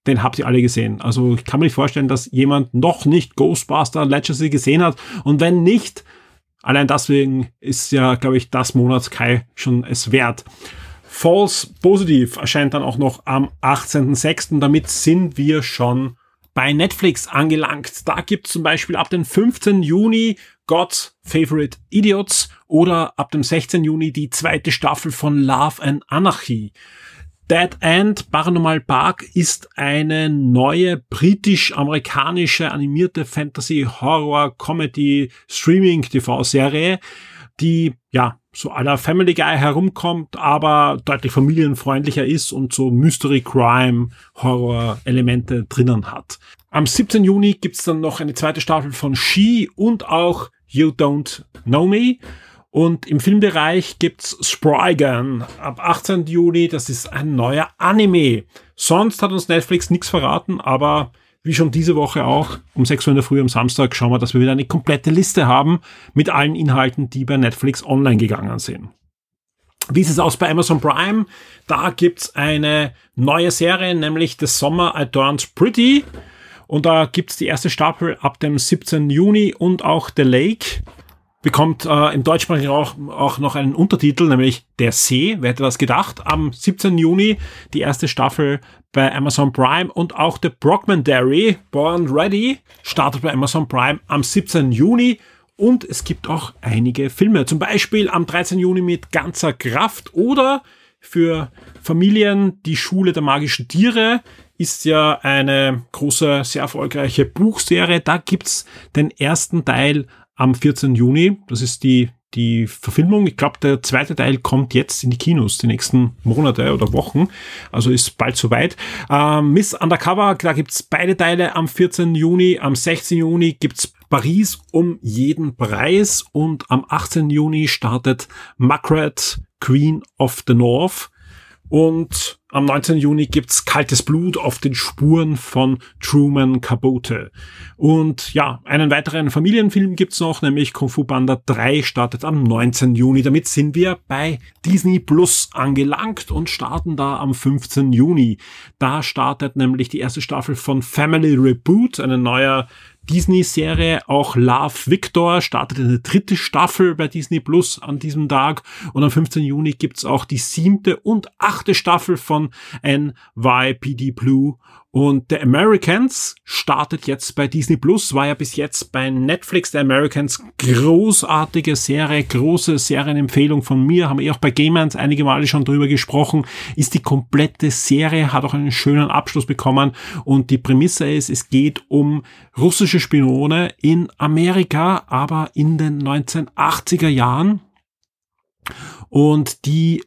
den habt ihr alle gesehen. Also ich kann mir nicht vorstellen, dass jemand noch nicht Ghostbuster Legacy gesehen hat. Und wenn nicht, allein deswegen ist ja, glaube ich, das Monat Sky schon es wert. False Positive erscheint dann auch noch am 18.06. Damit sind wir schon bei Netflix angelangt. Da gibt es zum Beispiel ab dem 15. Juni God's Favorite Idiots oder ab dem 16. Juni die zweite Staffel von Love and Anarchy. Dead End Paranormal Park ist eine neue britisch-amerikanische animierte Fantasy-Horror-Comedy-Streaming-TV-Serie, die ja so aller Family Guy herumkommt, aber deutlich familienfreundlicher ist und so Mystery Crime Horror Elemente drinnen hat. Am 17. Juni gibt's dann noch eine zweite Staffel von She und auch You Don't Know Me. Und im Filmbereich gibt's Spriggan ab 18. Juni. Das ist ein neuer Anime. Sonst hat uns Netflix nichts verraten, aber wie schon diese Woche auch, um 6 Uhr in der Früh am Samstag schauen wir, dass wir wieder eine komplette Liste haben mit allen Inhalten, die bei Netflix online gegangen sind. Wie ist es aus bei Amazon Prime? Da gibt's eine neue Serie, nämlich The Summer I Turned Pretty. Und da gibt's die erste Staffel ab dem 17. Juni und auch The Lake bekommt äh, im deutschsprachigen auch, auch noch einen Untertitel, nämlich Der See. Wer hätte das gedacht? Am 17. Juni die erste Staffel bei Amazon Prime und auch The Brockman-Dairy, Born Ready, startet bei Amazon Prime am 17. Juni. Und es gibt auch einige Filme, zum Beispiel am 13. Juni mit ganzer Kraft oder für Familien die Schule der magischen Tiere ist ja eine große, sehr erfolgreiche Buchserie. Da gibt's den ersten Teil am 14. Juni. Das ist die, die Verfilmung. Ich glaube, der zweite Teil kommt jetzt in die Kinos, die nächsten Monate oder Wochen. Also ist bald soweit. Ähm, Miss Undercover, da gibt's beide Teile am 14. Juni. Am 16. Juni gibt's Paris um jeden Preis. Und am 18. Juni startet Margaret, Queen of the North. Und am 19. Juni gibt's Kaltes Blut auf den Spuren von Truman Capote. Und ja, einen weiteren Familienfilm gibt's noch, nämlich Kung Fu Panda 3 startet am 19. Juni. Damit sind wir bei Disney Plus angelangt und starten da am 15. Juni. Da startet nämlich die erste Staffel von Family Reboot, eine neue Disney-Serie, auch Love Victor, startet eine dritte Staffel bei Disney Plus an diesem Tag. Und am 15. Juni gibt's auch die siebte und achte Staffel von NYPD Blue. Und The Americans startet jetzt bei Disney Plus, war ja bis jetzt bei Netflix. The Americans großartige Serie, große Serienempfehlung von mir, haben wir eh auch bei Gamers einige Male schon drüber gesprochen, ist die komplette Serie, hat auch einen schönen Abschluss bekommen. Und die Prämisse ist, es geht um russische Spione in Amerika, aber in den 1980er Jahren. Und die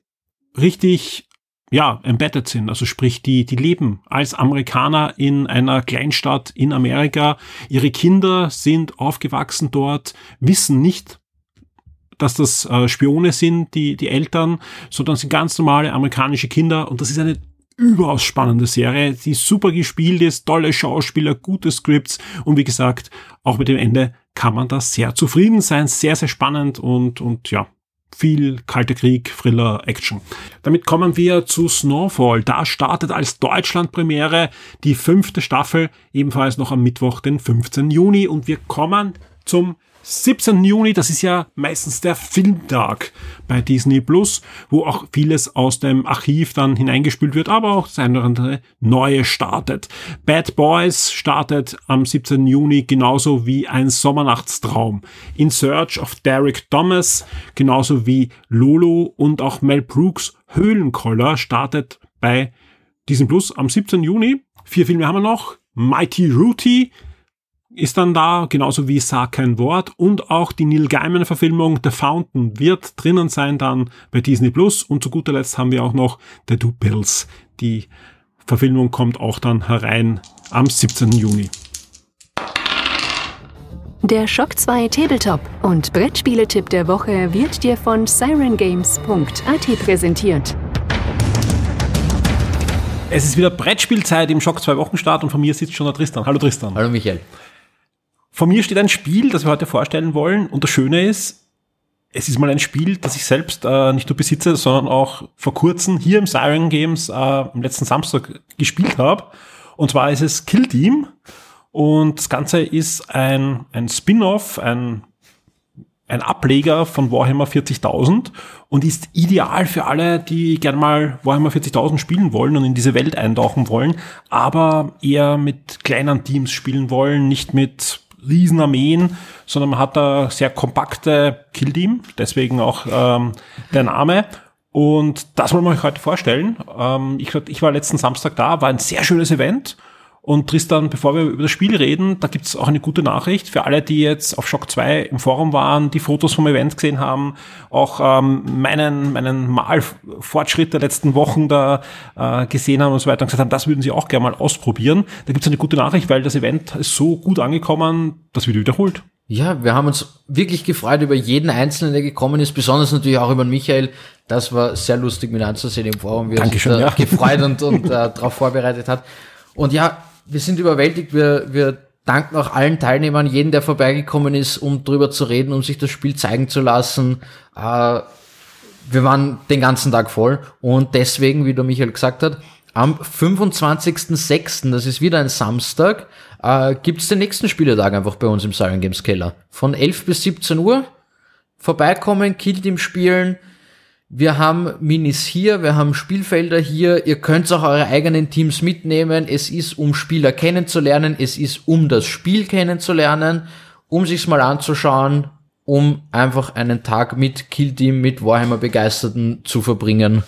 richtig ja, embedded sind, also sprich, die, die leben als Amerikaner in einer Kleinstadt in Amerika. Ihre Kinder sind aufgewachsen dort, wissen nicht, dass das äh, Spione sind, die, die Eltern, sondern sind ganz normale amerikanische Kinder. Und das ist eine überaus spannende Serie, die super gespielt ist, tolle Schauspieler, gute Scripts. Und wie gesagt, auch mit dem Ende kann man da sehr zufrieden sein, sehr, sehr spannend und, und ja, viel Kalter Krieg, Thriller, Action. Damit kommen wir zu Snowfall. Da startet als Deutschland-Premiere die fünfte Staffel, ebenfalls noch am Mittwoch, den 15. Juni. Und wir kommen zum 17. Juni, das ist ja meistens der Filmtag bei Disney Plus, wo auch vieles aus dem Archiv dann hineingespült wird, aber auch das eine oder andere neue startet. Bad Boys startet am 17. Juni genauso wie ein Sommernachtstraum. In Search of Derek Thomas, genauso wie Lulu und auch Mel Brooks Höhlenkoller startet bei Disney Plus am 17. Juni. Vier Filme haben wir noch. Mighty Rooty, ist dann da, genauso wie Sag kein Wort und auch die Neil Gaiman Verfilmung The Fountain wird drinnen sein dann bei Disney Plus und zu guter Letzt haben wir auch noch The Two Bills. Die Verfilmung kommt auch dann herein am 17. Juni.
Der Shock 2 Tabletop und Brettspieletipp der Woche wird dir von sirengames.at präsentiert.
Es ist wieder Brettspielzeit im Schock 2 Wochenstart und von mir sitzt schon der Tristan. Hallo Tristan.
Hallo Michael.
Vor mir steht ein Spiel, das wir heute vorstellen wollen. Und das Schöne ist, es ist mal ein Spiel, das ich selbst äh, nicht nur besitze, sondern auch vor kurzem hier im Siren Games äh, am letzten Samstag gespielt habe. Und zwar ist es Kill Team. Und das Ganze ist ein, ein Spin-off, ein, ein Ableger von Warhammer 40.000 und ist ideal für alle, die gerne mal Warhammer 40.000 spielen wollen und in diese Welt eintauchen wollen, aber eher mit kleinen Teams spielen wollen, nicht mit Riesenarmeen, sondern man hat da sehr kompakte Killteam, deswegen auch ähm, der Name. Und das wollen wir euch heute vorstellen. Ähm, ich, ich war letzten Samstag da, war ein sehr schönes Event. Und Tristan, bevor wir über das Spiel reden, da gibt's auch eine gute Nachricht für alle, die jetzt auf Shock 2 im Forum waren, die Fotos vom Event gesehen haben, auch ähm, meinen, meinen Malfortschritt der letzten Wochen da äh, gesehen haben und so weiter und gesagt haben, das würden sie auch gerne mal ausprobieren. Da gibt's eine gute Nachricht, weil das Event ist so gut angekommen, das wird wiederholt.
Ja, wir haben uns wirklich gefreut über jeden Einzelnen, der gekommen ist, besonders natürlich auch über Michael. Das war sehr lustig mit anzusehen im Forum, wie er sich ja. gefreut und, und äh, darauf vorbereitet hat. Und ja, wir sind überwältigt. Wir, wir danken auch allen Teilnehmern, jeden, der vorbeigekommen ist, um drüber zu reden, um sich das Spiel zeigen zu lassen. Äh, wir waren den ganzen Tag voll und deswegen, wie der Michael gesagt hat, am 25.06., das ist wieder ein Samstag, äh, gibt's den nächsten Spielertag einfach bei uns im Siren Games Keller. Von 11 bis 17 Uhr vorbeikommen, Kill Team spielen, wir haben Minis hier, wir haben Spielfelder hier. Ihr könnt auch eure eigenen Teams mitnehmen. Es ist, um Spieler kennenzulernen. Es ist, um das Spiel kennenzulernen, um sich's mal anzuschauen, um einfach einen Tag mit Kill Team, mit Warhammer Begeisterten zu verbringen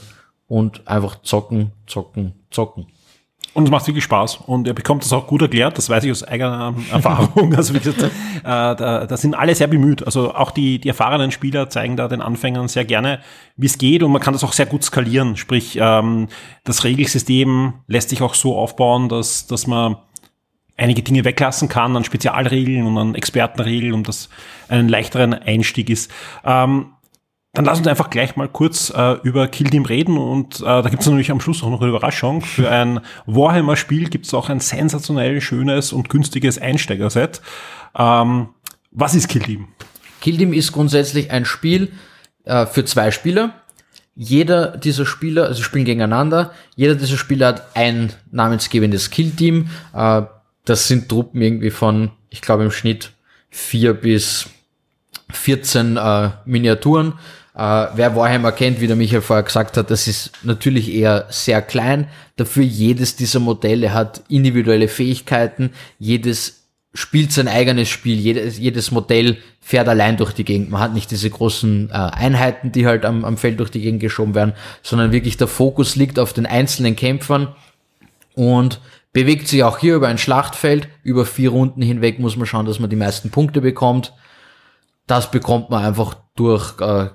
und einfach zocken, zocken, zocken.
Und es macht wirklich Spaß. Und er bekommt das auch gut erklärt, das weiß ich aus eigener Erfahrung. Also wie gesagt, äh, da, da sind alle sehr bemüht. Also auch die, die erfahrenen Spieler zeigen da den Anfängern sehr gerne, wie es geht und man kann das auch sehr gut skalieren. Sprich, ähm, das Regelsystem lässt sich auch so aufbauen, dass, dass man einige Dinge weglassen kann an Spezialregeln und an Expertenregeln, um das einen leichteren Einstieg ist. Ähm, dann lass uns einfach gleich mal kurz äh, über Kill Team reden und äh, da gibt es natürlich am Schluss auch noch eine Überraschung. Für ein Warhammer-Spiel gibt es auch ein sensationell schönes und günstiges Einsteigerset. Ähm, was ist Kill Team?
Kill Team ist grundsätzlich ein Spiel äh, für zwei Spieler. Jeder dieser Spieler, also spielen gegeneinander, jeder dieser Spieler hat ein namensgebendes Kill-Team. Äh, das sind Truppen irgendwie von, ich glaube im Schnitt vier bis 14 äh, Miniaturen äh, wer Warhammer kennt, wie der Michael vorher gesagt hat, das ist natürlich eher sehr klein. Dafür jedes dieser Modelle hat individuelle Fähigkeiten. Jedes spielt sein eigenes Spiel. Jedes, jedes Modell fährt allein durch die Gegend. Man hat nicht diese großen äh, Einheiten, die halt am, am Feld durch die Gegend geschoben werden, sondern wirklich der Fokus liegt auf den einzelnen Kämpfern und bewegt sich auch hier über ein Schlachtfeld. Über vier Runden hinweg muss man schauen, dass man die meisten Punkte bekommt. Das bekommt man einfach durch äh,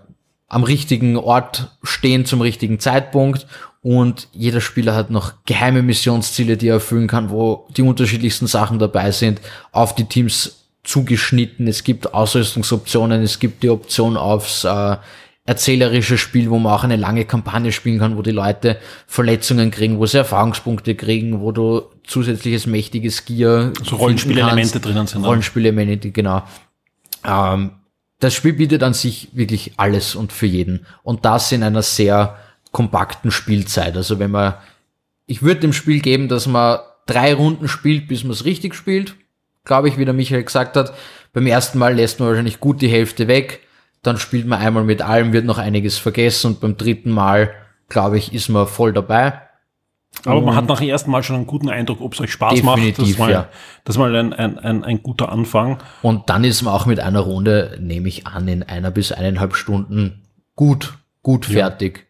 am richtigen Ort stehen zum richtigen Zeitpunkt und jeder Spieler hat noch geheime Missionsziele, die er erfüllen kann, wo die unterschiedlichsten Sachen dabei sind, auf die Teams zugeschnitten. Es gibt Ausrüstungsoptionen, es gibt die Option aufs äh, erzählerische Spiel, wo man auch eine lange Kampagne spielen kann, wo die Leute Verletzungen kriegen, wo sie Erfahrungspunkte kriegen, wo du zusätzliches mächtiges Gear
so Rollenspielelemente drinnen sind.
Rollenspielelemente, genau. Ähm, das Spiel bietet an sich wirklich alles und für jeden. Und das in einer sehr kompakten Spielzeit. Also wenn man, ich würde dem Spiel geben, dass man drei Runden spielt, bis man es richtig spielt. Glaube ich, wie der Michael gesagt hat. Beim ersten Mal lässt man wahrscheinlich gut die Hälfte weg. Dann spielt man einmal mit allem, wird noch einiges vergessen und beim dritten Mal, glaube ich, ist man voll dabei.
Aber man hat nach dem ersten Mal schon einen guten Eindruck, ob es euch Spaß macht. Das ist mal, ja. das ist mal ein, ein, ein, ein guter Anfang.
Und dann ist man auch mit einer Runde, nehme ich an, in einer bis eineinhalb Stunden gut, gut fertig.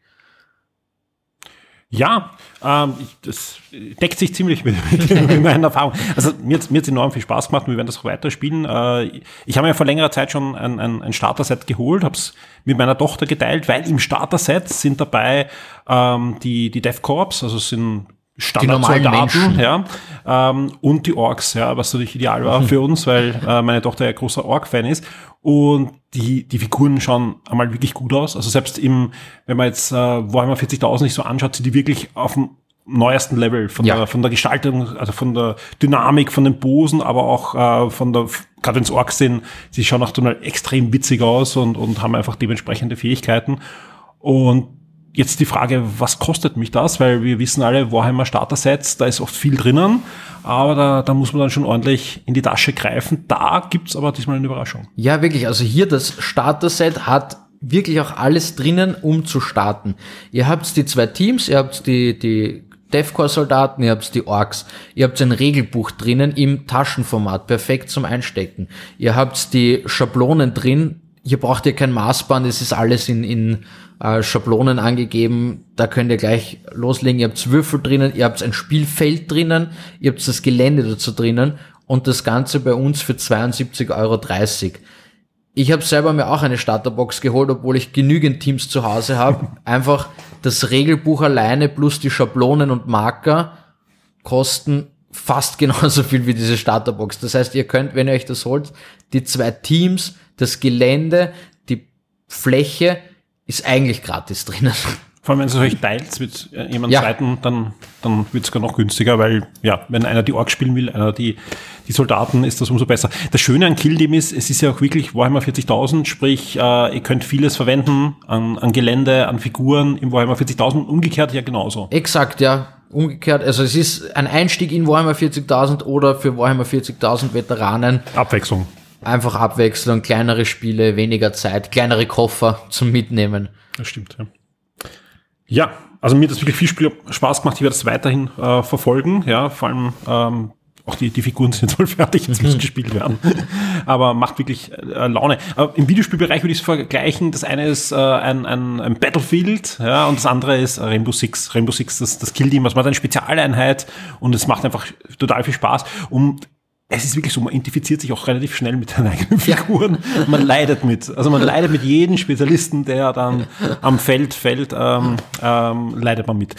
Ja, ähm, das deckt sich ziemlich mit, mit meiner Erfahrung. Also mir hat es enorm viel Spaß gemacht und wir werden das auch weiterspielen. Äh, ich habe mir vor längerer Zeit schon ein, ein, ein Starter-Set geholt, habe es mit meiner Tochter geteilt, weil im Starter-Set sind dabei ähm, die, die Death Corps, also es sind Standardsoldaten, ja, ähm, und die Orks, ja, was natürlich ideal war für uns, weil äh, meine Tochter ja großer Ork-Fan ist. Und die, die Figuren schauen einmal wirklich gut aus. Also selbst im, wenn man jetzt äh, Warhammer 40.000 nicht so anschaut, sind die wirklich auf dem neuesten Level von, ja. der, von der Gestaltung, also von der Dynamik, von den Posen, aber auch äh, von der, gerade wenn es Orks sind, sie schauen auch total extrem witzig aus und, und haben einfach dementsprechende Fähigkeiten. Und Jetzt die Frage, was kostet mich das? Weil wir wissen alle, Warhammer Starter Sets, da ist oft viel drinnen, aber da, da muss man dann schon ordentlich in die Tasche greifen. Da gibt's aber diesmal eine Überraschung.
Ja, wirklich. Also hier das Starter Set hat wirklich auch alles drinnen, um zu starten. Ihr habt die zwei Teams, ihr habt die, die Deathcore-Soldaten, ihr habt die Orks, ihr habt ein Regelbuch drinnen im Taschenformat, perfekt zum Einstecken. Ihr habt die Schablonen drin, hier braucht ihr kein Maßband, es ist alles in, in äh, Schablonen angegeben. Da könnt ihr gleich loslegen. Ihr habt Würfel drinnen, ihr habt ein Spielfeld drinnen, ihr habt das Gelände dazu drinnen und das Ganze bei uns für 72,30 Euro. Ich habe selber mir auch eine Starterbox geholt, obwohl ich genügend Teams zu Hause habe. Einfach das Regelbuch alleine plus die Schablonen und Marker kosten fast genauso viel wie diese Starterbox. Das heißt, ihr könnt, wenn ihr euch das holt, die zwei Teams, das Gelände, die Fläche ist eigentlich gratis drinnen.
Vor allem, wenn es euch teilt mit äh, jemandem ja. zweiten, dann, dann wird es gar noch günstiger, weil, ja, wenn einer die Ork spielen will, einer die, die Soldaten, ist das umso besser. Das Schöne an Kill Team ist, es ist ja auch wirklich Warhammer 40.000, sprich, äh, ihr könnt vieles verwenden an, an Gelände, an Figuren im Warhammer 40.000, umgekehrt ja genauso.
Exakt, ja. Umgekehrt, also es ist ein Einstieg in Warhammer 40.000 oder für Warhammer 40.000 Veteranen.
Abwechslung.
Einfach Abwechslung, kleinere Spiele, weniger Zeit, kleinere Koffer zum Mitnehmen.
Das stimmt, ja. Ja, also mir hat das wirklich viel Spiel Spaß gemacht. Ich werde das weiterhin äh, verfolgen. Ja, vor allem ähm, auch die, die Figuren sind voll fertig, jetzt müssen gespielt werden. Aber macht wirklich äh, Laune. Aber Im Videospielbereich würde ich es vergleichen. Das eine ist äh, ein, ein, ein Battlefield, ja, und das andere ist Rainbow Six. Rainbow Six, das, das Kill Team, was macht eine Spezialeinheit und es macht einfach total viel Spaß. Und es ist wirklich so, man identifiziert sich auch relativ schnell mit seinen eigenen Figuren. Man leidet mit. Also man leidet mit jedem Spezialisten, der dann am Feld fällt, ähm, ähm, leidet man mit.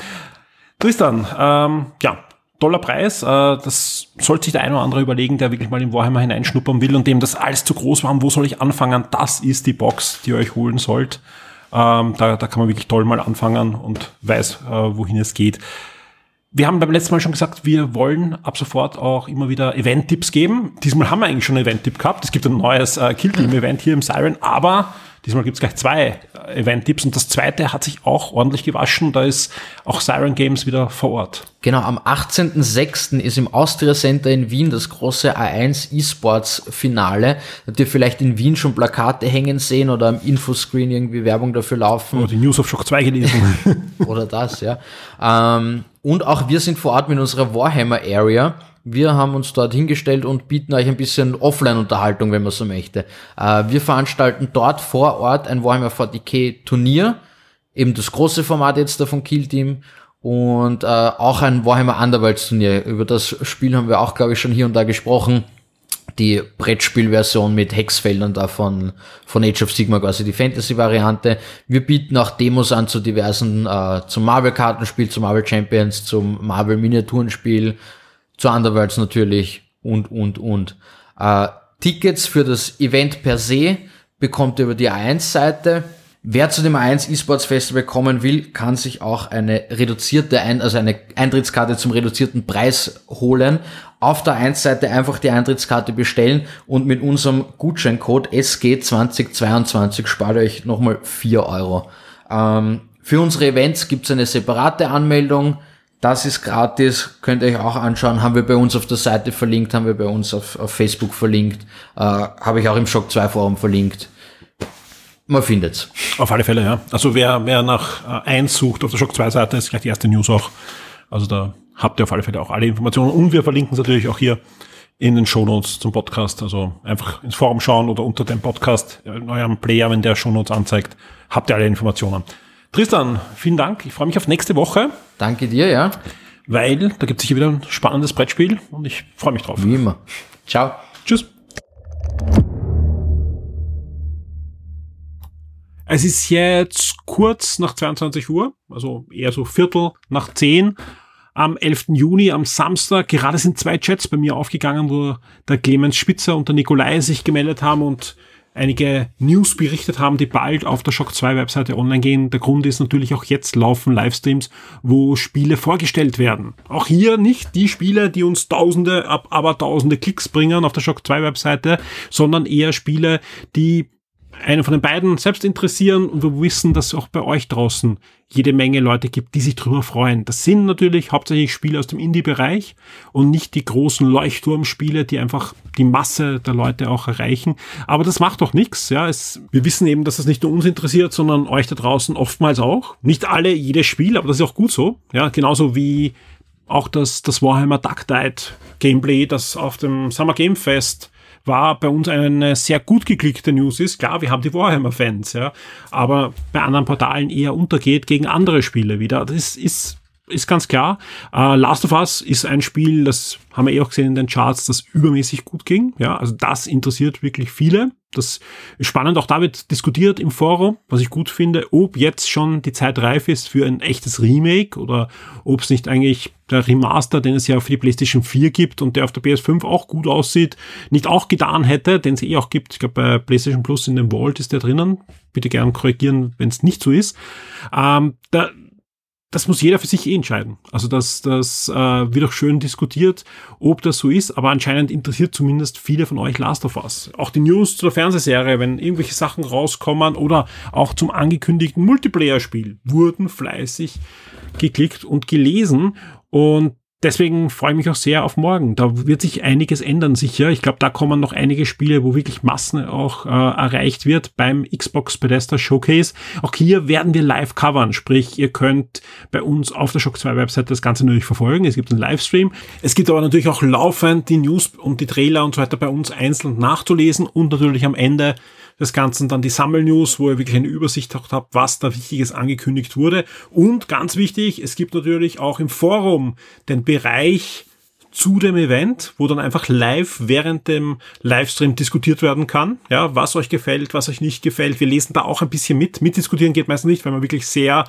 Tristan, ähm, ja, toller Preis. Äh, das sollte sich der eine oder andere überlegen, der wirklich mal in Warhammer hineinschnuppern will und dem das alles zu groß war. Wo soll ich anfangen? Das ist die Box, die ihr euch holen sollt. Ähm, da, da kann man wirklich toll mal anfangen und weiß, äh, wohin es geht. Wir haben beim letzten Mal schon gesagt, wir wollen ab sofort auch immer wieder Event-Tipps geben. Diesmal haben wir eigentlich schon einen Event-Tipp gehabt. Es gibt ein neues äh, Kill-Team-Event hier im Siren, aber diesmal gibt es gleich zwei Event-Tipps und das zweite hat sich auch ordentlich gewaschen. Da ist auch Siren Games wieder vor Ort.
Genau, am 18.06. ist im Austria Center in Wien das große A1 E-Sports Finale. Habt ihr vielleicht in Wien schon Plakate hängen sehen oder am Infoscreen irgendwie Werbung dafür laufen?
Oder die News of Shock 2 gelesen.
oder das, ja. Ähm, und auch wir sind vor Ort mit unserer Warhammer Area. Wir haben uns dort hingestellt und bieten euch ein bisschen Offline-Unterhaltung, wenn man so möchte. Äh, wir veranstalten dort vor Ort ein Warhammer 40k Turnier, eben das große Format jetzt da von Kill Team und äh, auch ein Warhammer Underworlds Turnier. Über das Spiel haben wir auch, glaube ich, schon hier und da gesprochen die Brettspielversion mit Hexfeldern da von, von Age of Sigma, quasi die Fantasy-Variante. Wir bieten auch Demos an zu diversen, äh, zum Marvel-Kartenspiel, zum Marvel Champions, zum Marvel-Miniaturenspiel, zu Underworlds natürlich und, und, und. Äh, Tickets für das Event per se bekommt ihr über die A1-Seite. Wer zu dem A1 eSports Festival kommen will, kann sich auch eine reduzierte, Ein also eine Eintrittskarte zum reduzierten Preis holen auf der 1-Seite einfach die Eintrittskarte bestellen und mit unserem Gutscheincode SG2022 spart ihr euch nochmal 4 Euro. Ähm, für unsere Events gibt's eine separate Anmeldung. Das ist gratis, könnt ihr euch auch anschauen. Haben wir bei uns auf der Seite verlinkt, haben wir bei uns auf, auf Facebook verlinkt, äh, habe ich auch im Shock 2 Forum verlinkt. Man findet's.
Auf alle Fälle, ja. Also wer, wer nach äh, 1 sucht auf der Shock 2 Seite, ist gleich die erste News auch. Also da habt ihr auf alle Fälle auch alle Informationen. Und wir verlinken es natürlich auch hier in den Shownotes zum Podcast. Also einfach ins Forum schauen oder unter dem Podcast in eurem Player, wenn der Shownotes anzeigt, habt ihr alle Informationen. Tristan, vielen Dank. Ich freue mich auf nächste Woche.
Danke dir, ja.
Weil da gibt es sicher wieder ein spannendes Brettspiel und ich freue mich drauf.
Wie immer. Ciao.
Tschüss. Es ist jetzt kurz nach 22 Uhr, also eher so Viertel nach 10 am 11. Juni, am Samstag. Gerade sind zwei Chats bei mir aufgegangen, wo der Clemens Spitzer und der Nikolai sich gemeldet haben und einige News berichtet haben, die bald auf der Shock 2 Webseite online gehen. Der Grund ist natürlich auch jetzt laufen Livestreams, wo Spiele vorgestellt werden. Auch hier nicht die Spiele, die uns tausende, aber tausende Klicks bringen auf der Shock 2 Webseite, sondern eher Spiele, die einen von den beiden selbst interessieren und wir wissen, dass es auch bei euch draußen jede Menge Leute gibt, die sich drüber freuen. Das sind natürlich hauptsächlich Spiele aus dem Indie-Bereich und nicht die großen Leuchtturmspiele, die einfach die Masse der Leute auch erreichen. Aber das macht doch nichts. Ja, es, wir wissen eben, dass das nicht nur uns interessiert, sondern euch da draußen oftmals auch. Nicht alle jedes Spiel, aber das ist auch gut so. Ja, genauso wie auch das, das Warhammer Duck Gameplay, das auf dem Summer Game Fest war bei uns eine sehr gut geklickte News ist. Klar, wir haben die Warhammer-Fans, ja, aber bei anderen Portalen eher untergeht gegen andere Spiele wieder. Das ist ist ganz klar. Uh, Last of Us ist ein Spiel, das haben wir eh auch gesehen in den Charts, das übermäßig gut ging. Ja, also das interessiert wirklich viele. Das ist spannend. Auch da wird diskutiert im Forum, was ich gut finde, ob jetzt schon die Zeit reif ist für ein echtes Remake oder ob es nicht eigentlich der Remaster, den es ja für die PlayStation 4 gibt und der auf der PS5 auch gut aussieht, nicht auch getan hätte, den es eh auch gibt. Ich glaube, bei PlayStation Plus in dem Vault ist der drinnen. Bitte gern korrigieren, wenn es nicht so ist. Ähm, da, das muss jeder für sich eh entscheiden. Also das, das äh, wird auch schön diskutiert, ob das so ist, aber anscheinend interessiert zumindest viele von euch Last of Us. Auch die News zu der Fernsehserie, wenn irgendwelche Sachen rauskommen oder auch zum angekündigten Multiplayer-Spiel, wurden fleißig geklickt und gelesen. Und deswegen freue ich mich auch sehr auf morgen. Da wird sich einiges ändern, sicher. Ich glaube, da kommen noch einige Spiele, wo wirklich Massen auch äh, erreicht wird beim Xbox Bethesda Showcase. Auch hier werden wir live covern, sprich, ihr könnt bei uns auf der Shock 2 Website das Ganze natürlich verfolgen. Es gibt einen Livestream. Es gibt aber natürlich auch laufend die News und die Trailer und so weiter bei uns einzeln nachzulesen und natürlich am Ende des Ganzen dann die Sammelnews, wo ihr wirklich eine Übersicht habt, was da Wichtiges angekündigt wurde. Und ganz wichtig, es gibt natürlich auch im Forum den Bereich zu dem Event, wo dann einfach live während dem Livestream diskutiert werden kann, ja, was euch gefällt, was euch nicht gefällt. Wir lesen da auch ein bisschen mit. Mitdiskutieren geht meistens nicht, weil man wirklich sehr,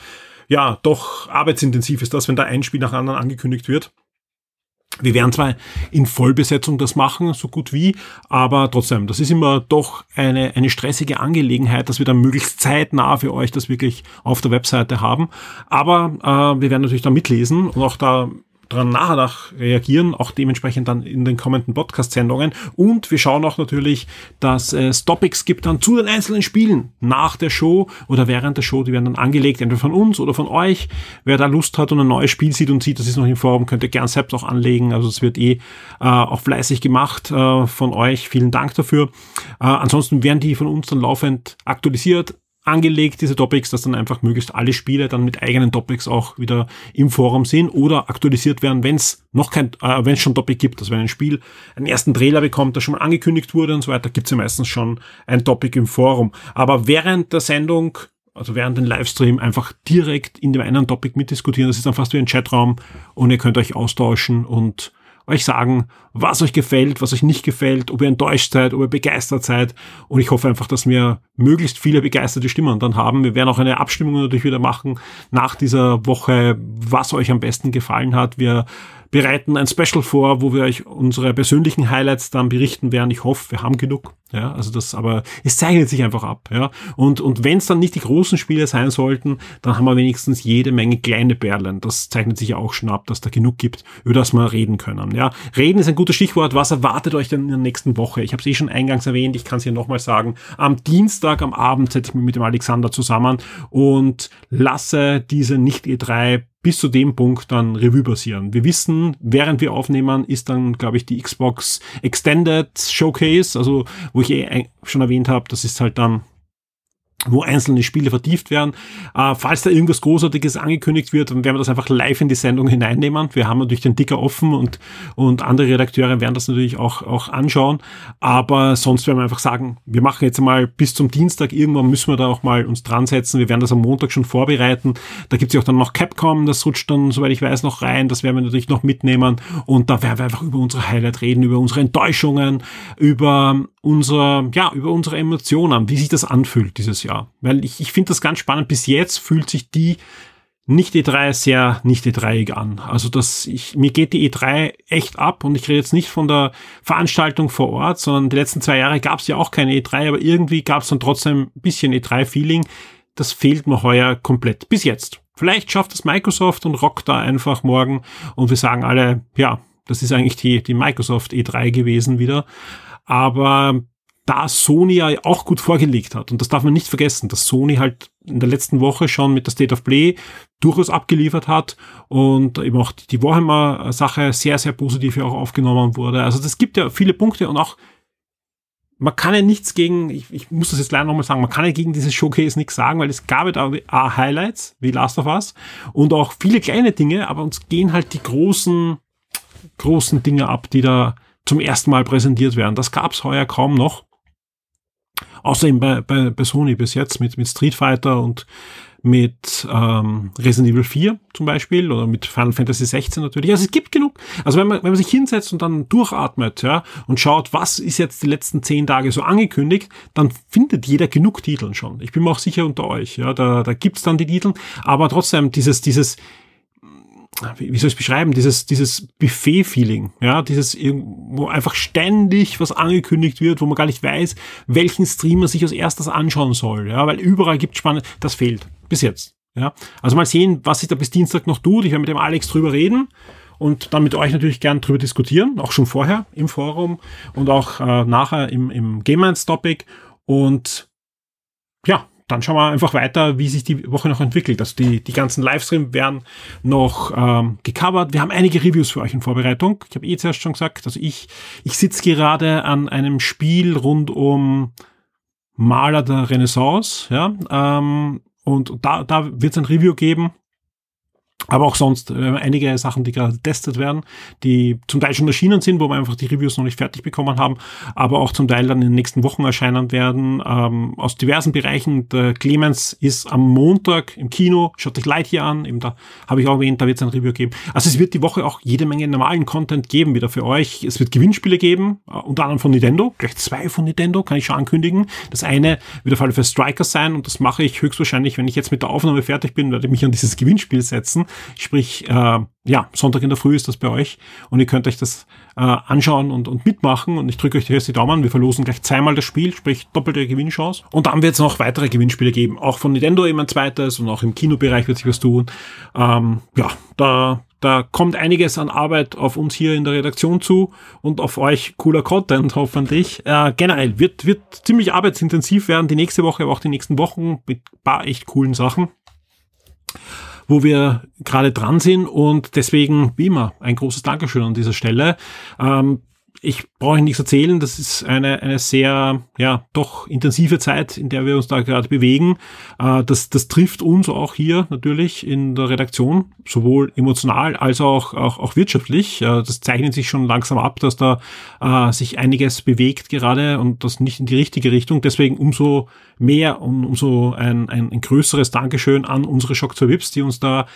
ja, doch arbeitsintensiv ist, das, wenn da ein Spiel nach anderen angekündigt wird. Wir werden zwar in Vollbesetzung das machen, so gut wie, aber trotzdem, das ist immer doch eine, eine stressige Angelegenheit, dass wir dann möglichst zeitnah für euch das wirklich auf der Webseite haben. Aber äh, wir werden natürlich da mitlesen und auch da dran nachher nach reagieren, auch dementsprechend dann in den kommenden Podcast-Sendungen. Und wir schauen auch natürlich, dass es Topics gibt dann zu den einzelnen Spielen nach der Show oder während der Show. Die werden dann angelegt, entweder von uns oder von euch. Wer da Lust hat und ein neues Spiel sieht und sieht, das ist noch im Forum, könnt ihr gern selbst auch anlegen. Also es wird eh äh, auch fleißig gemacht äh, von euch. Vielen Dank dafür. Äh, ansonsten werden die von uns dann laufend aktualisiert angelegt, diese Topics, dass dann einfach möglichst alle Spiele dann mit eigenen Topics auch wieder im Forum sind oder aktualisiert werden, wenn es noch kein, äh, wenn es schon Topic gibt. Also wenn ein Spiel einen ersten Trailer bekommt, der schon mal angekündigt wurde und so weiter, gibt es ja meistens schon ein Topic im Forum. Aber während der Sendung also während den Livestream einfach direkt in dem einen Topic mitdiskutieren. Das ist dann fast wie ein Chatraum und ihr könnt euch austauschen und euch sagen, was euch gefällt, was euch nicht gefällt, ob ihr enttäuscht seid, ob ihr begeistert seid. Und ich hoffe einfach, dass wir möglichst viele begeisterte Stimmen dann haben. Wir werden auch eine Abstimmung natürlich wieder machen nach dieser Woche, was euch am besten gefallen hat. Wir bereiten ein Special vor, wo wir euch unsere persönlichen Highlights dann berichten werden. Ich hoffe, wir haben genug. Ja, also das, aber es zeichnet sich einfach ab. Ja, und und wenn es dann nicht die großen Spiele sein sollten, dann haben wir wenigstens jede Menge kleine Perlen. Das zeichnet sich ja auch schon ab, dass da genug gibt, über das wir reden können. Ja, reden ist ein gutes Stichwort. Was erwartet euch denn in der nächsten Woche? Ich habe es eh schon eingangs erwähnt. Ich kann es hier nochmal sagen. Am Dienstag am Abend setze ich mich mit dem Alexander zusammen und lasse diese nicht E3 bis zu dem Punkt dann Revue passieren. Wir wissen, während wir aufnehmen, ist dann, glaube ich, die Xbox Extended Showcase, also wo ich eh schon erwähnt habe, das ist halt dann wo einzelne Spiele vertieft werden. Äh, falls da irgendwas Großartiges angekündigt wird, dann werden wir das einfach live in die Sendung hineinnehmen. Wir haben natürlich den Ticker offen und, und andere Redakteure werden das natürlich auch, auch anschauen. Aber sonst werden wir einfach sagen, wir machen jetzt mal bis zum Dienstag, irgendwann müssen wir da auch mal uns dran setzen. Wir werden das am Montag schon vorbereiten. Da gibt's ja auch dann noch Capcom, das rutscht dann, soweit ich weiß, noch rein. Das werden wir natürlich noch mitnehmen. Und da werden wir einfach über unsere Highlight reden, über unsere Enttäuschungen, über unser, ja, über unsere Emotionen, wie sich das anfühlt dieses Jahr. Weil ich, ich finde das ganz spannend. Bis jetzt fühlt sich die nicht E3 sehr nicht E3 an. Also das, ich, mir geht die E3 echt ab und ich rede jetzt nicht von der Veranstaltung vor Ort, sondern die letzten zwei Jahre gab es ja auch keine E3, aber irgendwie gab es dann trotzdem ein bisschen E3-Feeling. Das fehlt mir heuer komplett. Bis jetzt. Vielleicht schafft es Microsoft und rockt da einfach morgen und wir sagen alle, ja, das ist eigentlich die, die Microsoft E3 gewesen wieder. Aber da Sony ja auch gut vorgelegt hat, und das darf man nicht vergessen, dass Sony halt in der letzten Woche schon mit der State of Play durchaus abgeliefert hat und eben auch die Warhammer-Sache sehr, sehr positiv auch aufgenommen wurde. Also das gibt ja viele Punkte und auch man kann ja nichts gegen, ich, ich muss das jetzt leider nochmal sagen, man kann ja gegen dieses Showcase nichts sagen, weil es gab ja A Highlights, wie Last of Us, und auch viele kleine Dinge, aber uns gehen halt die großen, großen Dinge ab, die da zum ersten Mal präsentiert werden. Das gab's heuer kaum noch. Außer eben bei, bei, bei Sony bis jetzt mit, mit Street Fighter und mit ähm, Resident Evil 4 zum Beispiel oder mit Final Fantasy 16 natürlich. Also es gibt genug. Also wenn man, wenn man sich hinsetzt und dann durchatmet ja, und schaut, was ist jetzt die letzten zehn Tage so angekündigt, dann findet jeder genug Titeln schon. Ich bin mir auch sicher unter euch. Ja, da, da gibt's dann die Titel. Aber trotzdem dieses, dieses wie soll ich es beschreiben, dieses, dieses Buffet-Feeling, ja, dieses, wo einfach ständig was angekündigt wird, wo man gar nicht weiß, welchen Stream man sich als erstes anschauen soll, ja, weil überall gibt spannend, das fehlt. Bis jetzt, ja. Also mal sehen, was sich da bis Dienstag noch tut. Ich werde mit dem Alex drüber reden und dann mit euch natürlich gern drüber diskutieren, auch schon vorher im Forum und auch äh, nachher im, im Game Minds Topic und ja, dann schauen wir einfach weiter, wie sich die Woche noch entwickelt. Also die, die ganzen Livestreams werden noch ähm, gecovert. Wir haben einige Reviews für euch in Vorbereitung. Ich habe eh zuerst schon gesagt, also ich, ich sitze gerade an einem Spiel rund um Maler der Renaissance, ja, ähm, und da, da wird es ein Review geben. Aber auch sonst äh, einige Sachen, die gerade getestet werden, die zum Teil schon erschienen sind, wo wir einfach die Reviews noch nicht fertig bekommen haben, aber auch zum Teil dann in den nächsten Wochen erscheinen werden, ähm, aus diversen Bereichen. Der Clemens ist am Montag im Kino, schaut euch Light hier an, eben da habe ich auch erwähnt, da wird es ein Review geben. Also es wird die Woche auch jede Menge normalen Content geben, wieder für euch. Es wird Gewinnspiele geben, äh, unter anderem von Nintendo, gleich zwei von Nintendo, kann ich schon ankündigen. Das eine wird auf alle für Strikers sein und das mache ich höchstwahrscheinlich, wenn ich jetzt mit der Aufnahme fertig bin, werde ich mich an dieses Gewinnspiel setzen Sprich, äh, ja, Sonntag in der Früh ist das bei euch und ihr könnt euch das äh, anschauen und, und mitmachen und ich drücke euch die Daumen. Wir verlosen gleich zweimal das Spiel, sprich doppelte Gewinnchance. Und dann wird es noch weitere Gewinnspiele geben, auch von Nintendo eben ein zweites und auch im Kinobereich wird sich was tun. Ähm, ja, da, da kommt einiges an Arbeit auf uns hier in der Redaktion zu und auf euch cooler Content hoffentlich. Äh, generell wird, wird ziemlich arbeitsintensiv werden die nächste Woche, aber auch die nächsten Wochen mit paar echt coolen Sachen wo wir gerade dran sind und deswegen, wie immer, ein großes Dankeschön an dieser Stelle. Ähm, ich brauche nichts erzählen, das ist eine, eine sehr, ja, doch intensive Zeit, in der wir uns da gerade bewegen. Äh, das, das trifft uns auch hier natürlich in der Redaktion, sowohl emotional als auch, auch, auch wirtschaftlich. Äh, das zeichnet sich schon langsam ab, dass da äh, sich einiges bewegt gerade und das nicht in die richtige Richtung. Deswegen umso mehr und umso ein, ein, ein größeres Dankeschön an unsere Shock 2 Vips, die uns da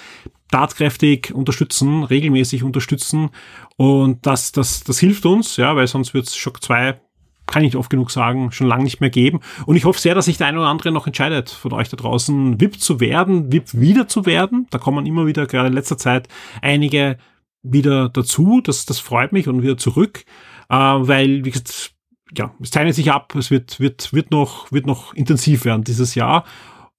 tatkräftig unterstützen, regelmäßig unterstützen. Und das, das, das hilft uns, ja, weil sonst wird es Shock 2 kann ich oft genug sagen, schon lange nicht mehr geben. Und ich hoffe sehr, dass sich der eine oder andere noch entscheidet, von euch da draußen VIP zu werden, VIP wieder zu werden. Da kommen immer wieder, gerade in letzter Zeit, einige wieder dazu. Das, das freut mich und wieder zurück, äh, weil, wie gesagt, ja, es zeichnet sich ab, es wird, wird, wird noch, wird noch intensiv werden dieses Jahr.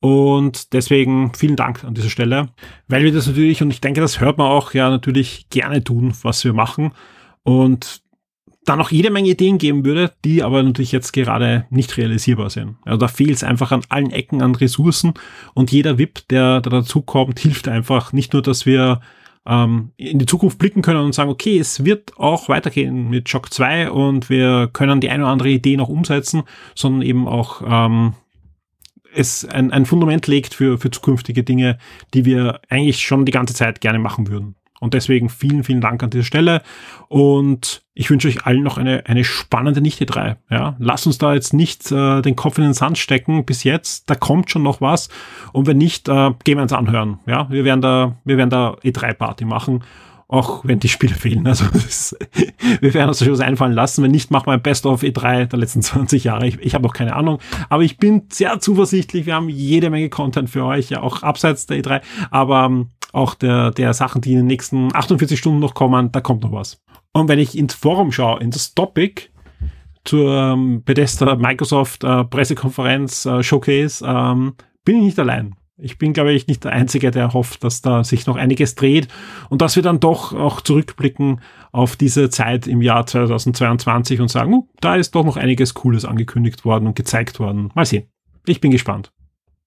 Und deswegen vielen Dank an dieser Stelle, weil wir das natürlich, und ich denke, das hört man auch, ja, natürlich gerne tun, was wir machen. Und dann auch jede Menge Ideen geben würde, die aber natürlich jetzt gerade nicht realisierbar sind. Also da fehlt es einfach an allen Ecken an Ressourcen und jeder VIP, der, der dazukommt, hilft einfach nicht nur, dass wir ähm, in die Zukunft blicken können und sagen, okay, es wird auch weitergehen mit Shock 2 und wir können die eine oder andere Idee noch umsetzen, sondern eben auch ähm, es ein, ein Fundament legt für, für zukünftige Dinge, die wir eigentlich schon die ganze Zeit gerne machen würden. Und deswegen vielen, vielen Dank an dieser Stelle. Und ich wünsche euch allen noch eine, eine spannende Nichte 3. Ja, lasst uns da jetzt nicht äh, den Kopf in den Sand stecken bis jetzt. Da kommt schon noch was. Und wenn nicht, äh, gehen wir uns anhören. Ja, wir werden da, wir werden da E3-Party machen auch wenn die Spiele fehlen. Also ist, wir werden uns was einfallen lassen. Wenn nicht, machen wir ein Best of E3 der letzten 20 Jahre. Ich, ich habe noch keine Ahnung. Aber ich bin sehr zuversichtlich. Wir haben jede Menge Content für euch, ja auch abseits der E3. Aber ähm, auch der, der Sachen, die in den nächsten 48 Stunden noch kommen, da kommt noch was. Und wenn ich ins Forum schaue, in das Topic zur ähm, Bethesda Microsoft äh, Pressekonferenz äh, Showcase, ähm, bin ich nicht allein. Ich bin, glaube ich, nicht der Einzige, der hofft, dass da sich noch einiges dreht und dass wir dann doch auch zurückblicken auf diese Zeit im Jahr 2022 und sagen, uh, da ist doch noch einiges Cooles angekündigt worden und gezeigt worden. Mal sehen. Ich bin gespannt.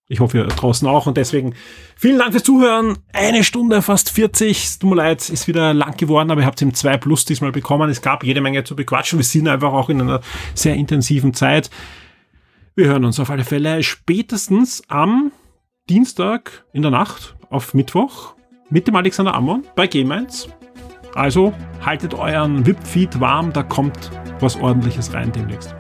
Ich hoffe, ihr draußen auch. Und deswegen vielen Dank fürs Zuhören. Eine Stunde, fast 40. Es tut mir leid, ist wieder lang geworden, aber ihr habt im 2 Plus diesmal bekommen. Es gab jede Menge zu bequatschen. Wir sind einfach auch in einer sehr intensiven Zeit. Wir hören uns auf alle Fälle spätestens am Dienstag in der Nacht auf Mittwoch mit dem Alexander Ammon bei G-Mainz. Also haltet euren VIP-Feed warm, da kommt was ordentliches rein demnächst.